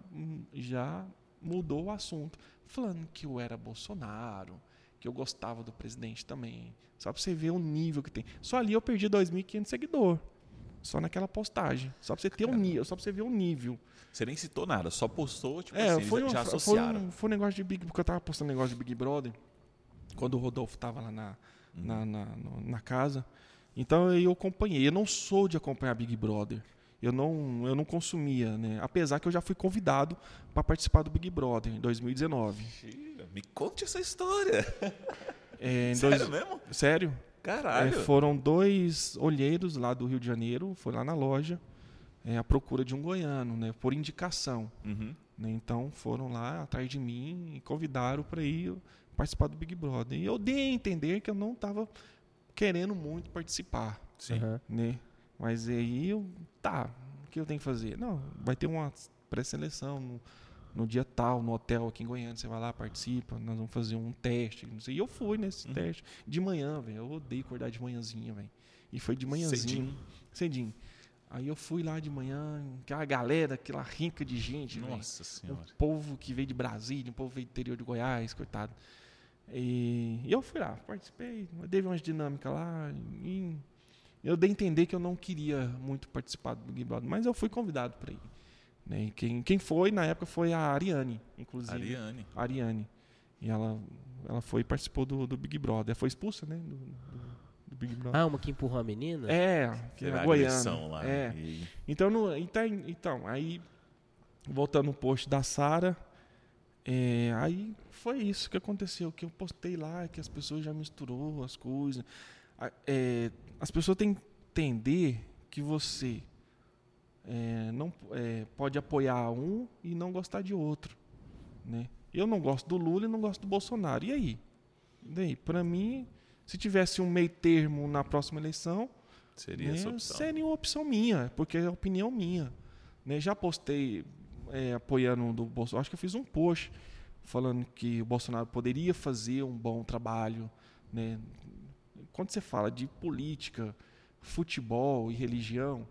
Speaker 2: já mudou o assunto, falando que eu era Bolsonaro, que eu gostava do presidente também. Só pra você ver o nível que tem. Só ali eu perdi 2.500 seguidores. Só naquela postagem. Só pra você ter um nível, só pra você ver o nível.
Speaker 1: Você nem citou nada, só postou, tipo
Speaker 2: É,
Speaker 1: assim,
Speaker 2: foi,
Speaker 1: já,
Speaker 2: uma,
Speaker 1: já
Speaker 2: foi,
Speaker 1: associaram.
Speaker 2: um, foi um negócio de Big porque eu tava postando negócio de Big Brother quando o Rodolfo tava lá na, na, na, no- na casa. Então eu acompanhei. Eu não sou de acompanhar Big Brother. Eu não, eu não consumia, né? Apesar que eu já fui convidado para participar do Big Brother em 2019.
Speaker 1: Mentira, Me conte essa história.
Speaker 2: É,
Speaker 1: Sério
Speaker 2: dois-
Speaker 1: mesmo?
Speaker 2: Sério? É,
Speaker 1: Caralho.
Speaker 2: foram dois olheiros lá do Rio de Janeiro, foi lá na loja, é, à procura de um goiano, né? Por indicação.
Speaker 1: Uhum.
Speaker 2: né? Então foram lá atrás de mim e convidaram para ir participar do Big Brother. E eu dei a entender que eu não estava querendo muito participar,
Speaker 1: Sim.
Speaker 3: Aham.
Speaker 2: né? Mas aí eu, tá, o que eu tenho que fazer? Não, vai ter uma pré-seleção no, no dia tal, no hotel aqui em Goiânia, você vai lá, participa, nós vamos fazer um teste, não sei. E eu fui nesse
Speaker 1: Uhum.
Speaker 2: teste de manhã, velho. Eu odeio acordar de manhãzinha, velho. E foi de manhãzinho,
Speaker 1: Cedinho.
Speaker 2: cedinho. Aí eu fui lá de manhã, aquela galera, aquela rica de gente.
Speaker 1: Nossa
Speaker 2: Um
Speaker 1: senhora.
Speaker 2: povo que veio de Brasília, um povo veio do interior de Goiás, coitado. E, e eu fui lá, participei, teve umas dinâmicas lá. E eu dei a entender que eu não queria muito participar do Big Brother, mas eu fui convidado para ir. Né? E quem, quem foi na época foi a Ariane, inclusive.
Speaker 1: Ariane.
Speaker 2: A Ariane. E ela, ela foi e participou do, do Big Brother. Ela foi expulsa, né? Do, do- do Big Brother.
Speaker 3: Ah, uma que empurrou a menina?
Speaker 2: É, que
Speaker 1: Teve
Speaker 2: é
Speaker 1: a
Speaker 2: goiana.
Speaker 1: agressão lá.
Speaker 2: É.
Speaker 1: E-
Speaker 2: Então, no- então, então, aí, voltando no post da Sara, é, aí foi isso que aconteceu, que eu postei lá, que as pessoas já misturou as coisas. É, as pessoas têm que entender que você é, não é, pode apoiar um e não gostar de outro, né? Eu não gosto do Lula e não gosto do Bolsonaro. E aí? E daí, para mim, se tivesse um meio termo na próxima eleição,
Speaker 1: Seria
Speaker 2: né,
Speaker 1: opção.
Speaker 2: Seria uma opção minha, porque é opinião minha. Né? Já postei é, apoiando do Bolsonaro. Acho que eu fiz um post falando que o Bolsonaro poderia fazer um bom trabalho. Né? Quando você fala de política, futebol e religião,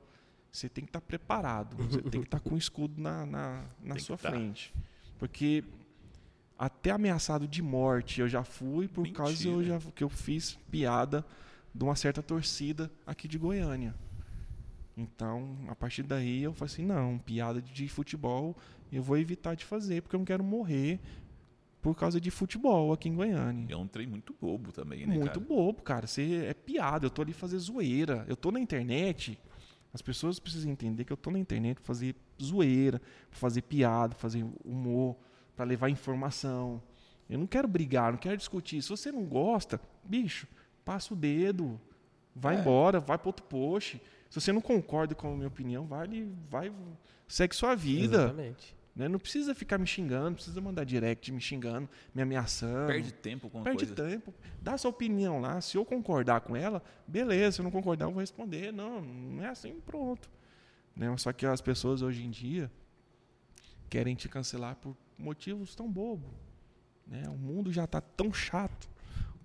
Speaker 2: você tem que estar preparado. Você tem que estar com o escudo na, na, na sua
Speaker 1: tá.
Speaker 2: frente. Porque até ameaçado de morte eu já fui por causa eu
Speaker 1: Mentira.
Speaker 2: já, que eu fiz piada de uma certa torcida aqui de Goiânia. Então, a partir daí eu falei assim, não, piada de futebol eu vou evitar de fazer, porque eu não quero morrer por causa de futebol aqui em Goiânia.
Speaker 1: É um trem muito bobo também, né,
Speaker 2: Muito
Speaker 1: cara?
Speaker 2: bobo, cara. Você é piada, eu tô ali fazer zoeira. Eu tô na internet. As pessoas precisam entender que eu tô na internet pra fazer zoeira, pra fazer piada, pra fazer humor, para levar informação. Eu não quero brigar, não quero discutir. Se você não gosta, bicho, passa o dedo, vai
Speaker 1: É.
Speaker 2: embora, vai para outro post. Se você não concorda com a minha opinião, vai, vai segue sua vida.
Speaker 3: Exatamente.
Speaker 2: Né? Não precisa ficar me xingando, não precisa mandar direct me xingando, me ameaçando.
Speaker 1: Perde tempo com
Speaker 2: Perde
Speaker 1: coisa.
Speaker 2: tempo. Dá sua opinião lá. Se eu concordar com ela, beleza. Se eu não concordar, eu vou responder. Não, não é assim, pronto. Né? Só que as pessoas hoje em dia querem te cancelar por motivos tão bobos. Né? O mundo já está tão chato.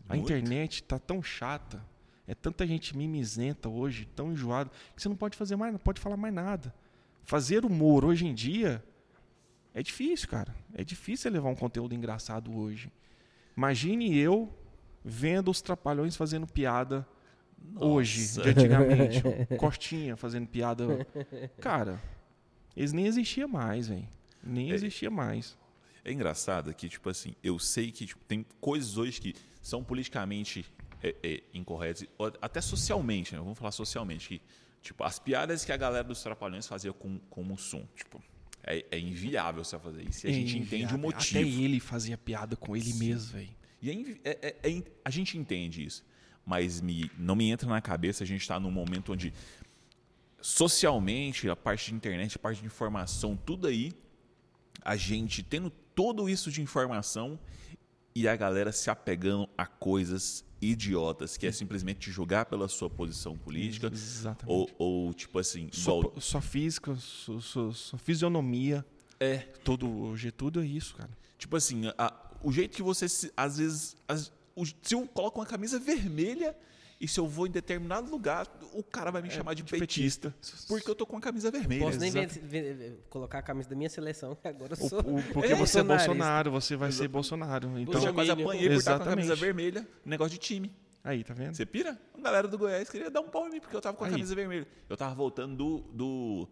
Speaker 2: A
Speaker 1: Muito.
Speaker 2: internet está tão chata. É tanta gente mimizenta hoje, tão enjoado, que você não pode fazer mais, não pode falar mais nada. Fazer humor hoje em dia é difícil, cara. É difícil levar um conteúdo engraçado hoje. Imagine eu vendo os trapalhões fazendo piada hoje,
Speaker 1: Nossa.
Speaker 2: de antigamente. Costinha fazendo piada. Cara, eles nem existiam mais, velho. Nem
Speaker 1: É.
Speaker 2: existia mais.
Speaker 1: É engraçado que, tipo assim, eu sei que tipo, tem coisas hoje que são politicamente é, é, incorretas, até socialmente, né? Vamos falar socialmente. Que, tipo, as piadas que a galera dos Trapalhões fazia com, com o Mussum, tipo, é, é inviável você fazer isso. E a gente
Speaker 2: É,
Speaker 1: entende o
Speaker 2: Até
Speaker 1: motivo.
Speaker 2: ele fazia piada com ele mesmo, velho.
Speaker 1: E é é- é- é a gente entende isso. Mas me, não me entra na cabeça a gente está num momento onde socialmente, a parte de internet, a parte de informação, tudo aí, a gente tendo tudo isso de informação e a galera se apegando a coisas idiotas, que é simplesmente julgar pela sua posição política
Speaker 2: Exatamente.
Speaker 1: ou, ou tipo assim,
Speaker 2: Sua,
Speaker 1: igual,
Speaker 2: física, sua fisionomia.
Speaker 1: é,
Speaker 2: Todo, hoje tudo é isso, cara.
Speaker 1: Tipo assim, a- o jeito que você, se- às vezes, as- o- se eu coloco uma camisa vermelha e se eu vou em determinado lugar, o cara vai me chamar de, petista, porque eu tô com a camisa vermelha.
Speaker 3: Posso nem ver,
Speaker 1: Exato.
Speaker 3: ver- colocar a camisa da minha seleção, que agora eu
Speaker 2: O-
Speaker 3: sou.
Speaker 2: o- porque
Speaker 3: É,
Speaker 2: você é. Bolsonaro, você vai ser Bolsonaro.
Speaker 1: Então, eu já quase apanhei por estar com a camisa
Speaker 2: Exatamente.
Speaker 1: vermelha, negócio de time.
Speaker 2: aí, tá vendo?
Speaker 1: Você pira? A galera do Goiás queria dar um pau em mim porque eu tava com a
Speaker 2: Aí.
Speaker 1: camisa vermelha. Eu tava voltando do, do-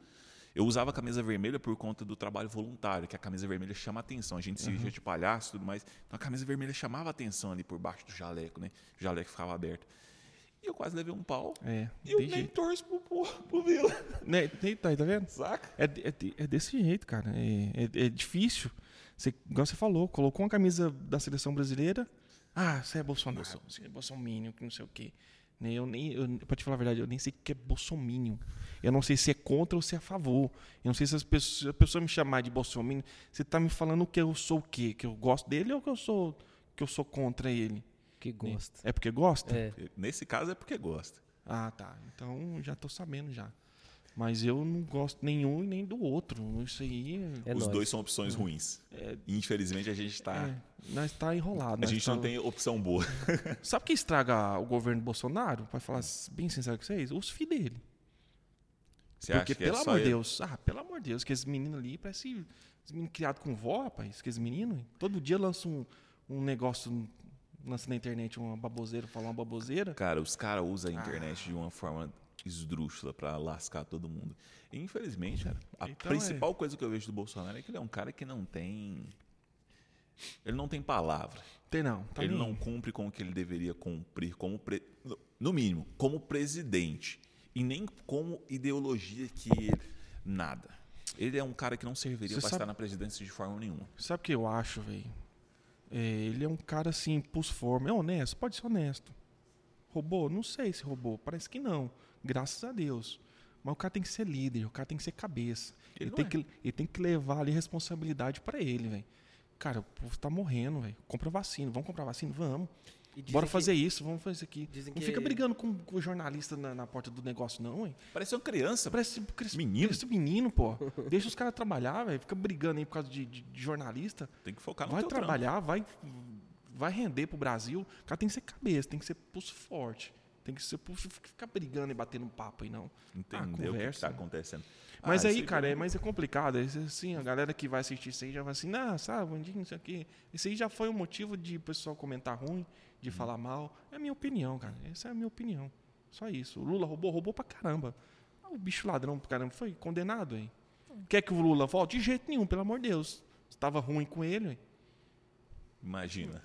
Speaker 1: Eu usava a camisa vermelha por conta do trabalho voluntário, que a camisa vermelha chama atenção. A gente se
Speaker 2: Uhum.
Speaker 1: vestia de palhaço e tudo mais. Então a camisa vermelha chamava atenção ali por baixo do jaleco, né? O jaleco ficava aberto. E eu quase levei um pau.
Speaker 2: É,
Speaker 1: E eu nem
Speaker 2: jeito.
Speaker 1: torço pro, pro, pro Vila.
Speaker 2: Né, tá, tá vendo?
Speaker 1: Saca?
Speaker 2: É, é, é desse jeito, cara. É, é- é difícil. Você, igual você falou, colocou uma camisa da seleção brasileira. Ah, você é Bolsonaro. Você é Bolsominion, que não sei o quê. Né, Eu nem, eu, pra te falar a verdade, eu nem sei o que é Bolsominion. Eu não sei se é contra ou se é a favor. Eu não sei se as pessoas, a pessoa me chamar de Bolsominion, você tá me falando que eu sou o quê? Que eu gosto dele ou que eu sou, que eu sou contra ele?
Speaker 3: Que gosta.
Speaker 2: É porque gosta?
Speaker 3: É.
Speaker 1: Nesse caso é porque gosta.
Speaker 2: Ah, tá. Então já tô sabendo já. Mas eu não gosto nenhum e nem do outro. Isso aí
Speaker 3: É
Speaker 1: Os
Speaker 3: nóis.
Speaker 1: dois são opções ruins. Infelizmente a gente tá.
Speaker 2: é, nós tá enrolado.
Speaker 1: A gente
Speaker 2: tá-
Speaker 1: não tem opção boa.
Speaker 2: Sabe o que estraga o governo Bolsonaro? Pra falar bem sincero com vocês? Os filhos dele.
Speaker 1: Você
Speaker 2: Porque,
Speaker 1: acha que
Speaker 2: pelo
Speaker 1: é só
Speaker 2: amor de? Deus, ah, pelo amor de Deus, que esse menino ali parece. Esse menino criado com vó, rapaz. Que esse menino, todo dia lança um, um negócio, lança na internet uma baboseira, fala uma baboseira.
Speaker 1: Cara, os caras usam a internet
Speaker 2: Ah.
Speaker 1: de uma forma esdrúxula pra lascar todo mundo. E, infelizmente, cara, a
Speaker 2: Então,
Speaker 1: principal coisa que eu vejo do Bolsonaro é que ele é um cara que não tem. Ele não tem palavra.
Speaker 2: Tem não, tá
Speaker 1: ele não cumpre com o que ele deveria cumprir como pre- no mínimo como presidente e nem como ideologia que ele- nada. Ele é um cara que não serviria para estar na presidência de forma nenhuma.
Speaker 2: Sabe o que eu acho, velho? É, ele é um cara assim, pus forma. É honesto? Pode ser honesto. Roubou? Não sei se roubou. Parece que não. Graças a Deus. Mas o cara tem que ser líder, o cara tem que ser cabeça.
Speaker 1: Ele
Speaker 2: Ele, tem,
Speaker 1: é.
Speaker 2: que, ele tem que levar ali responsabilidade pra ele, velho. Cara, o povo tá morrendo, velho. Compra vacina. Vamos comprar vacina? Vamos. Bora
Speaker 3: que-
Speaker 2: fazer isso, vamos fazer isso aqui.
Speaker 3: dizem
Speaker 2: Não
Speaker 3: que-
Speaker 2: fica brigando com, com o jornalista na, na porta do negócio, não, hein?
Speaker 1: Parece uma criança.
Speaker 2: Parece, parece
Speaker 1: Menino.
Speaker 2: Parece menino, pô. Deixa os caras trabalhar, velho. Fica brigando aí por causa de, de- de jornalista.
Speaker 1: Tem que focar no
Speaker 2: Vai
Speaker 1: teu trampo.
Speaker 2: trabalhar, vai, vai render pro Brasil. O cara tem que ser cabeça, tem que ser pulso forte. Tem que ser pulso, ficar brigando e batendo papo aí, não.
Speaker 1: Entender o que
Speaker 2: conversa,
Speaker 1: está
Speaker 2: né?
Speaker 1: acontecendo.
Speaker 2: Mas
Speaker 1: Ah,
Speaker 2: aí,
Speaker 1: isso
Speaker 2: cara, é, mas é complicado. É assim, a galera que vai assistir isso aí já vai assim, não, sabe, bandinho, não sei o quê. Isso aí já foi um motivo de o pessoal comentar ruim, de falar mal. É a minha opinião, cara. Essa é a minha opinião. Só isso. O Lula roubou, roubou pra caramba. Ah, O bicho ladrão pra caramba foi condenado aí. Quer que o Lula volte? De jeito nenhum, pelo amor de Deus. Estava ruim com ele, ué.
Speaker 1: Imagina.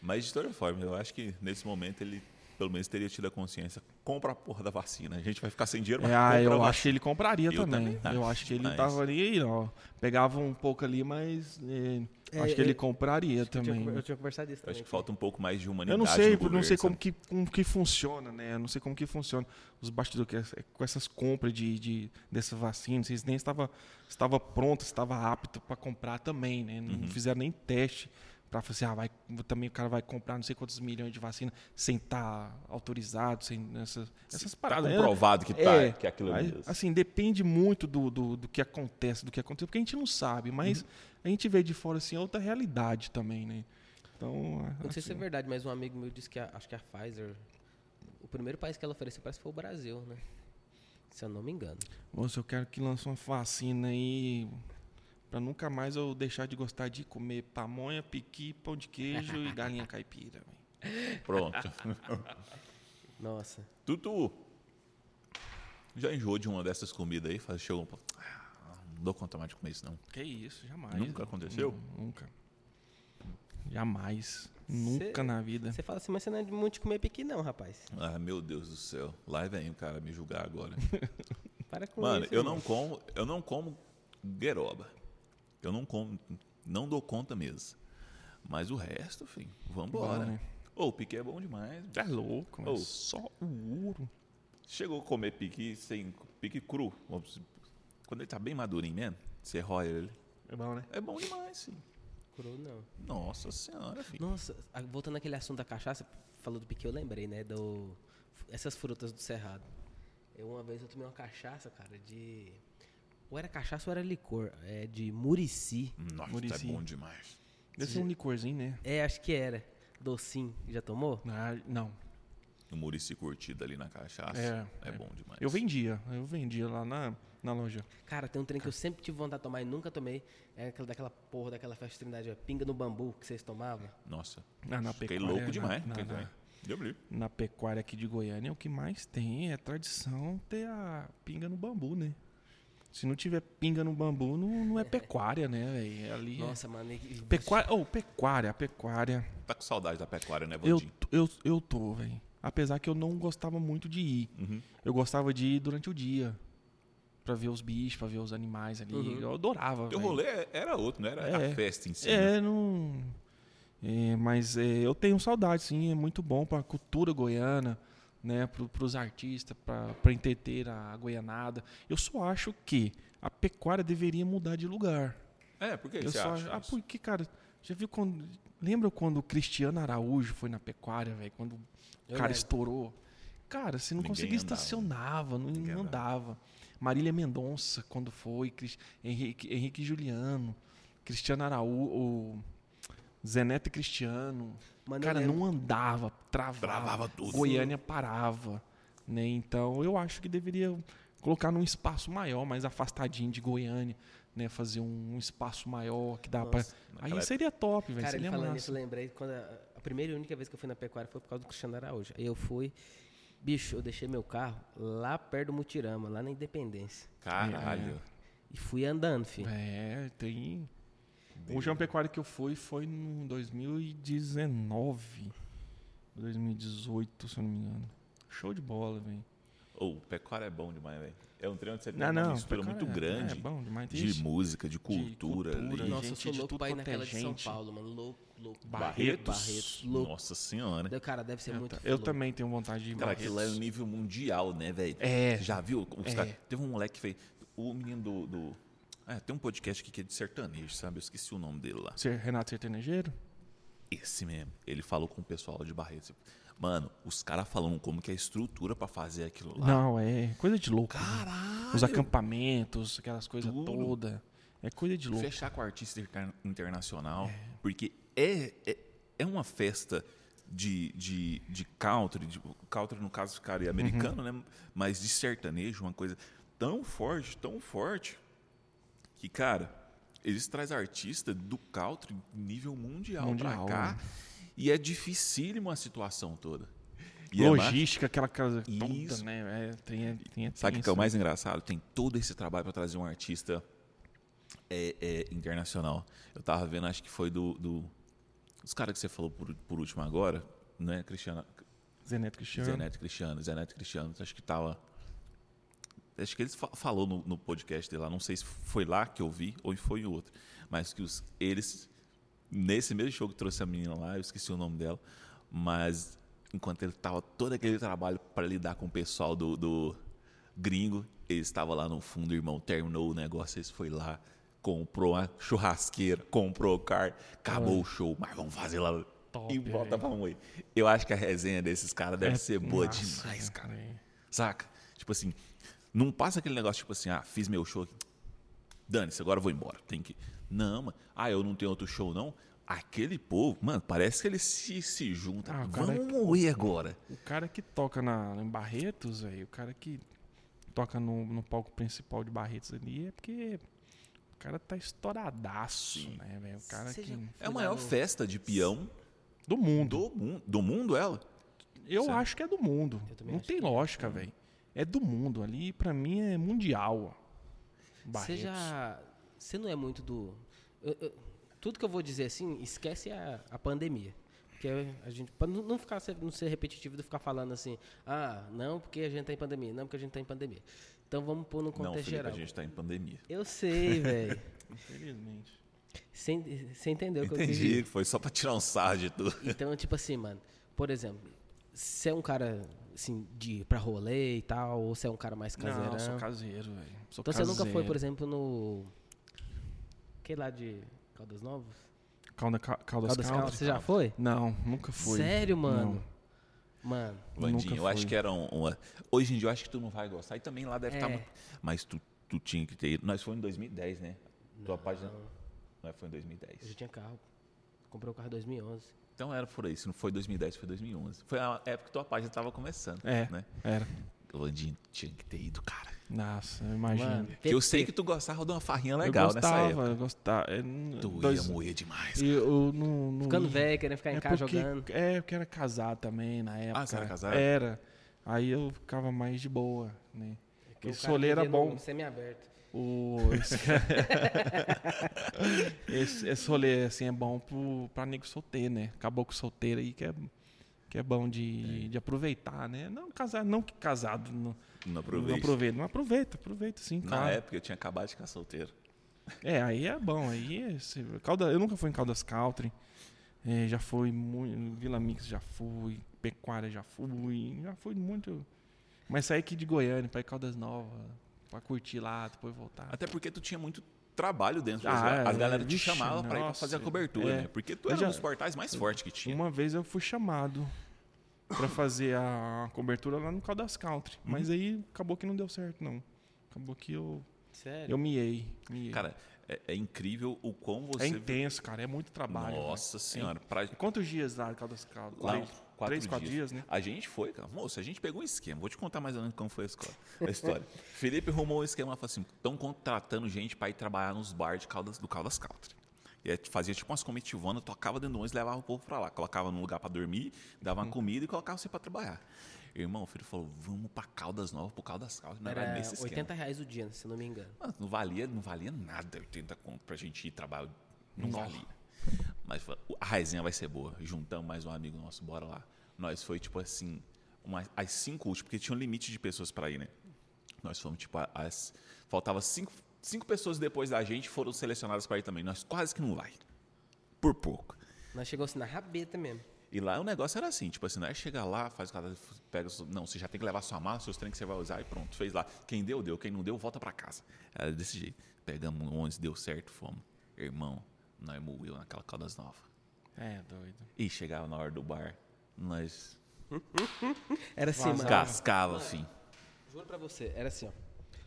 Speaker 1: Mas de toda forma, eu acho que nesse momento ele pelo menos teria tido a consciência. Compra a porra da vacina. A gente vai ficar sem dinheiro, mas
Speaker 2: É, ah, eu acho que ele compraria
Speaker 1: Eu
Speaker 2: também.
Speaker 1: também
Speaker 2: Eu
Speaker 1: acho
Speaker 2: acho que ele
Speaker 1: demais.
Speaker 2: tava ali, ó. Pegava um pouco ali, mas é,
Speaker 3: É,
Speaker 2: acho que
Speaker 3: eu-
Speaker 2: ele compraria
Speaker 3: Eu tinha,
Speaker 2: também.
Speaker 3: conver- eu tinha conversado isso
Speaker 1: Eu
Speaker 3: também.
Speaker 1: acho que falta um pouco mais de
Speaker 2: Eu
Speaker 1: humanidade.
Speaker 2: não sei,
Speaker 1: no
Speaker 2: eu não sei como que, como que funciona, né? Eu não sei como que funciona os bastidores que- com essas compras de, de dessa vacina. Vocês nem estava estava pronto, estava apto para comprar também, né? Não
Speaker 1: Uhum.
Speaker 2: fizeram nem teste para falar assim, ah, vai, também o cara vai comprar não sei quantos milhões de vacina sem estar autorizado, sem essas, essas
Speaker 1: Tá
Speaker 2: paradas. né?
Speaker 1: comprovado que, tá,
Speaker 2: É,
Speaker 1: que é aquilo
Speaker 2: Aí,
Speaker 1: mesmo.
Speaker 2: Assim, depende muito do, do, do que acontece, do que acontece, porque a gente não sabe, mas
Speaker 1: Uhum.
Speaker 2: a gente vê de fora assim outra realidade também, né? Então,
Speaker 3: Eu não sei se é
Speaker 2: assim,
Speaker 3: verdade, mas um amigo meu disse que a- acho que a Pfizer. O primeiro país que ela ofereceu parece que foi o Brasil, né? Se eu não me engano.
Speaker 2: Moço, eu quero que lance uma vacina aí pra nunca mais eu deixar de gostar de comer pamonha, piqui, pão de queijo e galinha caipira.
Speaker 1: Pronto.
Speaker 3: Nossa.
Speaker 1: Tutu, já enjoou de uma dessas comidas aí? Faz- Chegou um pouco. Ah, não dou conta mais de comer isso, não.
Speaker 2: Que isso, jamais.
Speaker 1: Nunca aconteceu?
Speaker 2: Não, nunca. Jamais. Nunca na vida.
Speaker 3: Você fala assim, mas você não é de muito de comer piqui, não, rapaz.
Speaker 1: Ah, meu Deus do céu. Lá vem o cara me julgar agora.
Speaker 3: Para com
Speaker 1: Mano,
Speaker 3: isso.
Speaker 1: eu
Speaker 3: irmão.
Speaker 1: não como, eu não como gueroba. Eu não como, não dou conta mesmo. Mas o resto, filho, vambora.
Speaker 2: Bom, né?
Speaker 1: Ô, o piqui é bom demais.
Speaker 2: É louco, mas
Speaker 1: Ô.
Speaker 2: só o ouro.
Speaker 1: Chegou a comer piqui sem piqui cru. Quando ele tá bem madurinho mesmo, você roia ele.
Speaker 2: É bom, né?
Speaker 1: É bom demais, sim.
Speaker 3: Cru, não.
Speaker 1: Nossa senhora, filho.
Speaker 3: Nossa, voltando àquele assunto da cachaça, falou do piqui, eu lembrei, né? Do, essas frutas do cerrado. Eu uma vez eu tomei uma cachaça, cara, de. Ou era cachaça ou era licor. É de Murici.
Speaker 1: Nossa,
Speaker 2: Murici.
Speaker 1: é bom demais.
Speaker 2: Deve ser um licorzinho, né?
Speaker 3: É, acho que era. Docinho. Já tomou?
Speaker 2: Ah, não.
Speaker 1: O Murici curtido ali na cachaça.
Speaker 2: É,
Speaker 1: É,
Speaker 2: é.
Speaker 1: bom demais.
Speaker 2: Eu vendia. Eu vendia lá na, na loja.
Speaker 3: Cara, tem um trem que eu sempre tive vontade de tomar e nunca tomei. É aquela, daquela porra daquela festa de trindade, ó, pinga no bambu que vocês tomavam.
Speaker 1: Nossa.
Speaker 2: Ah, na
Speaker 1: Fiquei
Speaker 2: pecuária,
Speaker 1: louco demais.
Speaker 2: na- na-
Speaker 1: brilho.
Speaker 2: Na pecuária aqui de Goiânia, o que mais tem é tradição ter a pinga no bambu, né? Se não tiver pinga no bambu, não, não é pecuária, né, velho? Ali é-
Speaker 3: Nossa, mano. e-
Speaker 2: Pecuária, oh, pecuária, pecuária.
Speaker 1: Tá com saudade da pecuária, né,
Speaker 2: Eu,
Speaker 1: Vandinho?
Speaker 2: eu, eu tô, velho. Apesar que eu não gostava muito de ir.
Speaker 1: Uhum.
Speaker 2: Eu gostava de ir durante o dia. Pra ver os bichos, pra ver os animais ali.
Speaker 3: Uhum.
Speaker 2: Eu adorava.
Speaker 1: O rolê era outro, não era
Speaker 2: É.
Speaker 1: a festa em si. né?
Speaker 2: É, não. é, mas é, eu tenho saudade, sim. É muito bom para a cultura goiana, né? Para os artistas, para entreter a goianada. Eu só acho que a pecuária deveria mudar de lugar.
Speaker 1: É, por que
Speaker 2: eu
Speaker 1: você
Speaker 2: só
Speaker 1: acha
Speaker 2: Ah,
Speaker 1: isso?
Speaker 2: porque, cara, já viu quando. Lembra quando o Cristiano Araújo foi na pecuária, velho? Quando o
Speaker 3: Eu
Speaker 2: cara
Speaker 3: lembro.
Speaker 2: estourou. Cara, você não
Speaker 1: Ninguém
Speaker 2: conseguia
Speaker 1: andava.
Speaker 2: estacionava, não,
Speaker 1: Ninguém
Speaker 2: não andava. Marília Mendonça, quando foi, Henrique, Henrique Juliano, Cristiano Araújo, o Zeneto Cristiano.
Speaker 3: Mano, eu
Speaker 2: cara, não andava, travava.
Speaker 1: Travava tudo.
Speaker 2: Goiânia parava. Né? Então, eu acho que deveria colocar num espaço maior, mais afastadinho de Goiânia. Né? Fazer um, um espaço maior que dá pra...
Speaker 3: Nossa.
Speaker 2: Aí
Speaker 1: Naquela
Speaker 2: seria top, velho.
Speaker 3: Cara,
Speaker 2: Seria
Speaker 3: falando
Speaker 2: massa.
Speaker 3: isso, eu lembrei quando a, a primeira e única vez que eu fui na pecuária foi por causa do Cristiano Araújo. Aí eu fui, bicho, eu deixei meu carro lá perto do Mutirama, lá na Independência.
Speaker 1: Caralho.
Speaker 3: E fui andando, filho.
Speaker 2: É, tem. O último pecuário que eu fui foi em 2019. 2018, se eu não me engano. Show de bola, velho.
Speaker 1: Ô, o pecuária é bom demais, velho. É um treino que você tem
Speaker 2: Não,
Speaker 1: uma
Speaker 2: não.
Speaker 1: mistura muito
Speaker 2: é-
Speaker 1: grande
Speaker 2: É bom demais.
Speaker 1: de
Speaker 2: Ixi,
Speaker 1: música, de cultura,
Speaker 2: cultura,
Speaker 1: ali.
Speaker 3: Nossa, eu
Speaker 2: gente
Speaker 3: sou
Speaker 2: de
Speaker 3: louco
Speaker 2: tudo
Speaker 3: pra ir
Speaker 2: é
Speaker 3: naquela de São
Speaker 2: gente.
Speaker 3: Paulo, mano. Louco, louco.
Speaker 2: Barretos.
Speaker 3: Barretos, louco.
Speaker 1: Nossa senhora.
Speaker 3: Deu- Cara, deve ser
Speaker 2: Eu,
Speaker 3: muito
Speaker 2: eu
Speaker 3: louco.
Speaker 2: também tenho vontade de ir.
Speaker 1: Cara, aquilo é um nível mundial, né, velho?
Speaker 2: É.
Speaker 1: Já viu? Os
Speaker 2: É.
Speaker 1: caras- teve um moleque que fez. O menino do. do é, tem um podcast aqui que é de sertanejo, sabe? Eu esqueci o nome dele lá.
Speaker 2: Ser Renato Sertanejeiro?
Speaker 1: Esse mesmo. Ele falou com o pessoal de Barretos. Mano, os caras falando como que é a estrutura pra fazer aquilo lá.
Speaker 2: Não, é coisa de louco. né?
Speaker 1: Caralho!
Speaker 2: Os acampamentos, aquelas coisas todas. É coisa de louco.
Speaker 1: Fechar com artista inter- internacional. Porque é, é, é uma festa de, de, de country, de, country no caso ficaria americano, né? Mas de sertanejo, uma coisa tão forte, tão forte, que, cara, eles trazem artista do country nível mundial,
Speaker 2: Mundial,
Speaker 1: pra cá.
Speaker 2: né?
Speaker 1: E é dificílimo a situação toda. E é
Speaker 2: Logística, aquela coisa toda, né? É, tem, tem,
Speaker 1: Sabe o que é o
Speaker 2: tenso.
Speaker 1: mais engraçado? Tem todo esse trabalho para trazer um artista é, é, internacional. Eu tava vendo, acho que foi do. do os caras que você falou por, por último agora, não é Cristiano.
Speaker 2: Zé Neto Cristiano.
Speaker 1: Zé Neto Cristiano. Zé Neto Cristiano, acho que tava. Acho que ele fa- falou no, no podcast dele lá, não sei se foi lá que eu vi ou foi em outro. Mas que os, eles, nesse mesmo show que trouxe a menina lá, eu esqueci o nome dela, mas enquanto ele tava todo aquele trabalho para lidar com o pessoal do, do gringo, ele estava lá no fundo, irmão, terminou o negócio, eles foi lá, comprou uma churrasqueira, comprou o carro, acabou o show, mas vamos fazer lá
Speaker 2: Top,
Speaker 1: e volta pra moer. Eu acho que a resenha desses caras deve
Speaker 2: É,
Speaker 1: ser boa demais, cara. Saca? Tipo assim, não passa aquele negócio tipo assim, ah, fiz meu show aqui. Dane-se, agora eu vou embora. Tem que. Não, mano. Ah, eu não tenho outro show, não. Aquele povo, mano, parece que eles se, se juntam.
Speaker 2: Ah,
Speaker 1: Vamos
Speaker 2: é-
Speaker 1: morrer agora.
Speaker 2: O cara que toca na, em Barretos, velho, o cara que toca no, no palco principal de Barretos ali é porque o cara tá estouradaço,
Speaker 1: Sim.
Speaker 2: né, velho? O cara que.
Speaker 1: É a maior festa de peão
Speaker 2: Do mundo.
Speaker 1: do mundo. Do mundo, ela?
Speaker 2: Eu
Speaker 1: Certo.
Speaker 2: acho que é do mundo.
Speaker 3: Eu também
Speaker 2: Não tem
Speaker 3: que é.
Speaker 2: lógica, velho. É do mundo. Ali, pra mim, é mundial.
Speaker 3: Você já. Você não é muito do. eu- eu- tudo que eu vou dizer assim, esquece a, a pandemia. Porque a gente. Pra não não ficar não ser repetitivo de ficar falando assim, ah, não, porque a gente tá em pandemia, não, porque a gente tá em pandemia. Então vamos pôr no
Speaker 1: Não,
Speaker 3: contexto
Speaker 1: Felipe,
Speaker 3: geral.
Speaker 1: a gente tá em pandemia.
Speaker 3: Eu sei, velho.
Speaker 2: Infelizmente.
Speaker 3: Você entendeu o que eu quis
Speaker 1: Entendi, foi só pra tirar um sarro de tudo.
Speaker 3: Então, tipo assim, mano, por exemplo, você é um cara, assim, de ir pra rolê e tal, ou você é um cara mais caseirão?
Speaker 2: Não, sou caseiro, velho.
Speaker 3: Então você nunca foi,
Speaker 2: caseiro.
Speaker 3: por exemplo, no. Que lá de Caldas Novas?
Speaker 2: Calda, Ca- Caldas,
Speaker 3: Caldas
Speaker 2: Country?
Speaker 3: Caldas, você já foi?
Speaker 2: Não, nunca fui.
Speaker 3: Sério, mano?
Speaker 2: Não.
Speaker 3: Mano,
Speaker 1: Vandinho,
Speaker 2: Nunca
Speaker 1: eu acho que era um- uma. Hoje em dia eu acho que tu não vai gostar. E também lá deve
Speaker 3: É.
Speaker 1: estar. muito. Mas tu, tu tinha que ter ido. Nós foi em 2010, né? Tua página. Nós foi em 2010.
Speaker 3: eu já tinha carro. Comprei o carro em 2011.
Speaker 1: Então era por aí. Se não foi 2010, foi 2011. Foi a época que tua página tava começando.
Speaker 2: É.
Speaker 1: Né?
Speaker 2: Era.
Speaker 1: O Vandinho tinha que ter ido, cara.
Speaker 2: Nossa, imagina.
Speaker 3: Mano,
Speaker 1: Porque eu sei que tu gostava de uma farrinha legal
Speaker 2: eu
Speaker 1: nessa
Speaker 2: gostava,
Speaker 1: época.
Speaker 2: eu gostava. É, n-
Speaker 1: Tu
Speaker 2: dois-
Speaker 1: ia moer demais.
Speaker 2: e eu não, não
Speaker 3: Ficando
Speaker 2: ia.
Speaker 3: velho, querendo ficar em
Speaker 2: É
Speaker 3: casa
Speaker 2: porque-
Speaker 3: jogando.
Speaker 2: É, porque era casado também na época.
Speaker 1: você era casado?
Speaker 2: Era. Aí eu ficava mais de boa, né?
Speaker 3: Porque o
Speaker 2: Esse
Speaker 3: cara
Speaker 2: rolê era bom.
Speaker 3: Semi-aberto.
Speaker 2: O, esse, esse, esse rolê, assim, é bom pro, pra nego solteiro, né? Acabou com solteiro aí, que é, que é bom de, de aproveitar, né? Não casado, não que casado não,
Speaker 1: Não
Speaker 2: não
Speaker 1: aproveita.
Speaker 2: aproveita, mas aproveita, aproveita sim,
Speaker 1: Na
Speaker 2: claro.
Speaker 1: época eu tinha acabado de ficar solteiro.
Speaker 2: É, aí é bom. Aí é, se- Calda, eu nunca fui em Caldas Country. É, já fui muito. Vila Mix já fui. Pecuária já fui. Já fui muito. Mas saí aqui de Goiânia ir Caldas Novas. Pra curtir lá, depois voltar.
Speaker 1: Até porque tu tinha muito trabalho dentro.
Speaker 2: Ah,
Speaker 1: As
Speaker 2: é,
Speaker 1: galera te
Speaker 2: vixe,
Speaker 1: chamava pra ir pra fazer a cobertura,
Speaker 2: é.
Speaker 1: né? Porque tu era um
Speaker 2: já-
Speaker 1: dos portais mais fortes que tinha.
Speaker 2: Uma vez eu fui chamado pra fazer a cobertura lá no Caldas Country.
Speaker 1: Uhum.
Speaker 2: Mas aí acabou que não deu certo, não. Acabou que eu,
Speaker 3: Sério?
Speaker 2: eu miei. miei.
Speaker 1: Cara, é, é incrível o quão
Speaker 2: é
Speaker 1: você.
Speaker 2: intenso, cara. É muito trabalho.
Speaker 1: Nossa senhora. Pra...
Speaker 2: Quantos dias lá em Caldas Country?
Speaker 1: Lá, quatro
Speaker 2: três, quatro dias, né?
Speaker 1: A gente foi, cara. Moço, a gente pegou um esquema. Vou te contar mais ou menos como foi a, escola, a história. Felipe arrumou um esquema e falou assim: estão contratando gente pra ir trabalhar nos bar de Caldas, do Caldas Country. E aí fazia tipo umas cometivanas, tocava dentro do ônibus e levava o povo pra lá. Colocava num lugar pra dormir, dava
Speaker 2: Hum.
Speaker 1: uma comida e colocava você pra trabalhar. Irmão, o filho falou: vamos pra Caldas Novas, pro Caldas Country. Nós vai
Speaker 3: Era
Speaker 1: nesse esquema.
Speaker 3: 80 reais o dia, se não me engano.
Speaker 1: Não valia, não valia nada 80 conto pra gente ir trabalhar. Não
Speaker 2: Nossa.
Speaker 1: valia. Mas a resenha vai ser boa. Juntamos mais um amigo nosso, bora lá. Nós foi tipo assim, uma, as cinco últimas, porque tinha um limite de pessoas pra ir, né? Nós fomos tipo as. Faltava cinco, cinco pessoas depois da gente foram selecionadas pra ir também. Nós quase que não vai. Por pouco.
Speaker 3: Nós chegou assim na rabeta mesmo.
Speaker 1: E lá o negócio era assim, tipo assim, não é chegar lá, faz o cara, pega, não, você já tem que levar sua mala, seus trem que você vai usar e pronto, fez lá. Quem deu, deu, quem não deu, volta pra casa. Era desse jeito. Pegamos um ônibus, deu certo, fomos. Irmão, nós moeu naquela Caldas Nova.
Speaker 2: É, doido.
Speaker 1: E chegava na hora do bar, nós
Speaker 3: Era assim, mano.
Speaker 1: cascava, assim.
Speaker 3: Juro pra você, era assim, ó.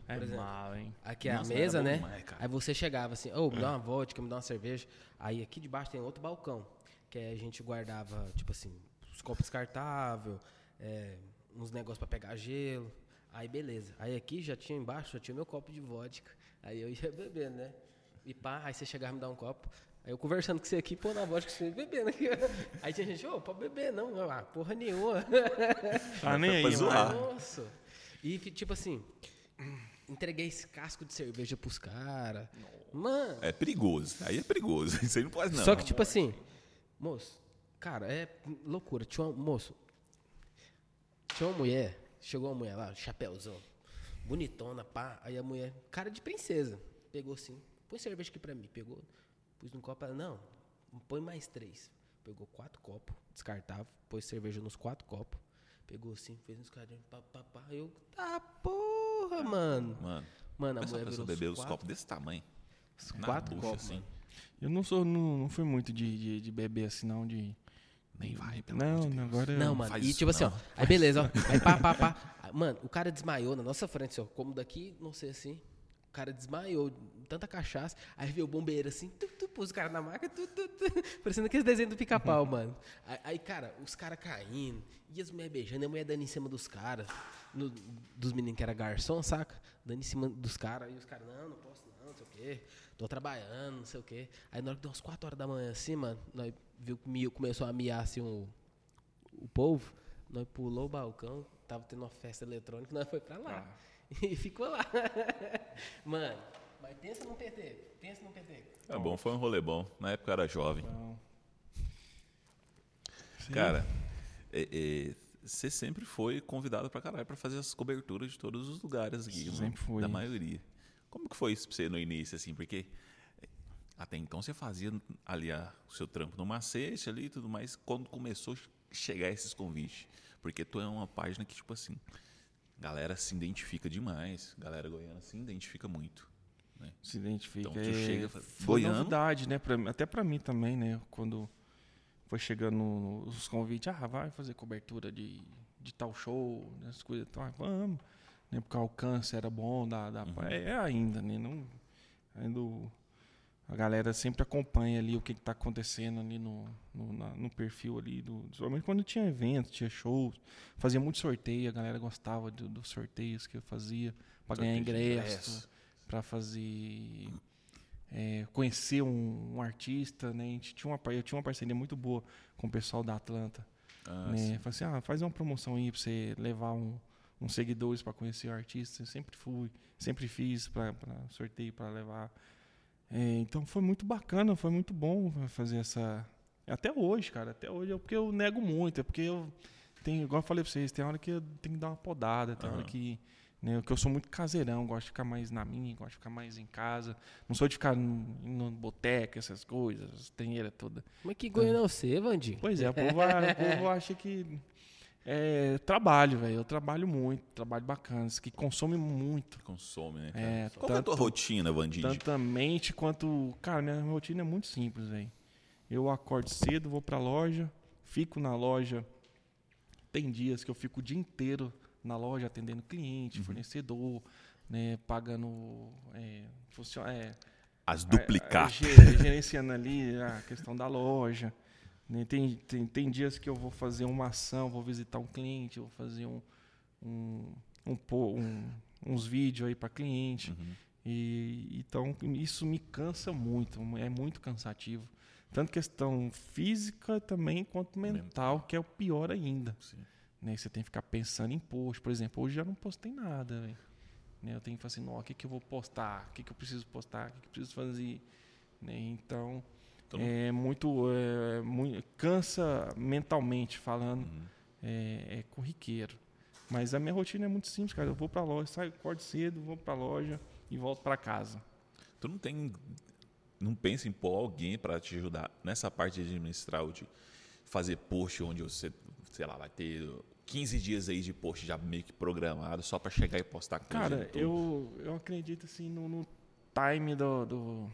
Speaker 2: É
Speaker 3: exemplo,
Speaker 2: mal, hein?
Speaker 3: Aqui é
Speaker 1: Nossa,
Speaker 3: a mesa, né?
Speaker 1: demais.
Speaker 3: Aí você chegava assim, ô, me dá uma vodka, me dá uma cerveja. Aí aqui debaixo tem outro balcão, que aí a gente guardava, tipo assim, os copos descartáveis, é, uns negócios pra pegar gelo. Aí beleza. Aí aqui já tinha embaixo, já tinha meu copo de vodka. Aí eu ia bebendo, né? E pá, aí você chegava e me dar um copo. Aí eu conversando com você aqui, pô, na vodka, você bebendo aqui. Aí tinha gente, ô, pode beber, não. Ah, porra nenhuma.
Speaker 2: Tá nem aí,
Speaker 1: zoar.
Speaker 3: Nossa. E tipo assim, entreguei esse casco de cerveja pros caras. Mano.
Speaker 1: É perigoso, aí é perigoso. Isso aí não pode não.
Speaker 3: Só que, tipo assim, moço, cara, é loucura. Tinha um moço. Tinha uma mulher, chegou uma mulher lá, chapéuzão, bonitona, pá. Aí a mulher, cara de princesa, pegou assim, põe cerveja aqui pra mim. Pegou, pus num copo, ela, não, põe mais três. Pegou quatro copos, descartável, pôs cerveja nos quatro copos. Pegou assim, fez uns carinhos, pá, pá, pá. Eu, tá porra, mano.
Speaker 1: Mano,
Speaker 3: Mano, a mulher virou
Speaker 1: beber
Speaker 3: os quatro,
Speaker 1: copos desse tamanho.
Speaker 3: os quatro
Speaker 1: bucha,
Speaker 3: copos,
Speaker 1: assim.
Speaker 2: Eu não sou, não, não fui muito de, de, de beber assim, não, de...
Speaker 1: Nem vai, pelo
Speaker 2: Não,
Speaker 1: amor de Deus.
Speaker 2: agora...
Speaker 3: Não, mano.
Speaker 1: faz
Speaker 3: E tipo assim,
Speaker 1: não.
Speaker 3: ó. Aí beleza, ó. Aí pá, pá, pá. Ah, Mano, o cara desmaiou na nossa frente, assim, ó. Como daqui, não sei assim. O cara desmaiou, tanta cachaça. Aí veio o bombeiro assim, tu, tu, pôs o cara na maca, tu, tu, tu, parecendo aqueles desenhos do pica-pau, mano. Aí, aí, cara, os caras caindo, e as mulheres beijando, e a mulher dando em cima dos caras, dos meninos que era garçom, saca? Dando em cima dos caras, e os caras, não, não posso não, não sei o quê, tô trabalhando, não sei o quê. Aí na hora que deu umas 4 horas da manhã assim, mano, nós viu que começou a miar assim o, o povo, nós pulou o balcão, tava tendo uma festa eletrônica, nós foi pra lá. E ficou lá. Mano, mas pensa num PT, pensa num PT.
Speaker 1: É bom, foi um rolê bom. Na época eu era jovem.
Speaker 2: Não. Sim.
Speaker 1: Cara, é, é, você sempre foi convidado pra caralho pra fazer as coberturas de todos os lugares aqui.
Speaker 2: Sempre
Speaker 1: mano,
Speaker 2: fui.
Speaker 1: Da maioria. Como que foi isso pra você no início, assim? Porque é, até então você fazia ali a- o seu trampo no macete ali e tudo mais. Quando começou a chegar esses convites? Porque tu é uma página que, tipo assim, galera se identifica demais. Galera goiana se identifica muito. Né?
Speaker 2: se identifica.
Speaker 1: Então, tu
Speaker 2: é,
Speaker 1: chega fala,
Speaker 2: foi
Speaker 1: "Goiano?"
Speaker 2: novidade, né? Pra, até pra mim também, né? Quando foi chegando os convites, ah, vai fazer cobertura de, de tal show, né, as coisas, então, ah, vamos. Né, porque o alcance era bom, da, da,
Speaker 1: Uhum.
Speaker 2: é, é ainda, né? Não, ainda o- a galera sempre acompanha ali o que, que tá acontecendo ali no, no, na- no perfil ali, do, principalmente quando tinha eventos, tinha shows, fazia muito sorteio, a galera gostava do- dos sorteios que eu fazia para ganhar ingresso para fazer é, conhecer um, um artista, né? A gente tinha uma, eu tinha uma parceria muito boa com o pessoal da Atlanta,
Speaker 1: Ah,
Speaker 2: né? Falei assim, ah, faz uma promoção aí para você levar um, uns seguidores para conhecer o artista. Eu sempre fui, sempre fiz para sorteio para levar. É, então foi muito bacana, foi muito bom fazer essa. Até hoje, cara, até hoje é porque eu nego muito, é porque eu tenho, igual eu falei pra vocês, tem hora que eu tenho que dar uma podada, tem hora
Speaker 1: Aham.
Speaker 2: que né, que eu sou muito caseirão, gosto de ficar mais na minha, gosto de ficar mais em casa. Não sou de ficar no, boteca, essas coisas, tenheira toda.
Speaker 3: Mas que goiano é você, Vandi?
Speaker 2: Pois é, o povo, o povo acha que é trabalho, velho. Eu trabalho muito, trabalho bacana, que consome muito.
Speaker 1: Consome, né? Cara?
Speaker 2: É,
Speaker 1: Qual que é a tua
Speaker 2: tanto-
Speaker 1: rotina, Vandide?
Speaker 2: Tanto mente quanto. Cara, minha rotina é muito simples, velho. Eu acordo cedo, vou pra loja, fico na loja. Tem dias que eu fico o dia inteiro na loja atendendo cliente, fornecedor, né, pagando. É, funcio- é,
Speaker 1: As
Speaker 2: a-
Speaker 1: duplicatas.
Speaker 2: a- ge- Gerenciando ali a questão da loja. Né? Tem, tem, tem dias que eu vou fazer uma ação, vou visitar um cliente, vou fazer um, um, um, um- uns vídeos aí para cliente.
Speaker 1: Uhum.
Speaker 2: E, então isso me cansa muito, é muito cansativo. Tanto questão física também quanto mental, que é o pior ainda.
Speaker 1: Sim.
Speaker 2: Né? Você tem que ficar pensando em post. Por exemplo, hoje eu já não postei nada. Né? Eu tenho que falar assim, "Nó, o que, que eu vou postar? O que, que eu preciso postar? O que, que eu preciso fazer? Né? Então,
Speaker 1: Então-
Speaker 2: é muito, é, mui- Cansa mentalmente falando.
Speaker 1: Uhum.
Speaker 2: É, é corriqueiro. Mas a minha rotina é muito simples, cara. Eu vou pra loja, saio, acordo cedo, vou pra loja e volto pra casa.
Speaker 1: Tu não tem. Não pensa em pôr alguém para te ajudar nessa parte de administrar ou de fazer post onde você, sei lá, vai ter 15 dias aí de post já meio que programado só para chegar e postar com
Speaker 2: Cara, eu, eu acredito assim no, no time do, do,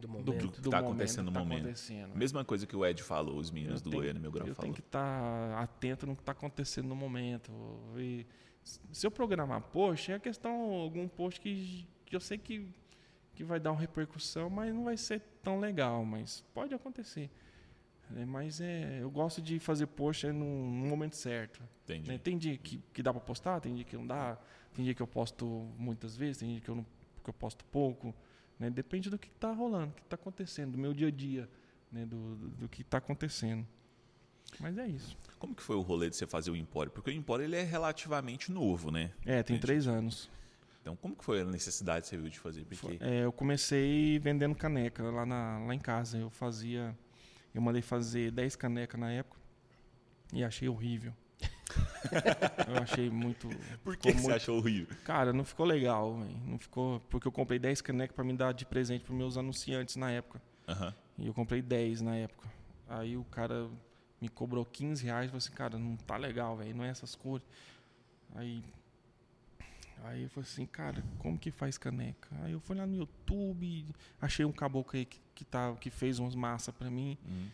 Speaker 3: Do
Speaker 2: do,
Speaker 3: momento.
Speaker 1: que tá acontecendo no
Speaker 2: tá
Speaker 1: momento.
Speaker 2: acontecendo.
Speaker 1: Mesma coisa que o Ed falou, os meninos
Speaker 2: Eu
Speaker 1: do Goiânia Meu Grau
Speaker 2: Eu
Speaker 1: falou.
Speaker 2: tenho que estar atento no que está acontecendo no momento. E se eu programar post, é questão algum post que, que eu sei que, que vai dar uma repercussão, mas não vai ser tão legal, mas pode acontecer. É, mas é, eu gosto de fazer post é no, no momento certo.
Speaker 1: Entendi.
Speaker 2: né? Tem dia que, que dá para postar, tem dia que não dá, tem dia que eu posto muitas vezes, tem dia que eu, não, que eu posto pouco. Né? Depende do que está rolando, do que está acontecendo, do meu dia a dia, né? do, do, do que está acontecendo. Mas é isso.
Speaker 1: Como que foi o rolê de você fazer o Empório? Porque o Empório ele é relativamente novo, né?
Speaker 2: É, tem três anos.
Speaker 1: Então, como que foi a necessidade que você viu de fazer? Porque
Speaker 2: É, eu comecei vendendo caneca lá, na, lá em casa. Eu fazia. Eu mandei fazer 10 canecas na época e achei horrível. Eu achei muito.
Speaker 1: Por que, que você
Speaker 2: muito-
Speaker 1: achou horrível?
Speaker 2: Cara, não ficou legal, velho. Não ficou. Porque eu comprei 10 canecas pra me dar de presente pros meus anunciantes na época.
Speaker 1: Aham.
Speaker 2: E eu comprei 10 na época. Aí o cara me cobrou 15 reais e falou assim, cara, não tá legal, velho. Não é essas cores. Aí. Aí eu falei assim, cara, como que faz caneca? Aí eu fui lá no YouTube, achei um caboclo aí que, que, tá, que fez umas massa pra mim.
Speaker 1: Hum.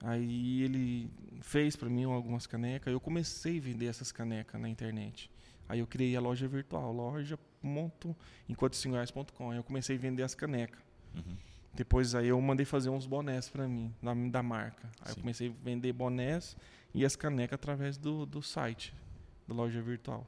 Speaker 2: Aí ele fez pra mim algumas canecas. Eu comecei a vender essas canecas na internet. Aí eu criei a loja virtual, loja.enquanto5reais.com. Aí eu comecei a vender as canecas.
Speaker 1: Uhum.
Speaker 2: Depois aí eu mandei fazer uns bonés pra mim, da, da marca. Aí eu
Speaker 1: Sim.
Speaker 2: comecei a vender bonés e as canecas através do, do site, da loja virtual.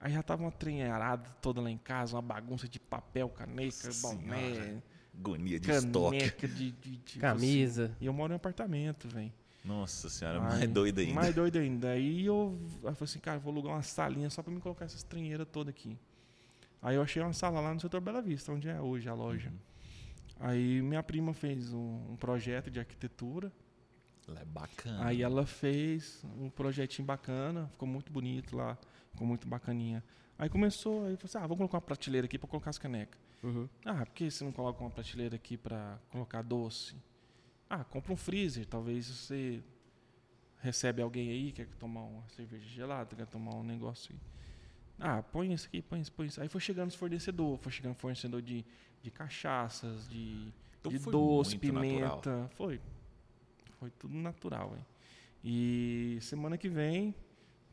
Speaker 2: Aí já tava uma treinarada toda lá em casa, uma bagunça de papel, caneca,
Speaker 1: Nossa
Speaker 2: boné,
Speaker 1: Senhora. Agonia de estoque.
Speaker 2: caneca de, de, de
Speaker 3: Camisa.
Speaker 2: E eu moro em apartamento, velho.
Speaker 1: Nossa senhora,
Speaker 2: Aí-
Speaker 1: mais doida ainda.
Speaker 2: Mais doido ainda. Aí eu, aí eu falei assim, cara, eu vou alugar uma salinha só pra me colocar essas trinheiras todas aqui. Aí eu achei uma sala lá no setor Bela Vista, onde é hoje a loja.
Speaker 1: Uhum.
Speaker 2: Aí minha prima fez um, um projeto de arquitetura.
Speaker 1: Ela é bacana.
Speaker 2: Aí ela fez um projetinho bacana, ficou muito bonito lá, ficou muito bacaninha. Aí começou, aí eu falei assim, ah, vamos colocar uma prateleira aqui pra colocar as canecas.
Speaker 3: Uhum.
Speaker 2: Ah, por que você não coloca uma prateleira aqui pra colocar doce? Ah, compra um freezer, talvez você recebe alguém aí, quer tomar uma cerveja gelada, quer tomar um negócio aí. Ah, põe isso aqui, põe isso, põe isso. Aí foi chegando os fornecedores, foi chegando fornecedor de, de cachaças, de,
Speaker 1: Então
Speaker 2: de doce, pimenta.
Speaker 1: natural.
Speaker 2: Foi. Foi tudo natural, hein? E semana que vem,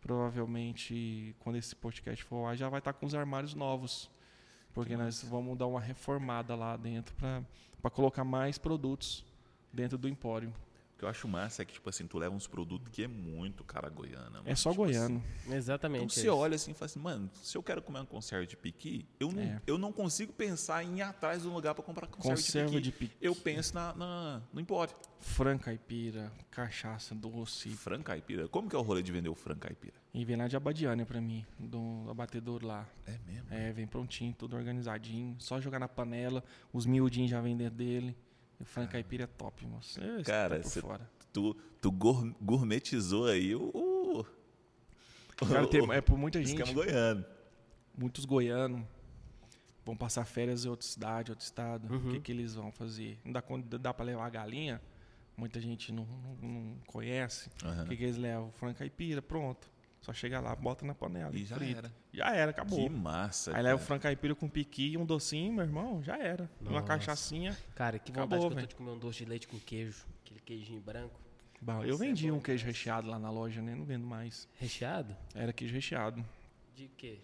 Speaker 2: provavelmente, quando esse podcast for lá, já vai estar com os armários novos. Porque nós vamos dar uma reformada lá dentro para colocar mais produtos dentro do empório.
Speaker 1: Que eu acho massa é que, tipo assim, tu leva uns produtos que é muito cara goiana.
Speaker 2: É
Speaker 1: mano.
Speaker 2: só
Speaker 1: Tipo
Speaker 2: goiano.
Speaker 1: assim,
Speaker 3: Exatamente.
Speaker 1: então
Speaker 3: é
Speaker 1: você
Speaker 3: isso.
Speaker 1: olha assim e fala assim, mano, se eu quero comer uma conserva de piqui, eu não,
Speaker 2: É.
Speaker 1: eu não consigo pensar em ir atrás de um lugar pra comprar conserva,
Speaker 2: Conserva
Speaker 1: de
Speaker 2: de
Speaker 1: piqui.
Speaker 2: piqui.
Speaker 1: Eu penso na, na- no empório.
Speaker 2: Franca caipira, cachaça, doce.
Speaker 1: Franca caipira. Como que é o rolê de vender o franca caipira?
Speaker 2: E vem lá de Abadiânia pra mim, do abatedor lá.
Speaker 1: É mesmo?
Speaker 2: É, vem prontinho, tudo organizadinho. Só jogar na panela, os miudinhos já vem dentro dele. E o frango caipira é top, moço.
Speaker 1: Cara,
Speaker 2: tá
Speaker 1: cê-
Speaker 2: fora.
Speaker 1: Tu, tu gour- gourmetizou aí o... o
Speaker 2: Cara, tem- é por muita
Speaker 1: o
Speaker 2: gente.
Speaker 1: goiano.
Speaker 2: muitos goianos vão passar férias em outra cidade, outro estado. O
Speaker 3: Uhum.
Speaker 2: que, que eles vão fazer? Não dá, conta- dá para levar a galinha? Muita gente não, não- não conhece.
Speaker 1: Aham.
Speaker 2: O que, que eles levam? Frango caipira, pronto. Só chega lá, bota na panela.
Speaker 1: E já
Speaker 2: frita.
Speaker 1: era.
Speaker 2: Já era, acabou.
Speaker 1: Que massa,
Speaker 2: Aí leva o frango caipira com piqui e um docinho, meu irmão, já era. Uma
Speaker 3: Nossa.
Speaker 2: cachaçinha.
Speaker 3: Cara, que vontade
Speaker 2: Acabou,
Speaker 3: que eu tô de comer um doce de leite com queijo. Aquele queijinho branco.
Speaker 2: Bom, eu
Speaker 3: Isso é
Speaker 2: vendi
Speaker 3: bom
Speaker 2: um queijo recheado lá na loja, né? Não vendo mais.
Speaker 3: Recheado?
Speaker 2: Era queijo recheado.
Speaker 3: De quê?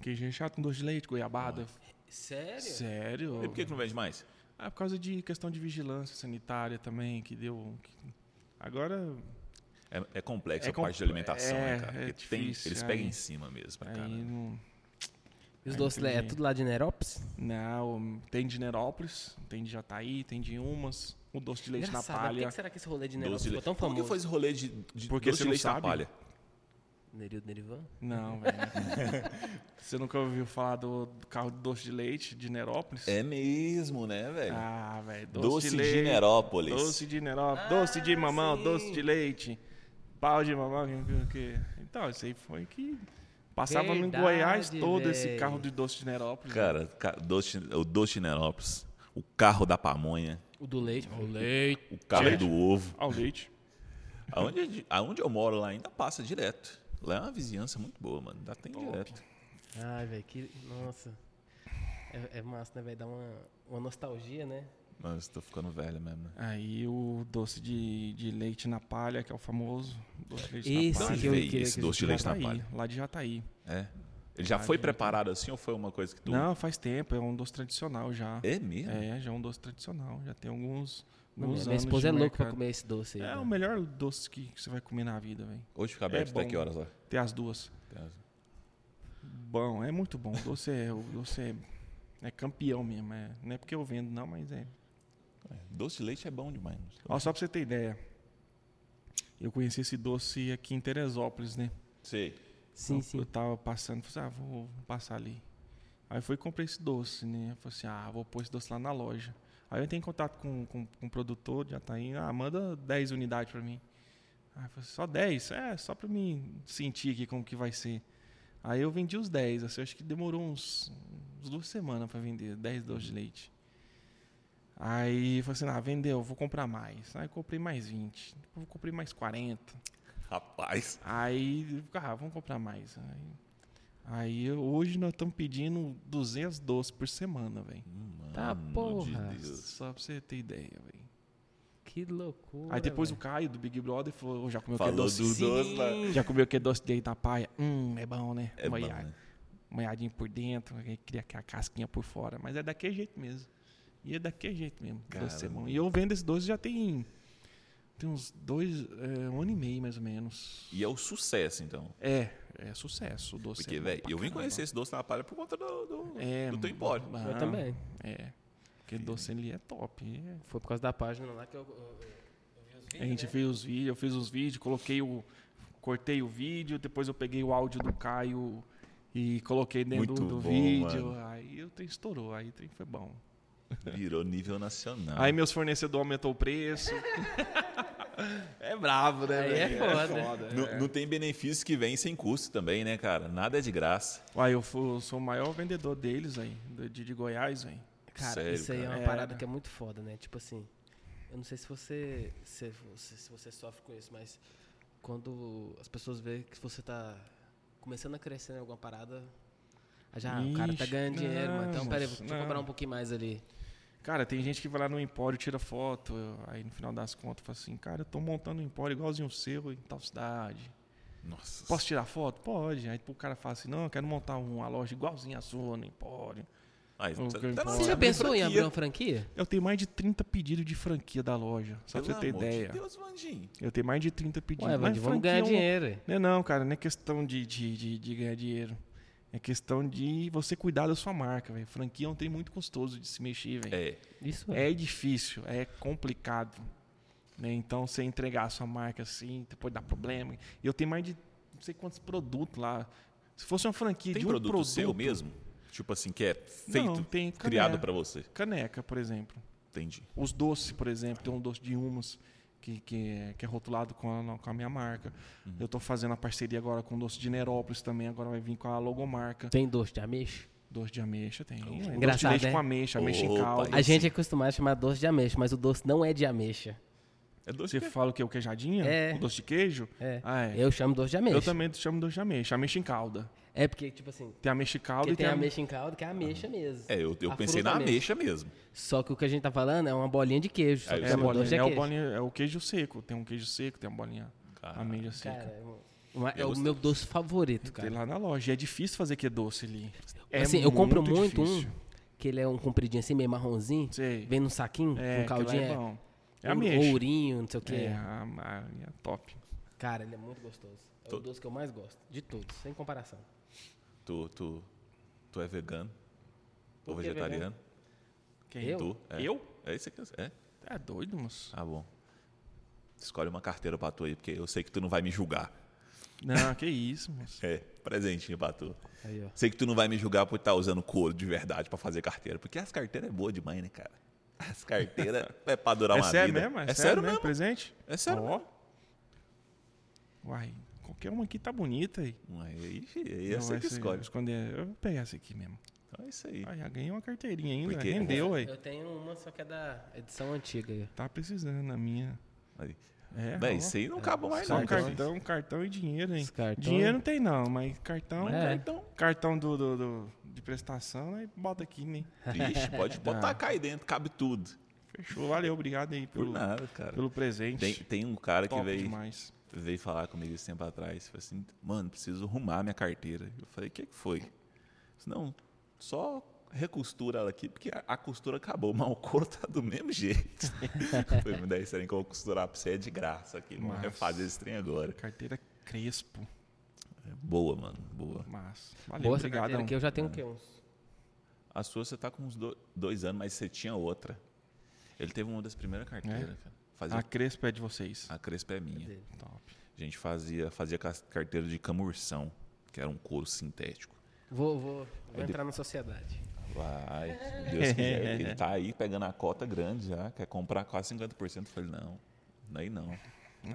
Speaker 2: Queijo recheado com doce de leite, goiabada.
Speaker 3: Sério?
Speaker 2: Sério?
Speaker 1: E por que, que não vende mais?
Speaker 2: Ah, por causa de questão de vigilância sanitária também, que deu. Agora.
Speaker 1: É, é complexo
Speaker 2: É
Speaker 1: a parte de
Speaker 2: compl-
Speaker 1: alimentação,
Speaker 2: é,
Speaker 1: né, cara?
Speaker 2: é
Speaker 1: Porque tem,
Speaker 2: difícil,
Speaker 1: eles pegam
Speaker 2: aí-
Speaker 1: em cima mesmo, pra
Speaker 2: Aí
Speaker 1: caramba.
Speaker 2: não.
Speaker 3: E os doces é tudo lá de Nerópolis?
Speaker 2: Não, tem de Nerópolis, tem de Jataí, tem de Umas, o doce de leite
Speaker 3: Engraçado,
Speaker 2: na
Speaker 3: né? Por que
Speaker 2: palha.
Speaker 3: que será que esse rolê de Nerópolis ficou tão
Speaker 1: Como que
Speaker 3: famoso?
Speaker 1: foi esse rolê de, de
Speaker 2: Porque
Speaker 1: doce
Speaker 2: você
Speaker 1: de
Speaker 2: não
Speaker 1: leite na
Speaker 2: sabe?
Speaker 1: palha?
Speaker 3: Nerildo Nerivan?
Speaker 2: Não, velho. Você nunca ouviu falar do, do carro de doce de leite de Nerópolis?
Speaker 1: É mesmo, né, velho?
Speaker 2: Ah, velho. Doce,
Speaker 1: doce
Speaker 2: de
Speaker 1: de,
Speaker 2: leite.
Speaker 1: Nerópolis.
Speaker 2: Doce de Nerópolis.
Speaker 3: Ah,
Speaker 2: doce de mamão,
Speaker 3: sim.
Speaker 2: doce de leite. Pau de mamão. que- Então, isso aí foi que. Passava no
Speaker 3: Verdade,
Speaker 2: Goiás todo esse
Speaker 3: véi.
Speaker 2: carro de doce de Nerópolis.
Speaker 1: Cara, ca- doce, o doce de Nerópolis, o carro da pamonha,
Speaker 3: O do leite? O leite.
Speaker 1: o carro
Speaker 2: Leite.
Speaker 1: do ovo.
Speaker 2: Ao leite.
Speaker 1: Aonde, aonde eu moro lá ainda passa direto. Lá é uma vizinhança muito boa, mano. Ainda tem
Speaker 2: Top.
Speaker 1: direto.
Speaker 3: Ai, velho, que. Nossa. É, é massa, né, velho? Dá uma, uma nostalgia, né?
Speaker 1: Mas tô ficando velho mesmo. né?
Speaker 2: Aí o doce de, de leite na palha, que é o famoso doce de leite
Speaker 3: Esse
Speaker 2: na palha.
Speaker 3: que eu queria
Speaker 1: esse
Speaker 3: que
Speaker 1: doce de leite na palha.
Speaker 2: Lá de Jataí.
Speaker 1: É. Ele já
Speaker 2: Ah,
Speaker 1: foi
Speaker 2: gente.
Speaker 1: preparado assim ou foi uma coisa que tu.
Speaker 2: Não, faz tempo. É um doce tradicional já.
Speaker 1: É mesmo?
Speaker 2: É, já é um doce tradicional. Já tem alguns,
Speaker 3: Minha,
Speaker 2: alguns
Speaker 3: minha
Speaker 2: anos
Speaker 3: esposa é louca pra comer esse doce aí.
Speaker 2: É
Speaker 3: né?
Speaker 2: o melhor doce que que você vai comer na vida, velho.
Speaker 1: Hoje fica aberto
Speaker 2: É
Speaker 1: até
Speaker 2: bom.
Speaker 1: que horas lá?
Speaker 2: Tem as duas. Bom, é muito bom. O doce é, o doce é, é campeão mesmo. É, não é porque eu vendo, não, mas é.
Speaker 1: É, Doce de leite é bom demais.
Speaker 2: Ó, só pra você ter ideia. Eu conheci esse doce aqui em Teresópolis, né?
Speaker 1: Sei.
Speaker 3: Sim,
Speaker 2: eu,
Speaker 3: sim.
Speaker 2: Eu tava passando, falei assim, ah, vou, vou passar ali. Aí eu fui e comprei esse doce, né? Eu falei assim, ah, vou pôr esse doce lá na loja. Aí eu entrei em contato com, com, com o produtor, já tá aí, ah, manda 10 unidades pra mim. Aí eu falei, só 10? É, só pra mim sentir aqui como que vai ser. Aí eu vendi os 10, assim, acho que demorou uns, uns duas semanas pra vender, 10 doces de leite. Aí eu falei assim, ah, vendeu, vou comprar mais. Aí eu comprei mais 20, depois eu comprei mais 40.
Speaker 1: Rapaz.
Speaker 2: Aí, ah, vamos comprar mais. Aí, aí hoje nós estamos pedindo 200 doces por semana, velho.
Speaker 3: Tá,
Speaker 1: Mano
Speaker 3: porra.
Speaker 1: de Deus.
Speaker 2: Só pra você ter ideia, velho.
Speaker 3: Que loucura.
Speaker 2: Aí depois o
Speaker 3: velho.
Speaker 2: Caio, do Big Brother, falou, já comeu que
Speaker 1: Falou
Speaker 2: doce?
Speaker 1: do doce lá.
Speaker 2: Já comeu que doce de da paia? Hum, é bom, né?
Speaker 1: É bom,
Speaker 2: Molhado.
Speaker 1: né?
Speaker 2: Por dentro, aí cria aquela casquinha por fora. Mas é daquele jeito mesmo. E é daquele jeito mesmo. Doce bom.
Speaker 1: Caramba.
Speaker 2: E eu vendo esse doce já tem, tem uns dois, é, um ano e meio mais ou menos.
Speaker 1: E é o sucesso, então.
Speaker 2: É, é sucesso o doce.
Speaker 1: Porque,
Speaker 2: é
Speaker 1: velho, eu vim conhecer esse doce na palha por conta do, do,
Speaker 2: É,
Speaker 1: do teu empório.
Speaker 2: ah,
Speaker 3: Eu também.
Speaker 2: É. Aquele doce ali é top. é.
Speaker 3: Foi por causa da página lá que eu, eu, eu- eu vi os vídeos,
Speaker 2: A gente
Speaker 3: né?
Speaker 2: fez os vídeos, eu fiz os vídeos, coloquei o. Cortei o vídeo, depois eu peguei o áudio do Caio e coloquei dentro
Speaker 1: Muito
Speaker 2: do
Speaker 1: bom,
Speaker 2: vídeo.
Speaker 1: mano.
Speaker 2: Aí o trem estourou, aí o trem foi bom.
Speaker 1: Virou nível nacional.
Speaker 2: Aí meus fornecedores aumentou o preço. é bravo, né?
Speaker 3: Aí é
Speaker 2: velho?
Speaker 3: foda.
Speaker 1: Não,
Speaker 2: é.
Speaker 1: não tem benefício que vem sem custo também, né, cara? Nada é de graça.
Speaker 2: Uai, eu sou o maior vendedor deles aí, de, de Goiás, velho.
Speaker 3: Cara,
Speaker 1: Sério,
Speaker 3: isso aí é
Speaker 1: cara?
Speaker 3: uma
Speaker 2: É.
Speaker 3: parada que é muito foda, né? Tipo assim, eu não sei se você, se você, se você sofre com isso, mas quando as pessoas veem que você tá começando a crescer em alguma parada, aí já, o cara tá
Speaker 2: Ixi,
Speaker 3: ganhando dinheiro, mano. Então, peraí, deixa eu
Speaker 2: não.
Speaker 3: cobrar um pouquinho mais ali.
Speaker 2: Cara, tem gente que vai lá no empório, tira foto, aí no final das contas fala assim, cara, eu tô montando um empório igualzinho o seu em tal cidade.
Speaker 1: Nossa.
Speaker 2: Posso tirar foto? Pode. Aí o cara fala assim, não, eu quero montar uma loja igualzinha a sua no empório.
Speaker 1: Aí,
Speaker 2: O
Speaker 1: tá- tá
Speaker 3: Você já pensou em abrir uma franquia?
Speaker 2: Eu tenho mais de 30 pedidos de franquia da loja, só pra
Speaker 1: Pelo
Speaker 2: você ter
Speaker 1: amor de
Speaker 2: ideia.
Speaker 1: Deus, Vandinho.
Speaker 2: Eu tenho mais de 30 pedidos.
Speaker 3: Ué,
Speaker 2: Mas
Speaker 3: Vandy, vamos
Speaker 2: franquia
Speaker 3: ganhar
Speaker 2: é um-
Speaker 3: dinheiro.
Speaker 2: Não é não, cara, não é questão de, de, de, de ganhar dinheiro. É questão de você cuidar da sua marca, velho. Franquia é um trem muito custoso de se mexer, velho.
Speaker 1: É,
Speaker 3: Isso é.
Speaker 2: É difícil, é complicado. né? Então, você entregar a sua marca assim, depois dá problema. E eu tenho mais de não sei quantos produtos lá. Se fosse uma franquia
Speaker 1: tem
Speaker 2: de um
Speaker 1: produto,
Speaker 2: produto
Speaker 1: seu mesmo? Tipo assim, que é feito,
Speaker 2: Não, tem
Speaker 1: criado
Speaker 2: caneca.
Speaker 1: pra você.
Speaker 2: Caneca, por exemplo.
Speaker 1: Entendi.
Speaker 2: Os doces, por exemplo, tem um doce de humus que, que, é, que é rotulado com a, com a minha marca.
Speaker 1: Uhum.
Speaker 2: Eu estou fazendo a parceria agora com o doce de Nerópolis também, agora vai vir com a logomarca.
Speaker 3: Tem doce de ameixa?
Speaker 2: Doce de ameixa tem. doce de leite
Speaker 3: né?
Speaker 2: com ameixa, ameixa em calda.
Speaker 3: A gente é acostumado a chamar doce de ameixa, mas o doce não é de ameixa.
Speaker 1: É doce
Speaker 2: Você
Speaker 1: de quê?
Speaker 2: fala o que? O queijadinha?
Speaker 3: É.
Speaker 2: O doce de queijo?
Speaker 3: É.
Speaker 2: Ah, é.
Speaker 3: Eu chamo doce de ameixa.
Speaker 2: Eu também chamo doce de ameixa, ameixa em calda.
Speaker 3: É porque, tipo assim,
Speaker 2: Tem ameixa em calda e
Speaker 3: tem
Speaker 2: tem
Speaker 3: ameixa em calda, que é a ameixa mesmo.
Speaker 1: É, eu, eu
Speaker 3: A
Speaker 1: pensei na ameixa mesmo.
Speaker 3: Só que o que a gente tá falando é uma bolinha de queijo.
Speaker 1: É,
Speaker 3: que
Speaker 1: é
Speaker 2: É, bolinha,
Speaker 3: de
Speaker 2: é, o
Speaker 3: queijo.
Speaker 2: bolinha, é o queijo seco. Tem um queijo seco, tem uma bolinha
Speaker 1: Cara,
Speaker 2: ameixa seca.
Speaker 3: Cara, uma- é
Speaker 1: Eu
Speaker 3: o meu doce favorito,
Speaker 2: Tem
Speaker 3: cara.
Speaker 2: lá na loja. É difícil fazer que doce ali. É
Speaker 3: assim, eu compro muito,
Speaker 2: difícil.
Speaker 3: um, que ele é um compridinho assim, meio marronzinho.
Speaker 2: Sei.
Speaker 3: Vem num saquinho,
Speaker 2: É,
Speaker 3: com
Speaker 2: aquilo lá
Speaker 3: caldinho.
Speaker 2: é
Speaker 3: É,
Speaker 2: bom. É ameixa.
Speaker 3: ourinho, não sei o que.
Speaker 2: É, a, a, é top.
Speaker 3: Cara, ele é muito gostoso. É
Speaker 1: Tô-
Speaker 3: o doce que eu mais gosto. De todos, sem comparação.
Speaker 1: Tu, tu, tu é vegano? Ou vegetariano?
Speaker 2: Quem?
Speaker 3: Eu?
Speaker 1: Tu? É.
Speaker 2: Eu?
Speaker 1: É isso que eu É?
Speaker 2: É doido, moço.
Speaker 1: Ah, bom. Escolhe uma carteira pra tu aí, porque eu sei que tu não vai me julgar.
Speaker 2: Não, que isso, moço.
Speaker 1: É, presentinho pra tu.
Speaker 3: Aí, ó.
Speaker 1: Sei que tu não vai me julgar por estar usando couro de verdade pra fazer carteira, porque as carteiras é boa demais, né, cara? As carteiras é pra durar
Speaker 2: É
Speaker 1: uma
Speaker 2: sério
Speaker 1: vida.
Speaker 2: mesmo?
Speaker 1: É, sério mesmo.
Speaker 2: Presente?
Speaker 1: É sério
Speaker 2: Ó.
Speaker 1: mesmo.
Speaker 2: Uai, qualquer uma aqui tá bonita aí.
Speaker 1: Aí, aí é
Speaker 2: Não,
Speaker 1: você que escolhe.
Speaker 2: esconder. Eu vou pegar essa aqui mesmo.
Speaker 1: Então é isso aí.
Speaker 2: Ah, já ganhei uma carteirinha ainda.
Speaker 1: Porque-
Speaker 2: Rendeu, aí.
Speaker 3: Eu tenho uma, só que é da edição antiga. aí.
Speaker 2: Tá precisando a minha.
Speaker 1: Aí.
Speaker 2: É,
Speaker 1: isso aí não acaba mais
Speaker 2: Só
Speaker 1: não. cara.
Speaker 2: cartão, cartão e dinheiro, hein? Dinheiro não tem não, mas cartão,
Speaker 3: É.
Speaker 2: cartão, cartão do, do, do- de prestação, aí bota aqui, né?
Speaker 1: Vixe, pode botar cá aí dentro, cabe tudo.
Speaker 2: Fechou, valeu, obrigado aí
Speaker 1: Por
Speaker 2: pelo,
Speaker 1: nada, cara.
Speaker 2: pelo presente.
Speaker 1: Tem, tem um cara que
Speaker 2: Top
Speaker 1: veio,
Speaker 2: demais.
Speaker 1: veio falar comigo esse tempo atrás. Falei assim, mano, preciso arrumar minha carteira. Eu falei, o que, que foi? Disse, Não, só recostura ela aqui, porque a, a costura acabou, mas o couro tá do mesmo jeito. Falei, me isso aí que eu vou costurar pra você é de graça aqui. Refazer esse trem agora.
Speaker 2: Carteira Crespo.
Speaker 1: É boa, mano, boa.
Speaker 2: Mas, valeu,
Speaker 3: Boa essa
Speaker 2: obrigado.
Speaker 3: carteira aqui, eu já tenho o quê? Uns...
Speaker 1: A sua você tá com uns do- dois anos, mas você tinha outra. Ele teve uma das primeiras carteiras, cara. Fazia,
Speaker 2: A Crespo é de vocês.
Speaker 1: a Crespa é minha.
Speaker 3: dele.
Speaker 2: Top.
Speaker 1: A gente fazia, fazia carteira de camurção, que era um couro sintético.
Speaker 3: Vou, vou, vou entrar na sociedade.
Speaker 1: Vai, se Deus quiser. Ele tá aí pegando a cota grande já, quer comprar quase 50%. Eu falei, não, aí não.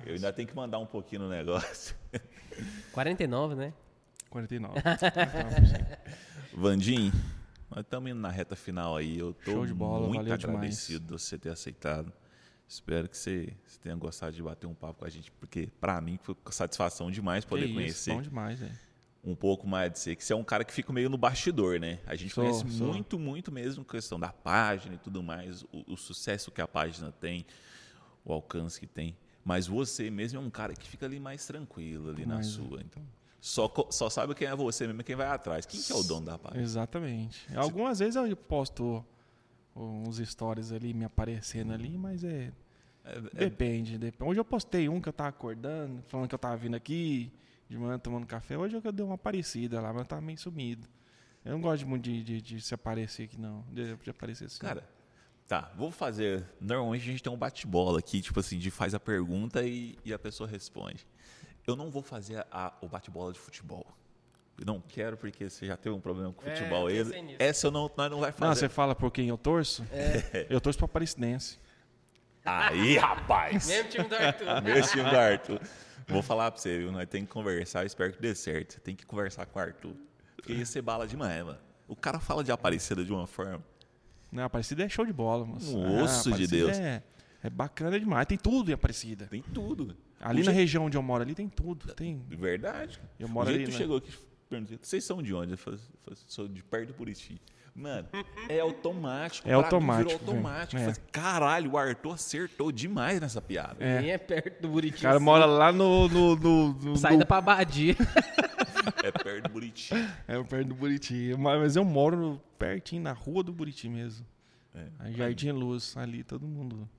Speaker 1: Eu ainda tenho que mandar um pouquinho no negócio.
Speaker 3: 49, né?
Speaker 2: 49.
Speaker 1: Vandim, nós estamos indo na reta final aí. Eu tô
Speaker 2: Show de bola,
Speaker 1: muito
Speaker 2: valeu demais.
Speaker 1: agradecido de você ter aceitado. Espero que você, você tenha gostado de bater um papo com a gente, porque pra mim foi satisfação demais poder
Speaker 2: Que isso,
Speaker 1: conhecer
Speaker 2: Bom demais, velho.
Speaker 1: Um pouco mais de você, que você é um cara que fica meio no bastidor, né? A gente
Speaker 2: Sou,
Speaker 1: conhece
Speaker 2: sou.
Speaker 1: muito, muito mesmo questão da página e tudo mais, o, o sucesso que a página tem, o alcance que tem. Mas você mesmo é um cara que fica ali mais tranquilo ali na sua. Então, só, só sabe quem é você mesmo, quem vai atrás. Quem que é o dono da página?
Speaker 2: Exatamente. Algumas vezes eu posto uns stories ali me aparecendo ali, mas é.
Speaker 1: É- é-
Speaker 2: Depende, depende. Hoje eu postei um que eu tava acordando, falando que eu tava vindo aqui de manhã tomando café. Hoje eu dei uma aparecida lá, mas eu tava meio sumido. Eu não gosto muito de, de, de se aparecer aqui, não. De, de aparecer assim.
Speaker 1: Cara, tá, vou fazer. Normalmente a gente tem um bate-bola aqui, tipo assim, de faz a pergunta e, e a pessoa responde. Eu não vou fazer a- o bate-bola de futebol. Eu não quero, porque você já teve um problema com
Speaker 3: É,
Speaker 1: futebol. Ele-
Speaker 3: nisso.
Speaker 1: essa eu não, nós não vai
Speaker 2: não,
Speaker 1: fazer.
Speaker 2: você fala por quem eu torço?
Speaker 3: É.
Speaker 2: Eu torço pra Aparecidense.
Speaker 1: Aí, rapaz!
Speaker 3: Mesmo time do Arthur.
Speaker 1: Mesmo time do Arthur. Vou falar pra você, viu? Nós temos que conversar, espero que dê certo. Você tem que conversar com o Arthur. Porque ia ser bala demais, mano. O cara fala de Aparecida de uma forma.
Speaker 2: Não, Aparecida é show de bola, moço.
Speaker 1: Um osso
Speaker 2: Ah,
Speaker 1: de Deus.
Speaker 2: É, é bacana demais. Tem tudo em Aparecida.
Speaker 1: Tem tudo.
Speaker 2: Ali
Speaker 1: O
Speaker 2: na
Speaker 1: je-
Speaker 2: região onde eu moro ali tem tudo. Tem.
Speaker 1: De verdade.
Speaker 2: Eu
Speaker 1: o
Speaker 2: moro
Speaker 1: jeito
Speaker 2: ali,
Speaker 1: tu chegou aqui, perguntei, vocês são de onde? Eu falei, sou de perto do Buriti. Mano, é automático.
Speaker 2: É automático,
Speaker 1: Virou automático.
Speaker 2: velho.
Speaker 1: Eu falei, Caralho, o Arthur acertou demais nessa piada.
Speaker 2: É.
Speaker 3: Nem é perto do Buriti.
Speaker 2: O cara
Speaker 3: assim.
Speaker 2: mora lá no. no, no, no
Speaker 3: Saída
Speaker 2: no-
Speaker 3: pra Badia.
Speaker 1: É perto do Buriti.
Speaker 2: É perto do Buriti. Mas mas eu moro pertinho, na rua do Buriti mesmo.
Speaker 1: É.
Speaker 2: Aí Jardim Luz, ali todo mundo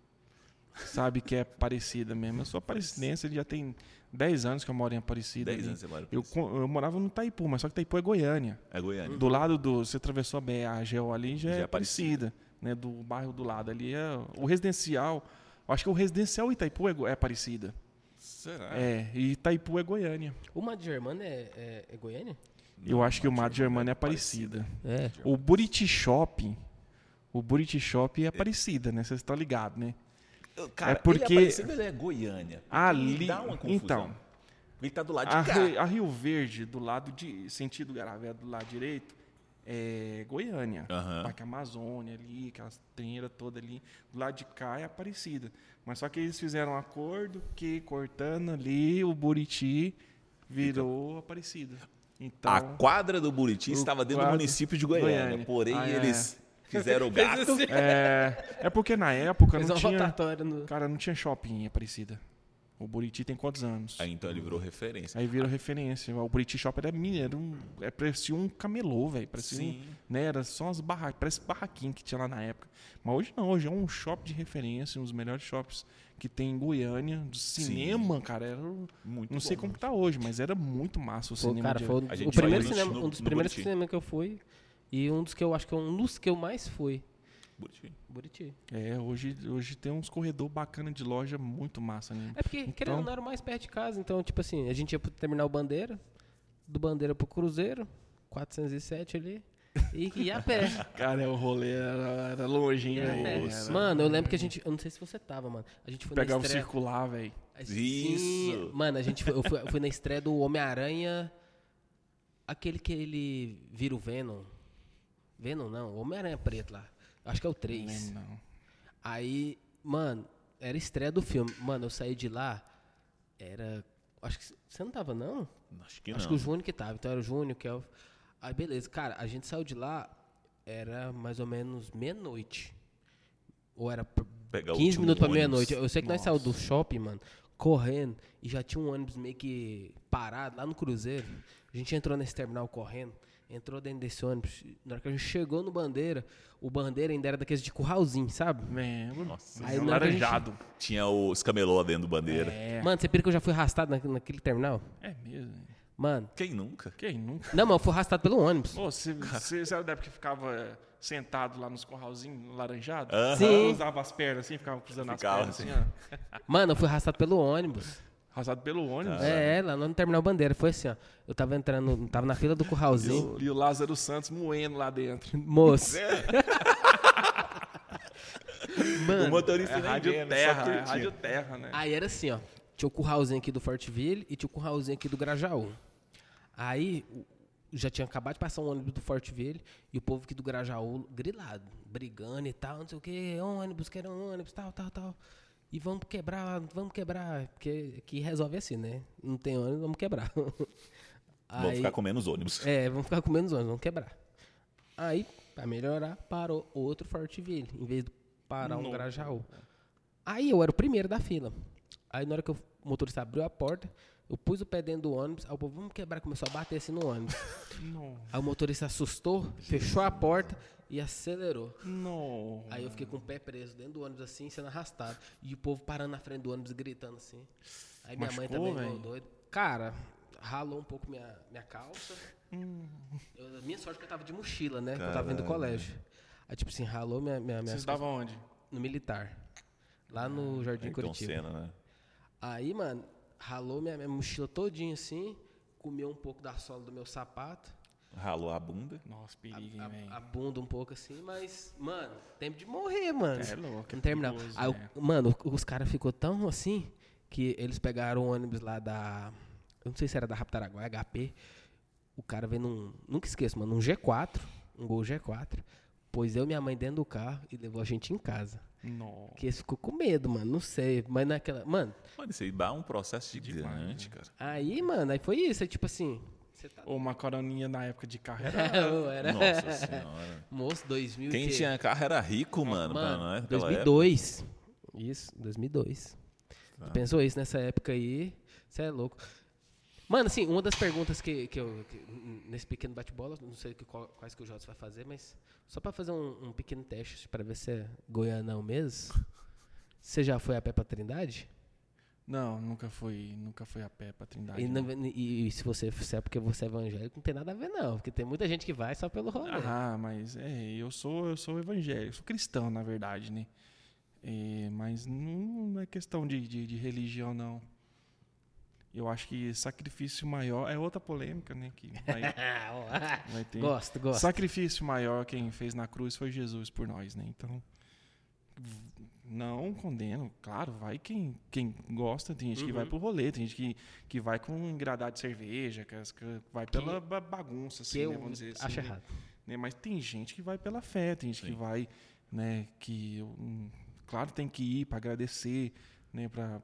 Speaker 2: sabe que é parecida mesmo. Eu sou aparecidense, já tem 10 anos que eu moro em Aparecida.
Speaker 1: 10
Speaker 2: ali.
Speaker 1: anos você mora
Speaker 2: Eu, co- eu morava no Taipu, mas só que Taipu é Goiânia.
Speaker 1: É Goiânia.
Speaker 2: Do lado do. Você atravessou a BA, GEO ali, já,
Speaker 1: Já
Speaker 2: é
Speaker 1: é
Speaker 2: Aparecida. Né, do bairro do lado ali é o residencial. Eu acho que o residencial Itaipu é, é Aparecida.
Speaker 1: Será?
Speaker 2: É, e Itaipu é Goiânia.
Speaker 3: O Mato Germano é, é, é Goiânia?
Speaker 2: eu acho que o Mato
Speaker 1: Germano
Speaker 2: Germano é Aparecida.
Speaker 3: É.
Speaker 2: O Buriti Shopping. O Buriti Shopping é Aparecida, né? Vocês estão ligados, né?
Speaker 1: Cara,
Speaker 2: É porque-
Speaker 1: Ele é, ele é Goiânia.
Speaker 2: Ali.
Speaker 1: Dá uma confusão.
Speaker 2: Então,
Speaker 1: Ele tá do lado de
Speaker 2: a,
Speaker 1: cá.
Speaker 2: Ri- a Rio Verde, do lado de. sentido Garavé, do lado direito, é Goiânia.
Speaker 1: Aham.
Speaker 2: Parque Amazônia ali, aquelas trinheiras todas ali. Do lado de cá é Aparecida. Mas só que eles fizeram um acordo que cortando ali o Buriti virou Aparecida. Então.
Speaker 1: A quadra do Buriti estava dentro do município de Goiânia.
Speaker 2: Goiânia.
Speaker 1: Porém,
Speaker 2: Ah, é.
Speaker 1: eles fizeram o gato.
Speaker 2: É, é porque na época
Speaker 3: Fez
Speaker 2: não tinha.
Speaker 3: no...
Speaker 2: Cara, não tinha shopping em Aparecida. O Buriti tem quantos anos?
Speaker 1: Aí então ele virou referência.
Speaker 2: Aí virou referência. O Buriti Shop era mini, era um. É, parecia um camelô, velho. Parecia um,
Speaker 1: Sim.
Speaker 2: né, era só umas barraquinhas, parece barraquinho que tinha lá na época. Mas hoje não, hoje é um shopping de referência, um dos melhores shops que tem em Goiânia. Do cinema, cara, era.
Speaker 1: Muito
Speaker 2: Não sei
Speaker 1: bom.
Speaker 2: como que tá hoje, mas era muito massa o
Speaker 3: Pô,
Speaker 2: cinema.
Speaker 3: cara,
Speaker 2: de-
Speaker 3: foi o,
Speaker 1: A
Speaker 3: o
Speaker 1: gente
Speaker 3: primeiro cinema,
Speaker 1: no-
Speaker 3: um dos primeiros cinemas que eu fui. E um dos que eu acho que é um dos que eu mais fui.
Speaker 1: Buriti.
Speaker 3: Buriti.
Speaker 2: É, hoje, hoje tem uns corredor bacana de loja muito massa, né?
Speaker 3: É porque, querendo ou não, era mais perto de casa. Então, tipo assim, a gente ia pro terminal Bandeira, do Bandeira pro Cruzeiro, 407 ali, e ia a pé.
Speaker 2: Cara, o rolê era, era longe, hein, velho?
Speaker 3: Mano, eu lembro que a gente. Eu não sei se você tava, mano. A gente foi
Speaker 2: Pegava
Speaker 3: na
Speaker 2: o
Speaker 3: estreia.
Speaker 2: circular, velho.
Speaker 1: Isso.
Speaker 3: Mano, a gente foi, eu, fui, eu fui na estreia do Homem-Aranha. Aquele que ele vira o Venom. Venom não, o Homem-Aranha preto lá. Acho que é o
Speaker 2: Não
Speaker 3: 3.
Speaker 2: lembro, não.
Speaker 3: Aí, mano, era estreia do filme. Mano, eu saí de lá. Era. Acho que você não tava, não?
Speaker 1: Acho que
Speaker 3: Acho
Speaker 1: não.
Speaker 3: que o Júnior que tava. Então era o Júnior, que é o. Aí, beleza. Cara, a gente saiu de lá. Era mais ou menos meia-noite. Ou era
Speaker 1: Pegar o
Speaker 3: 15
Speaker 1: último
Speaker 3: minutos pra meia-noite. Eu sei que nós saímos do shopping, mano, correndo. E já tinha um ônibus meio que parado lá no Cruzeiro. A gente entrou nesse terminal correndo. Entrou dentro desse ônibus. Na hora que a gente chegou no Bandeira, o Bandeira ainda era daqueles de curralzinho, sabe?
Speaker 2: Lembro.
Speaker 1: Nossa.
Speaker 3: Aí a gente-
Speaker 2: laranjado.
Speaker 1: Tinha os camelô lá dentro do bandeira.
Speaker 2: É.
Speaker 3: Mano, você pira que eu já fui arrastado na- naquele terminal?
Speaker 2: É mesmo.
Speaker 3: Mano.
Speaker 1: Quem nunca?
Speaker 2: Quem nunca?
Speaker 3: Não, mas eu fui arrastado pelo ônibus.
Speaker 2: Pô, você, você, você era da época que ficava é, sentado lá nos corralzinhos laranjados?
Speaker 1: Aham.
Speaker 3: Sim.
Speaker 2: Usava as pernas assim, ficava cruzando
Speaker 1: Ficava
Speaker 2: as pernas assim, ó.
Speaker 3: Mano, eu fui arrastado pelo ônibus.
Speaker 2: Arrasado pelo ônibus.
Speaker 3: É, lá no terminal Bandeira. Foi assim, ó. Eu tava entrando, tava na fila do
Speaker 2: E
Speaker 3: curralzinho.
Speaker 2: o, e o Lázaro Santos moendo lá dentro.
Speaker 3: Moço.
Speaker 1: o motorista
Speaker 2: É
Speaker 1: nem
Speaker 2: rádio
Speaker 1: vendo,
Speaker 2: terra, é rádio terra, né?
Speaker 3: Aí era assim, ó. tinha o curralzinho aqui do Fortville e tinha o curralzinho aqui do Grajaú. Aí já tinha acabado de passar um ônibus do Fortville e o povo aqui do Grajaú grilado, brigando e tal, não sei o que, ônibus, quero um ônibus, tal, tal, tal. E vamos quebrar, vamos quebrar, porque aqui resolve assim, né? Não tem ônibus, vamos quebrar.
Speaker 1: Vou ficar comendo os ônibus.
Speaker 3: É, vamos ficar com menos ônibus, vamos quebrar. Aí, pra melhorar, parou outro Fortville, em vez de parar um
Speaker 2: Nossa.
Speaker 3: Grajaú. Aí eu era o primeiro da fila. Aí na hora que o motorista abriu a porta, eu pus o pé dentro do ônibus, aí o povo, vamos quebrar, começou a bater assim no ônibus.
Speaker 2: Não.
Speaker 3: Aí o motorista assustou, fechou a porta e acelerou.
Speaker 2: Não.
Speaker 3: Aí eu fiquei com o pé preso dentro do ônibus assim, sendo arrastado. E o povo parando na frente do ônibus gritando assim. Aí minha mãe
Speaker 2: Machucou,
Speaker 3: também igual
Speaker 2: velho?
Speaker 3: doido. Cara, ralou um pouco minha, minha calça. Eu, a minha sorte é que eu tava de mochila, né? Que eu tava vindo do colégio. Aí, tipo assim, ralou minha, minha, minha
Speaker 2: Vocês estavam onde?
Speaker 3: no militar. Lá no Jardim
Speaker 1: Ayrton
Speaker 3: Curitiba.
Speaker 1: Senna, né?
Speaker 3: Aí, mano, ralou minha, minha mochila todinha assim, comeu um pouco da sola do meu sapato,
Speaker 1: Ralou a bunda.
Speaker 2: Nossa, perigo, hein,
Speaker 3: a-
Speaker 2: velho.
Speaker 3: a bunda um pouco assim, mas, mano, tempo de morrer, mano.
Speaker 2: É louco, é
Speaker 3: Não terminava.
Speaker 2: perigoso,
Speaker 3: Aí,
Speaker 2: né?
Speaker 3: o- mano, os caras ficou tão assim que eles pegaram o ônibus lá da. Eu não sei se era da Raptaraguá, HP. O cara veio num. Nunca esqueço, mano, um G4, um Gol G4. Pôs eu e minha mãe dentro do carro e levou a gente em casa.
Speaker 2: Nossa.
Speaker 3: Porque eles ficou com medo, mano. Não sei. Mas naquela. Mano,
Speaker 1: Mano, isso aí dá um processo gigante,
Speaker 2: né?
Speaker 1: cara.
Speaker 3: aí, mano, aí foi isso. Aí, tipo assim. Tá.
Speaker 2: Ô, uma coroninha na época de carro era...
Speaker 3: era.
Speaker 1: Nossa senhora.
Speaker 3: Moço, 2000
Speaker 1: Quem
Speaker 3: que-
Speaker 1: tinha carro era rico, mano. pra
Speaker 3: Mano,
Speaker 1: nós, naquela
Speaker 3: 2002. Isso, 2002.
Speaker 1: Tá.
Speaker 3: Tu pensou isso nessa época aí? Você é louco. Mano, assim, uma das perguntas que, que eu. que- nesse pequeno bate-bola, não sei que, qual- quais que o Jota vai fazer, mas só pra fazer um, um pequeno teste pra ver se é goianão mesmo. Você já foi a pé pra Trindade?
Speaker 2: Não, nunca fui, nunca fui a pé pra Trindade.
Speaker 3: E,
Speaker 2: não.
Speaker 3: e- e se você se é porque você é evangélico, não tem nada a ver, não. Porque tem muita gente que vai só pelo rolê.
Speaker 2: Ah, mas é, eu sou, eu sou evangélico, sou cristão, na verdade, né? É, mas não, é questão de, de, de religião, não. Eu acho que sacrifício maior é outra polêmica, né? Que vai, vai ter.
Speaker 3: gosto, gosto.
Speaker 2: Sacrifício maior quem fez na cruz foi Jesus por nós, né? Então, não condeno. Claro, vai quem, quem gosta. Tem gente que vai
Speaker 3: Uhum.
Speaker 2: pro rolê, tem gente que, que vai com um engradado de cerveja, que, que vai pela ba- bagunça, assim,
Speaker 3: que
Speaker 2: né? Vamos dizer assim.
Speaker 3: acho
Speaker 2: né?
Speaker 3: errado.
Speaker 2: né? Mas tem gente que vai pela fé, tem gente que
Speaker 1: Sim.
Speaker 2: vai, né? Que, hum, claro, tem que ir para agradecer, né? Para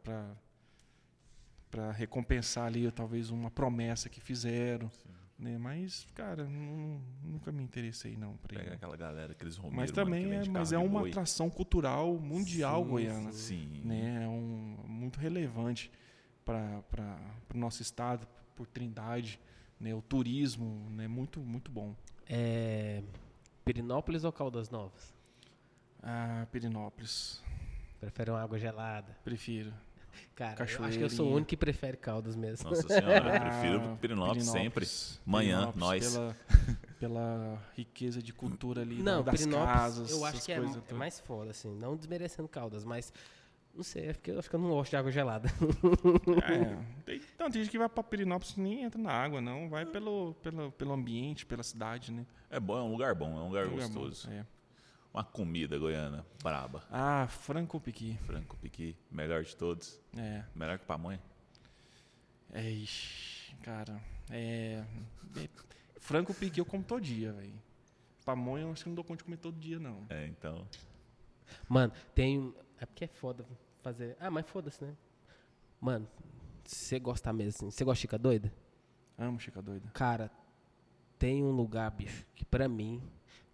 Speaker 2: para recompensar ali talvez uma promessa que fizeram, né? Mas, cara, nu- nunca me interessei não por aí.
Speaker 1: Pega aquela galera, aqueles romeiros.
Speaker 2: Mas
Speaker 1: mano,
Speaker 2: também
Speaker 1: que
Speaker 2: é, mas é uma
Speaker 1: boi.
Speaker 2: atração cultural mundial
Speaker 3: Sim,
Speaker 2: goiana,
Speaker 1: Sim.
Speaker 2: né? É um muito relevante para para o nosso estado, por Trindade, né? O turismo, né? Muito muito bom.
Speaker 3: É. Pirinópolis ou Caldas Novas?
Speaker 2: Ah, Pirinópolis,
Speaker 3: Prefere uma água gelada?
Speaker 2: prefiro.
Speaker 3: Cara, eu acho que eu sou o único que prefere Caldas mesmo.
Speaker 1: Nossa senhora, eu
Speaker 2: Ah,
Speaker 1: prefiro Pirinópolis sempre. Manhã,
Speaker 2: Pirinópolis,
Speaker 1: nós.
Speaker 2: Pela, pela riqueza de cultura ali,
Speaker 3: Não,
Speaker 2: das
Speaker 3: Pirinópolis
Speaker 2: casas,
Speaker 3: eu acho
Speaker 2: essas
Speaker 3: que é,
Speaker 2: coisas
Speaker 3: é mais foda, assim. Não desmerecendo Caldas, mas... Não sei, é porque eu acho que eu não gosto de água gelada.
Speaker 2: É, tem, não, tem gente que vai pra Pirinópolis e nem entra na água, não. Vai pelo, pelo, pelo ambiente, pela cidade, né?
Speaker 1: É bom, é um lugar bom, é um lugar
Speaker 2: Lugar bom,
Speaker 1: gostoso.
Speaker 2: é.
Speaker 1: Uma comida goiana braba.
Speaker 2: Ah, Franco Piqui.
Speaker 1: Franco Piqui, melhor de todos.
Speaker 2: É.
Speaker 1: Melhor que pamonha.
Speaker 2: É, ixi, cara. É, é- Franco Piqui eu como todo dia, velho. Pamonha eu acho que não dou conta de comer todo dia, não.
Speaker 1: É, então.
Speaker 3: Mano, tem... É porque é foda fazer... Ah, mas foda-se, né? Mano, você gosta mesmo, assim, você gosta de chica doida?
Speaker 2: Amo Chica Doida.
Speaker 3: Cara, tem um lugar, bicho, que pra mim,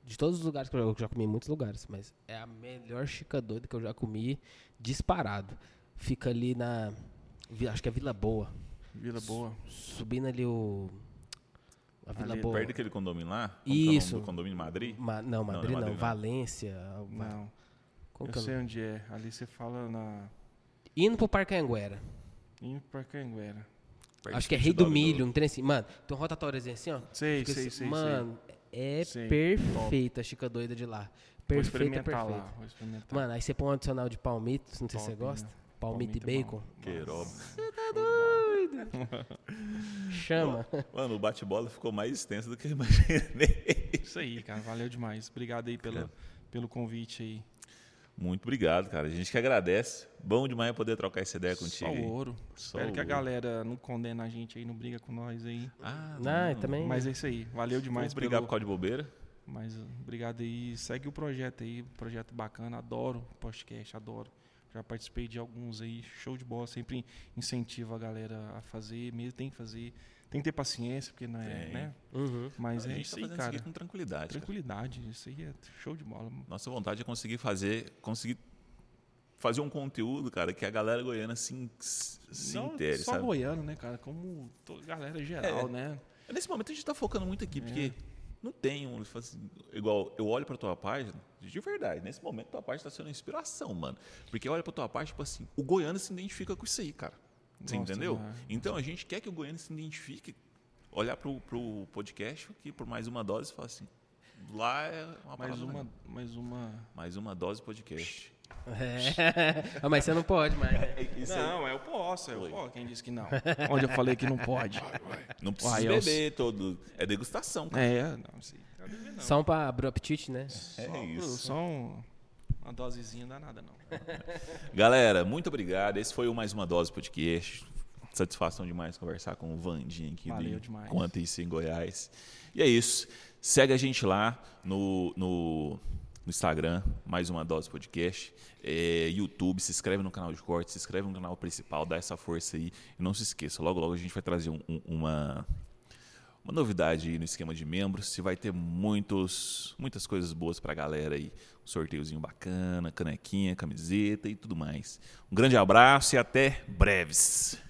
Speaker 3: de todos os lugares que eu já, eu já comi em muitos lugares, mas é a melhor chica doida que eu já comi disparado. Fica ali na. Acho que é Vila Boa.
Speaker 2: Vila Boa.
Speaker 3: Subindo ali o. A Vila
Speaker 2: Ali,
Speaker 3: Boa.
Speaker 1: Perto daquele condomínio lá? Como que é o
Speaker 3: Isso.
Speaker 1: condomínio Madrid?
Speaker 3: Ma- não,
Speaker 1: Não,
Speaker 3: Madrid
Speaker 1: não é
Speaker 3: não,
Speaker 1: Madrid, não.
Speaker 3: Valência. Va-
Speaker 2: Não,
Speaker 3: como
Speaker 2: eu
Speaker 3: que é
Speaker 2: sei onde é. Ali você fala na...
Speaker 3: Indo pro Parque Anguera.
Speaker 2: Indo pra Canguera.
Speaker 3: Acho que é Rei do
Speaker 1: 29
Speaker 3: Milho, um trem assim. Mano, tem um rotatóriozinho assim, ó.
Speaker 2: Sei, sei,
Speaker 3: assim-
Speaker 2: sei,
Speaker 3: Mano, é
Speaker 2: Sei,
Speaker 3: perfeita a chica doida de lá.
Speaker 2: sei. Vou
Speaker 3: Perfeita,
Speaker 2: experimentar
Speaker 3: perfeita.
Speaker 2: lá. Vou experimentar.
Speaker 3: Mano, aí você põe um adicional de palmito, não sei se você
Speaker 2: Top,
Speaker 3: gosta.
Speaker 2: né?
Speaker 3: Palmito e
Speaker 2: Palmito é bom.
Speaker 3: bacon.
Speaker 1: Queiroba.
Speaker 3: Chama.
Speaker 1: Mano, o bate-bola ficou mais extenso do que eu imaginei.
Speaker 2: Isso aí, cara. Valeu demais. Obrigado aí pela,
Speaker 1: Cara.
Speaker 2: pelo convite aí.
Speaker 1: Muito obrigado, cara. A gente que agradece. Bom demais poder trocar essa ideia
Speaker 2: Só
Speaker 1: contigo. aí.
Speaker 2: ouro.
Speaker 1: Só
Speaker 2: Espero que a
Speaker 1: ouro.
Speaker 2: galera não condena a gente aí, não briga com nós aí.
Speaker 1: Ah,
Speaker 3: Ah, também.
Speaker 2: Mas é isso aí. Valeu demais
Speaker 1: Vamos brigar
Speaker 2: pelo...
Speaker 1: por causa de bobeira?
Speaker 2: Mas obrigado aí. Segue o projeto aí, projeto bacana. Adoro podcast, adoro. Já participei de alguns aí, show de bola. Sempre incentivo a galera a fazer, mesmo tem que fazer. Tem que ter paciência, porque não é,
Speaker 1: Tem.
Speaker 2: né?
Speaker 3: Uhum.
Speaker 2: Mas
Speaker 1: a
Speaker 2: é
Speaker 1: gente tá
Speaker 2: aí,
Speaker 1: fazendo
Speaker 2: cara.
Speaker 1: isso aqui com tranquilidade. cara.
Speaker 2: Tranquilidade, isso aí é show de bola.
Speaker 1: Nossa vontade é conseguir fazer, conseguir fazer um conteúdo, cara, que a galera goiana se, se
Speaker 2: não
Speaker 1: intere,
Speaker 2: só
Speaker 1: sabe?
Speaker 2: goiano, né, cara? Como toda galera geral,
Speaker 1: É.
Speaker 2: né?
Speaker 1: Nesse momento a gente tá focando muito aqui,
Speaker 2: É.
Speaker 1: porque não tem um. assim, igual, eu olho pra tua página, de verdade, nesse momento tua página tá sendo uma inspiração, mano. Porque eu olho pra tua página, tipo assim, o goiano se identifica com isso aí, cara. Você
Speaker 2: Gosta
Speaker 1: entendeu?
Speaker 2: demais.
Speaker 1: Então a gente quer que o goiano se identifique, olhar pro, pro podcast aqui por mais uma dose e falar assim. Lá é uma
Speaker 2: Mais uma,
Speaker 1: legal.
Speaker 2: mais uma.
Speaker 1: mais uma dose podcast.
Speaker 3: É. Ah, mas você não pode mais, né?
Speaker 2: não, eu posso, eu
Speaker 1: Oi.
Speaker 2: posso. Quem disse que não? Onde eu falei que não pode?
Speaker 1: Não precisa
Speaker 2: Uai, eu-
Speaker 1: beber todo. É degustação, cara.
Speaker 2: É, não, sei. Devendo, não.
Speaker 3: Só um pra abrir o apetite, né?
Speaker 1: É
Speaker 2: Só-
Speaker 1: isso.
Speaker 2: Só um- uma dosezinha não dá nada, não.
Speaker 1: Galera, muito obrigado. Esse foi o mais uma dose podcast. Satisfação demais conversar com o Vandinho aqui
Speaker 2: Valeu
Speaker 1: do
Speaker 2: demais.
Speaker 1: Quanto Isso em Goiás. E é isso. Segue a gente lá no, no, no Instagram, mais uma dose podcast. É, YouTube, se inscreve no canal de corte, se inscreve no canal principal, dá essa força aí. E não se esqueça, logo logo a gente vai trazer um- um- uma, uma novidade aí no esquema de membros. E vai ter muitos, muitas coisas boas pra galera aí. Um sorteiozinho bacana, canequinha, camiseta e tudo mais. Um grande abraço e até breves.